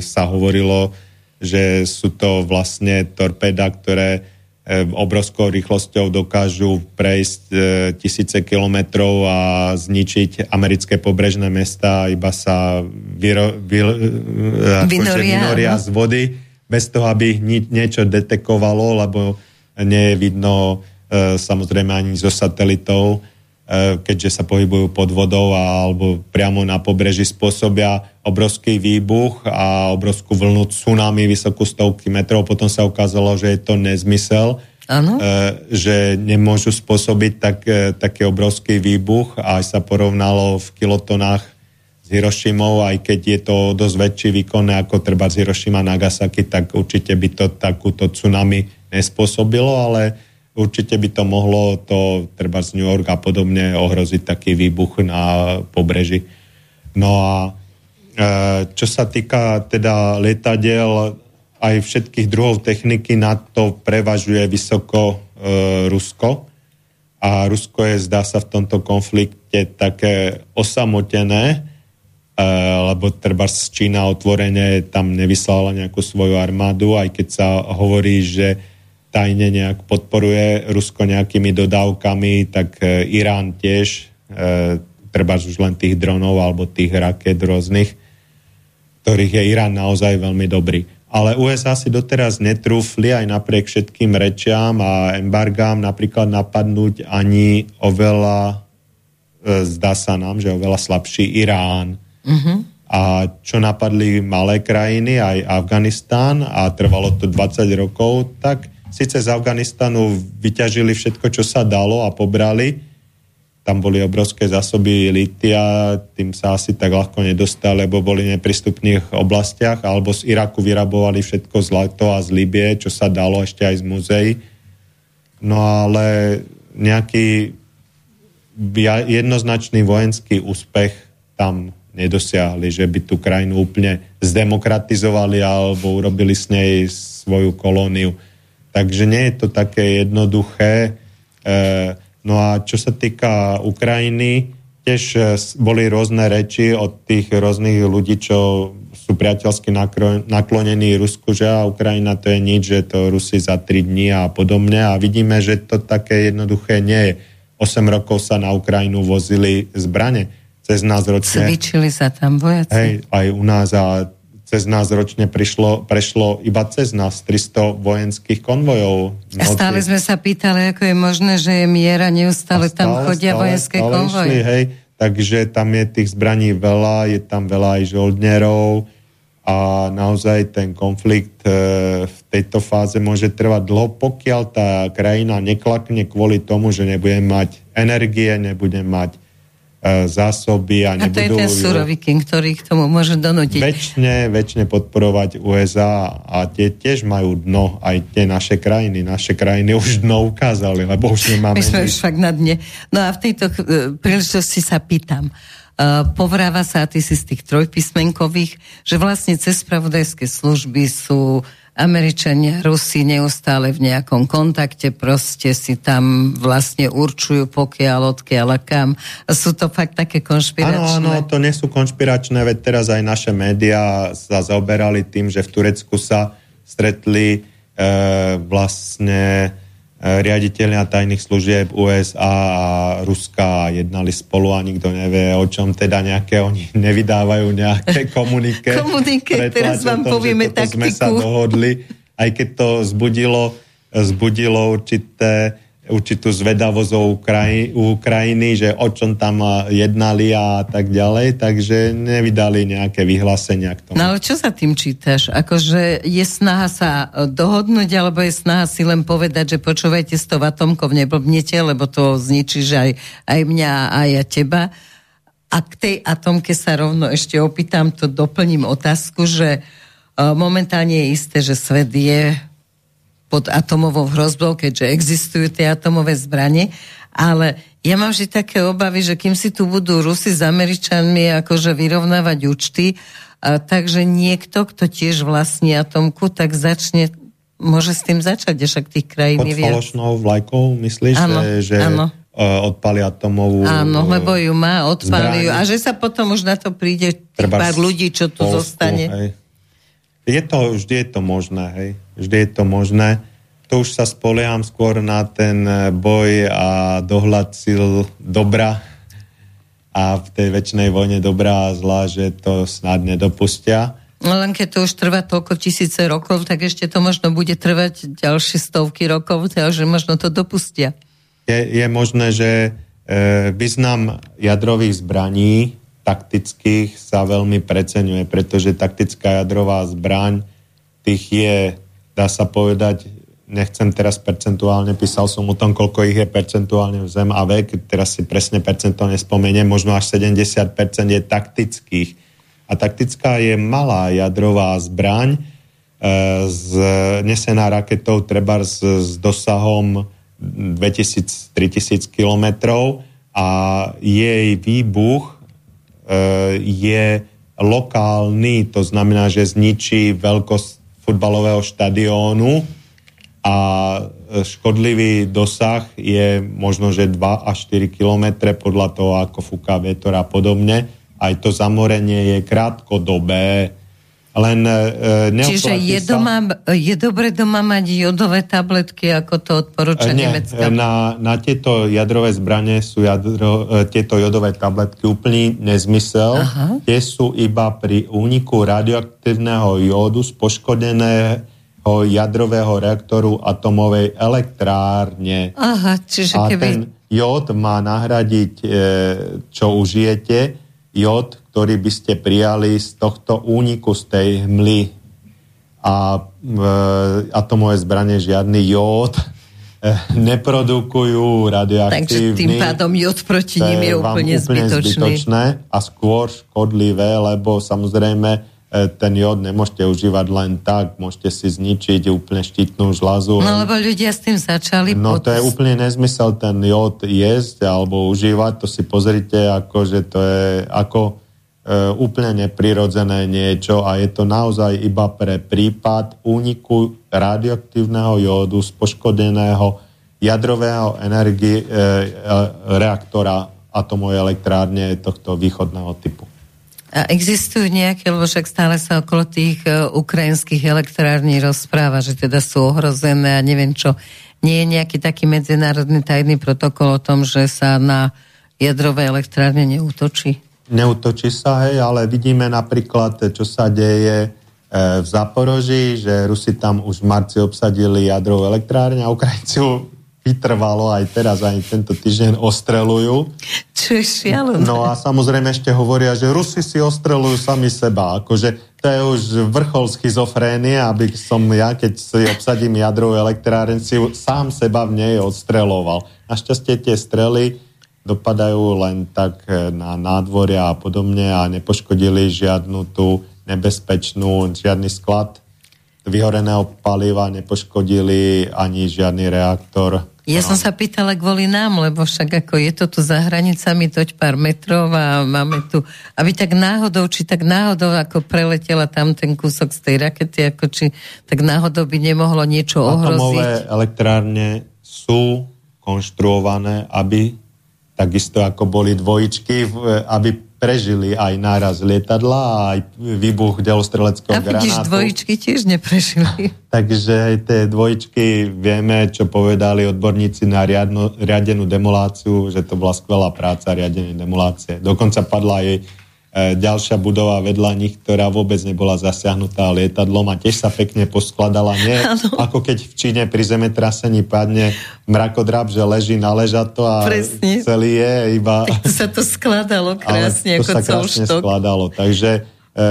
sa hovorilo, že sú to vlastne torpeda, ktoré obrovskou rýchlosťou dokážu prejsť tisíce kilometrov a zničiť americké pobrežné mesta, iba sa vyro, vy, akože vynoria z vody, bez toho, aby niečo detekovalo, lebo nie je vidno e, samozrejme ani zo satelitov, e, keďže sa pohybujú pod vodou alebo priamo na pobreží spôsobia obrovský výbuch a obrovskú vlnu tsunami vysokú stovky metrov. Potom sa ukázalo, že je to nezmysel, ano. E, že nemôžu spôsobiť tak, taký obrovský výbuch a aj sa porovnalo v kilotonách s Hirošimou, aj keď je to dosť väčší výkon ako treba z Hirošima Nagasaki, tak určite by to takúto tsunami nespôsobilo, ale určite by to mohlo to treba z New York a podobne ohroziť taký výbuch na pobreží. No a e, čo sa týka teda lietadiel aj všetkých druhov techniky, na to prevažuje vysoko e, Rusko a Rusko je, zdá sa, v tomto konflikte také osamotené, e, lebo treba z Čína otvorene tam nevyslala nejakú svoju armádu, aj keď sa hovorí, že tajne nejak podporuje Rusko nejakými dodávkami, tak e, Irán tiež, e, treba už len tých dronov alebo tých raket rôznych, ktorých je Irán naozaj veľmi dobrý. ale USA si doteraz netrúfli aj napriek všetkým rečiam a embargám napríklad napadnúť ani oveľa, e, zdá sa nám, že oveľa slabší Irán. Uh-huh. A čo napadli malé krajiny, aj Afganistán a trvalo to 20 rokov, tak síce z Afganistanu vyťažili všetko, čo sa dalo a pobrali, tam boli obrovské zásoby litia, tým sa asi tak ľahko nedostali, lebo boli v neprístupných oblastiach, alebo z Iraku vyrabovali všetko z Lato a z Libie, čo sa dalo ešte aj z muzeí. No ale nejaký jednoznačný vojenský úspech tam nedosiahli, že by tú krajinu úplne zdemokratizovali alebo urobili s nej svoju kolóniu. Takže nie je to také jednoduché. E, No a čo sa týka Ukrajiny, tiež e, boli rôzne reči od tých rôznych ľudí, čo sú priateľsky naklonení Rusku, že a Ukrajina to je nič, že to Rusi za 3 dní a podobne. A vidíme, že to také jednoduché nie je. 8 rokov sa na Ukrajinu vozili zbrane cez nás ročne. Cvičili sa tam vojaci. Hej, aj u nás a cez nás ročne prišlo, prešlo iba cez nás 300 vojenských konvojov. A stále sme sa pýtali, ako je možné, že je miera, neustále stále, tam chodia stále, vojenské stále konvoje. Išli, hej, takže tam je tých zbraní veľa, je tam veľa aj žoldnerov a naozaj ten konflikt e, v tejto fáze môže trvať dlho, pokiaľ tá krajina neklakne kvôli tomu, že nebudeme mať energie, nebudeme mať zásoby a, a nebudú... A to je ten suroviking, ktorý k tomu môže donútiť. Väčšine, väčšine podporovať USA a tie tiež majú dno, aj tie naše krajiny. Naše krajiny už dno ukázali, lebo už nemáme My sme už fakt na dne. No a v tejto uh, príležitosti sa pýtam. Uh, povráva sa, a ty si z tých trojpísmenkových, že vlastne cez spravodajské služby sú Američania, Rusi neustále v nejakom kontakte, proste si tam vlastne určujú pokiaľ, odkiaľ a kam. Sú to fakt také konšpiračné? Áno, áno, to nie sú konšpiračné, veď teraz aj naše médiá sa zaoberali tým, že v Turecku sa stretli e, vlastne riaditeľia tajných služieb USA a Ruska jednali spolu a nikto nevie, o čom teda nejaké [laughs] oni nevydávajú nejaké [laughs] komunike. komunike, teraz vám tom, povieme taktiku. sme sa dohodli, aj keď to zbudilo, zbudilo určité určitú zvedavosť u Ukrajiny, že o čom tam jednali a tak ďalej, takže nevydali nejaké vyhlásenia k tomu. No ale čo sa tým čítaš? Akože je snaha sa dohodnúť, alebo je snaha si len povedať, že počúvajte s tou atomkou neblbnete, lebo to zničíš aj, aj mňa, aj ja teba. A k tej atomke sa rovno ešte opýtam, to doplním otázku, že momentálne je isté, že svet je pod atomovou hrozbou, keďže existujú tie atomové zbranie, ale ja mám vždy také obavy, že kým si tu budú Rusi s Američanmi akože vyrovnávať účty, a, takže niekto, kto tiež vlastní atomku, tak začne, môže s tým začať, však tých krajín Pod falošnou vlajkou, myslíš, ano, že, že ano. E, odpali atomovú Áno, lebo ju má, odpali ju. A že sa potom už na to príde pár ľudí, čo tu Polsku, zostane. Hej. Je to, vždy je to možné, hej. Vždy je to možné. To už sa spolieham skôr na ten eh, boj a dohľad sil dobra a v tej väčšnej vojne dobrá a zlá, že to snad nedopustia. No len keď to už trvá toľko tisíce rokov, tak ešte to možno bude trvať ďalšie stovky rokov, takže možno to dopustia. Je, je možné, že e, význam jadrových zbraní taktických sa veľmi preceňuje, pretože taktická jadrová zbraň tých je, dá sa povedať, nechcem teraz percentuálne, písal som o tom, koľko ich je percentuálne v zem a vek, teraz si presne percento nespomeniem, možno až 70% je taktických. A taktická je malá jadrová zbraň, e, z, nesená raketou treba s, s dosahom 2000-3000 kilometrov a jej výbuch je lokálny, to znamená, že zničí veľkosť futbalového štadiónu a škodlivý dosah je možno, že 2 až 4 kilometre podľa toho, ako fúka vietor a podobne. Aj to zamorenie je krátkodobé, len e, Čiže je, doma, je dobre doma mať jodové tabletky, ako to odporúča Nie, Nemecka? Na, na tieto jadrové zbranie sú jadro, e, tieto jodové tabletky úplný nezmysel. Aha. Tie sú iba pri úniku radioaktívneho jódu z poškodeného jadrového reaktoru atomovej elektrárne. Aha, čiže A keby... ten jód má nahradiť, e, čo užijete, jód, ktorý by ste prijali z tohto úniku, z tej hmly a e, atomové zbranie žiadny jód e, [laughs] neprodukujú radioaktívny. Takže tým pádom jód proti ním je úplne, úplne zbytočný. zbytočné a skôr škodlivé, lebo samozrejme E, ten jód nemôžete užívať len tak, môžete si zničiť úplne štítnu žlazu. No lebo ľudia s tým začali. No pod... to je úplne nezmysel ten jód jesť alebo užívať, to si pozrite, ako, že to je ako úplne neprirodzené niečo a je to naozaj iba pre prípad úniku radioaktívneho jódu z poškodeného jadrového energie, e, e, reaktora atomovej elektrárne tohto východného typu. A existujú nejaké, lebo však stále sa okolo tých uh, ukrajinských elektrární rozpráva, že teda sú ohrozené a neviem čo. Nie je nejaký taký medzinárodný tajný protokol o tom, že sa na jadrové elektrárne neútočí? Neutočí sa, hej, ale vidíme napríklad, čo sa deje e, v Zaporoží, že Rusi tam už v marci obsadili jadrovú elektrárne a Ukrajinci [laughs] vytrvalo aj teraz, aj tento týždeň ostrelujú. Čo je šialené. No a samozrejme ešte hovoria, že Rusi si ostrelujú sami seba. Akože to je už vrchol schizofrénie, aby som ja, keď si obsadím jadrovú elektráren, si sám seba v nej odstreloval. Našťastie tie strely dopadajú len tak e, na nádvoria a podobne a nepoškodili žiadnu tú nebezpečnú, žiadny sklad vyhoreného paliva, nepoškodili ani žiadny reaktor ja som sa pýtala kvôli nám, lebo však ako je to tu za hranicami toť pár metrov a máme tu, aby tak náhodou, či tak náhodou ako preletela tam ten kúsok z tej rakety, ako či tak náhodou by nemohlo niečo ohroziť. Atomové elektrárne sú konštruované, aby takisto ako boli dvojičky, aby prežili aj náraz lietadla a aj výbuch delostreleckého granátu. A vidíš, dvojičky tiež neprežili. [laughs] Takže aj tie dvojičky vieme, čo povedali odborníci na riadno, riadenú demoláciu, že to bola skvelá práca riadenej demolácie. Dokonca padla E, ďalšia budova vedľa nich, ktorá vôbec nebola zasiahnutá lietadlom a tiež sa pekne poskladala. Nie [laughs] ano. ako keď v Číne pri zemetrasení padne mrakodrap, že leží na ležato a Presne. celý je iba... [laughs] Tak to sa to skladalo [laughs] krásne, ako to sa krásne skladalo. Takže e,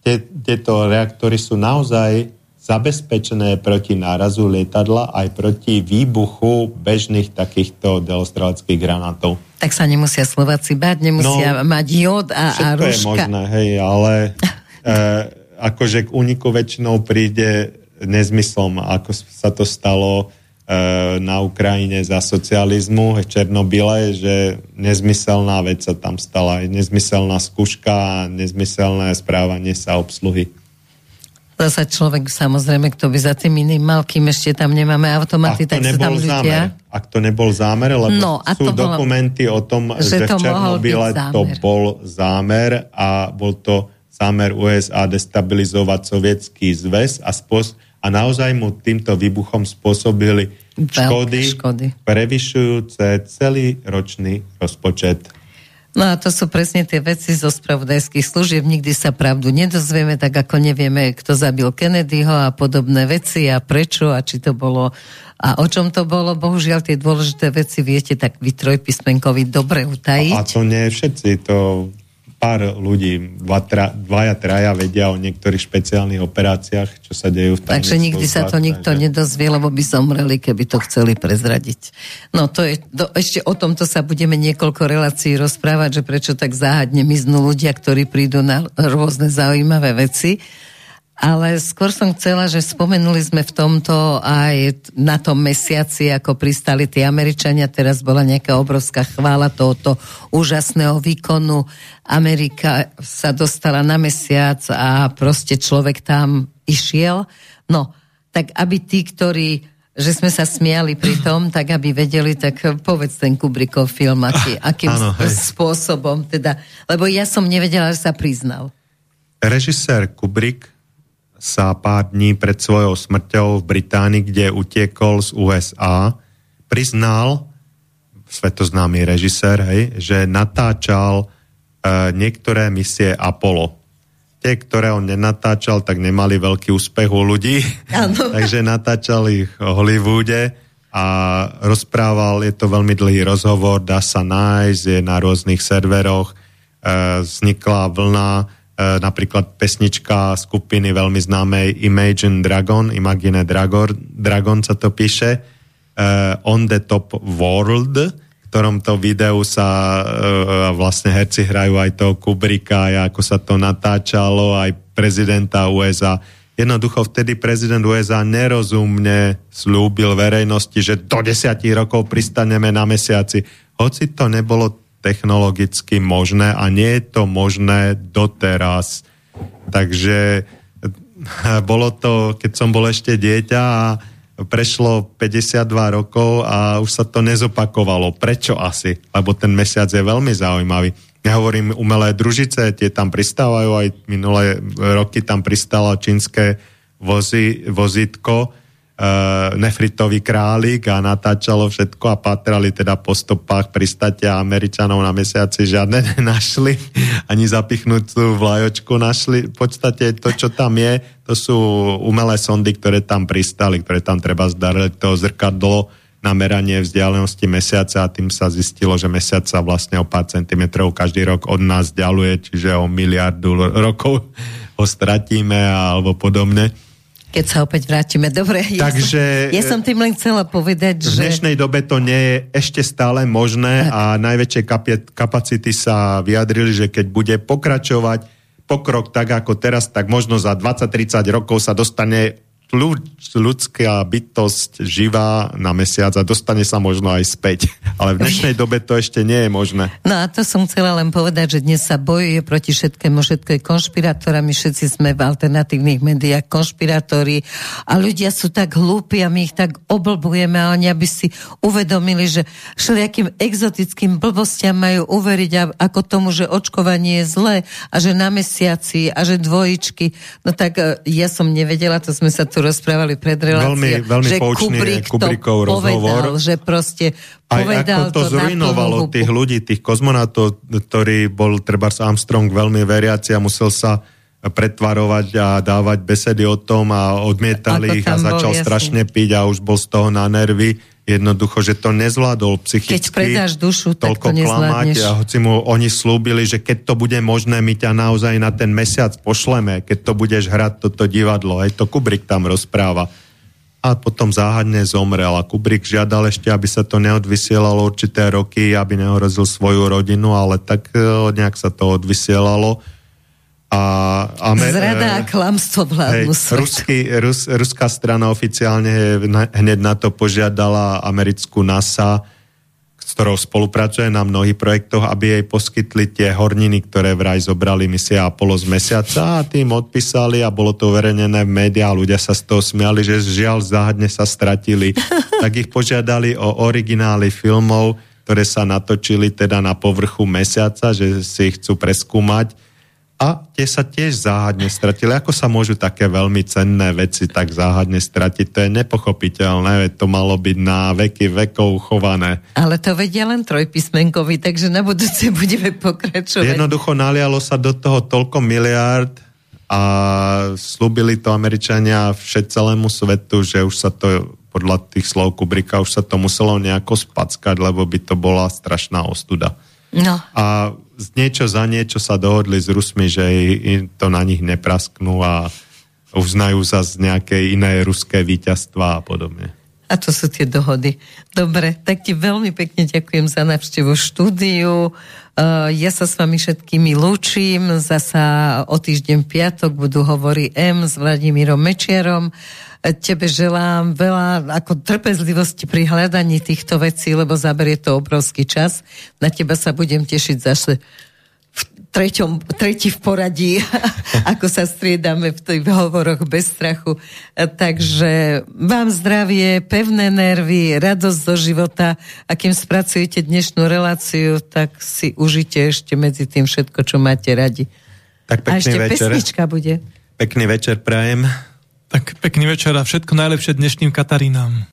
tie, tieto reaktory sú naozaj zabezpečené proti nárazu lietadla aj proti výbuchu bežných takýchto delostreleckých granátov. Tak sa nemusia Slováci bať, nemusia no, mať jód a, a rúška. je možné, hej, ale [laughs] e, akože k úniku väčšinou príde nezmyslom, ako sa to stalo e, na Ukrajine za socializmu v Černobyle, že nezmyselná vec sa tam stala. Nezmyselná skúška a nezmyselné správanie sa obsluhy zasa človek, samozrejme, kto by za tým iným mal, kým ešte tam nemáme automaty, tak sa tam ľudia... Zámer. Ak to nebol zámer, lebo no, sú to dokumenty bolo, o tom, že, že v Černobyle to bol zámer a bol to zámer USA destabilizovať sovietský zväz a, spos- a naozaj mu týmto výbuchom spôsobili škody, škody prevyšujúce celý ročný rozpočet No a to sú presne tie veci zo spravodajských služieb. Nikdy sa pravdu nedozvieme, tak ako nevieme, kto zabil Kennedyho a podobné veci a prečo a či to bolo a o čom to bolo. Bohužiaľ tie dôležité veci viete tak vy trojpísmenkovi dobre utajiť. A to nie všetci, to pár ľudí, dva, tra, dvaja, traja vedia o niektorých špeciálnych operáciách, čo sa dejú v Takže nikdy sa to nikto nedozvie, lebo by zomreli, keby to chceli prezradiť. No to je, to, ešte o tomto sa budeme niekoľko relácií rozprávať, že prečo tak záhadne miznú ľudia, ktorí prídu na rôzne zaujímavé veci. Ale skôr som chcela, že spomenuli sme v tomto aj na tom mesiaci, ako pristali tí Američania, teraz bola nejaká obrovská chvála tohoto úžasného výkonu. Amerika sa dostala na mesiac a proste človek tam išiel. No, tak aby tí, ktorí že sme sa smiali pri tom, tak aby vedeli, tak povedz ten Kubrickov film, aký, akým ano, spôsobom. Teda, lebo ja som nevedela, že sa priznal. režisér Kubrick sa pár dní pred svojou smrťou v Británii, kde utiekol z USA, priznal, svetoznámy režisér, hej, že natáčal e, niektoré misie Apollo. Tie, ktoré on nenatáčal, tak nemali veľký úspech u ľudí, [laughs] takže natáčal ich v Hollywoode a rozprával, je to veľmi dlhý rozhovor, dá sa nájsť, je na rôznych serveroch, e, vznikla vlna napríklad pesnička skupiny veľmi známej Imagine Dragon, Imagine Dragon, Dragon sa to píše, uh, On the Top World, v ktorom to videu sa uh, vlastne herci hrajú aj toho Kubricka, aj ako sa to natáčalo, aj prezidenta USA. Jednoducho vtedy prezident USA nerozumne slúbil verejnosti, že do desiatich rokov pristaneme na mesiaci. Hoci to nebolo technologicky možné a nie je to možné doteraz. Takže eh, bolo to, keď som bol ešte dieťa a prešlo 52 rokov a už sa to nezopakovalo. Prečo asi? Lebo ten mesiac je veľmi zaujímavý. Ja hovorím umelé družice, tie tam pristávajú, aj minulé roky tam pristalo čínske vozi, vozítko, nefritový králik a natáčalo všetko a patrali teda po stopách pristatia Američanov na mesiaci žiadne [laughs] nenašli, ani zapichnúcu vlajočku našli. V podstate to, čo tam je, to sú umelé sondy, ktoré tam pristali, ktoré tam treba zdariť to zrkadlo na meranie vzdialenosti mesiaca a tým sa zistilo, že mesiac sa vlastne o pár centimetrov každý rok od nás ďaluje, čiže o miliardu rokov [laughs] ho stratíme alebo podobne keď sa opäť vrátime. Dobre, Takže, ja, som, ja som tým len chcela povedať, že... V dnešnej dobe to nie je ešte stále možné tak. a najväčšie kapacity sa vyjadrili, že keď bude pokračovať pokrok tak ako teraz, tak možno za 20-30 rokov sa dostane ľudská bytosť živá na mesiac a dostane sa možno aj späť. [laughs] Ale v dnešnej dobe to ešte nie je možné. No a to som chcela len povedať, že dnes sa bojuje proti všetkému, všetko je konšpirátorami, všetci sme v alternatívnych médiách konšpirátori a ľudia sú tak hlúpi a my ich tak oblbujeme a oni aby si uvedomili, že všelijakým exotickým blbostiam majú uveriť ako tomu, že očkovanie je zlé a že na mesiaci a že dvojičky. No tak e, ja som nevedela, to sme sa tu rozprávali pred reláciou, veľmi, veľmi že Kubrick Kubrickov to povedal, že proste povedal Aj ako to, to zrujnovalo tých ľudí, tých kozmonátov, ktorý bol treba Armstrong veľmi veriaci a musel sa pretvarovať a dávať besedy o tom a odmietali ich a začal bol, strašne piť a už bol z toho na nervy jednoducho, že to nezvládol psychicky. Keď predáš dušu, tak to nezvládneš. A hoci mu oni slúbili, že keď to bude možné, my ťa naozaj na ten mesiac pošleme, keď to budeš hrať toto divadlo. Aj to Kubrick tam rozpráva. A potom záhadne zomrel. A Kubrick žiadal ešte, aby sa to neodvysielalo určité roky, aby neohrozil svoju rodinu, ale tak nejak sa to odvysielalo a, Amer- Zrada a klamstvo vládnu hej, Rusky, Rus, Ruská strana oficiálne hneď na to požiadala americkú NASA, s ktorou spolupracuje na mnohých projektoch, aby jej poskytli tie horniny, ktoré vraj zobrali misia Apollo z mesiaca a tým odpísali a bolo to uverejnené v médiách a ľudia sa z toho smiali, že žiaľ záhadne sa stratili. [laughs] tak ich požiadali o originály filmov, ktoré sa natočili teda na povrchu mesiaca, že si ich chcú preskúmať a tie sa tiež záhadne stratili. Ako sa môžu také veľmi cenné veci tak záhadne stratiť? To je nepochopiteľné, to malo byť na veky vekov chované. Ale to vedia len trojpísmenkovi, takže na budúce [laughs] budeme pokračovať. Jednoducho nalialo sa do toho toľko miliárd a slúbili to Američania všetcelému svetu, že už sa to podľa tých slov Kubrika už sa to muselo nejako spackať, lebo by to bola strašná ostuda. No. A niečo za niečo sa dohodli s Rusmi, že to na nich neprasknú a uznajú sa z nejakej inej ruské víťazstva a podobne. A to sú tie dohody. Dobre, tak ti veľmi pekne ďakujem za návštevu štúdiu. Uh, ja sa s vami všetkými lúčim. Zasa o týždeň piatok budú hovorí M s Vladimírom Mečiarom. Tebe želám veľa ako trpezlivosti pri hľadaní týchto vecí, lebo zaberie to obrovský čas. Na teba sa budem tešiť zase treťom, tretí v poradí, [laughs] ako sa striedame v tých hovoroch bez strachu. Takže vám zdravie, pevné nervy, radosť zo života a kým spracujete dnešnú reláciu, tak si užite ešte medzi tým všetko, čo máte radi. Tak A pekný ešte večer. pesnička bude. Pekný večer prajem. Tak pekný večer a všetko najlepšie dnešným Katarinám.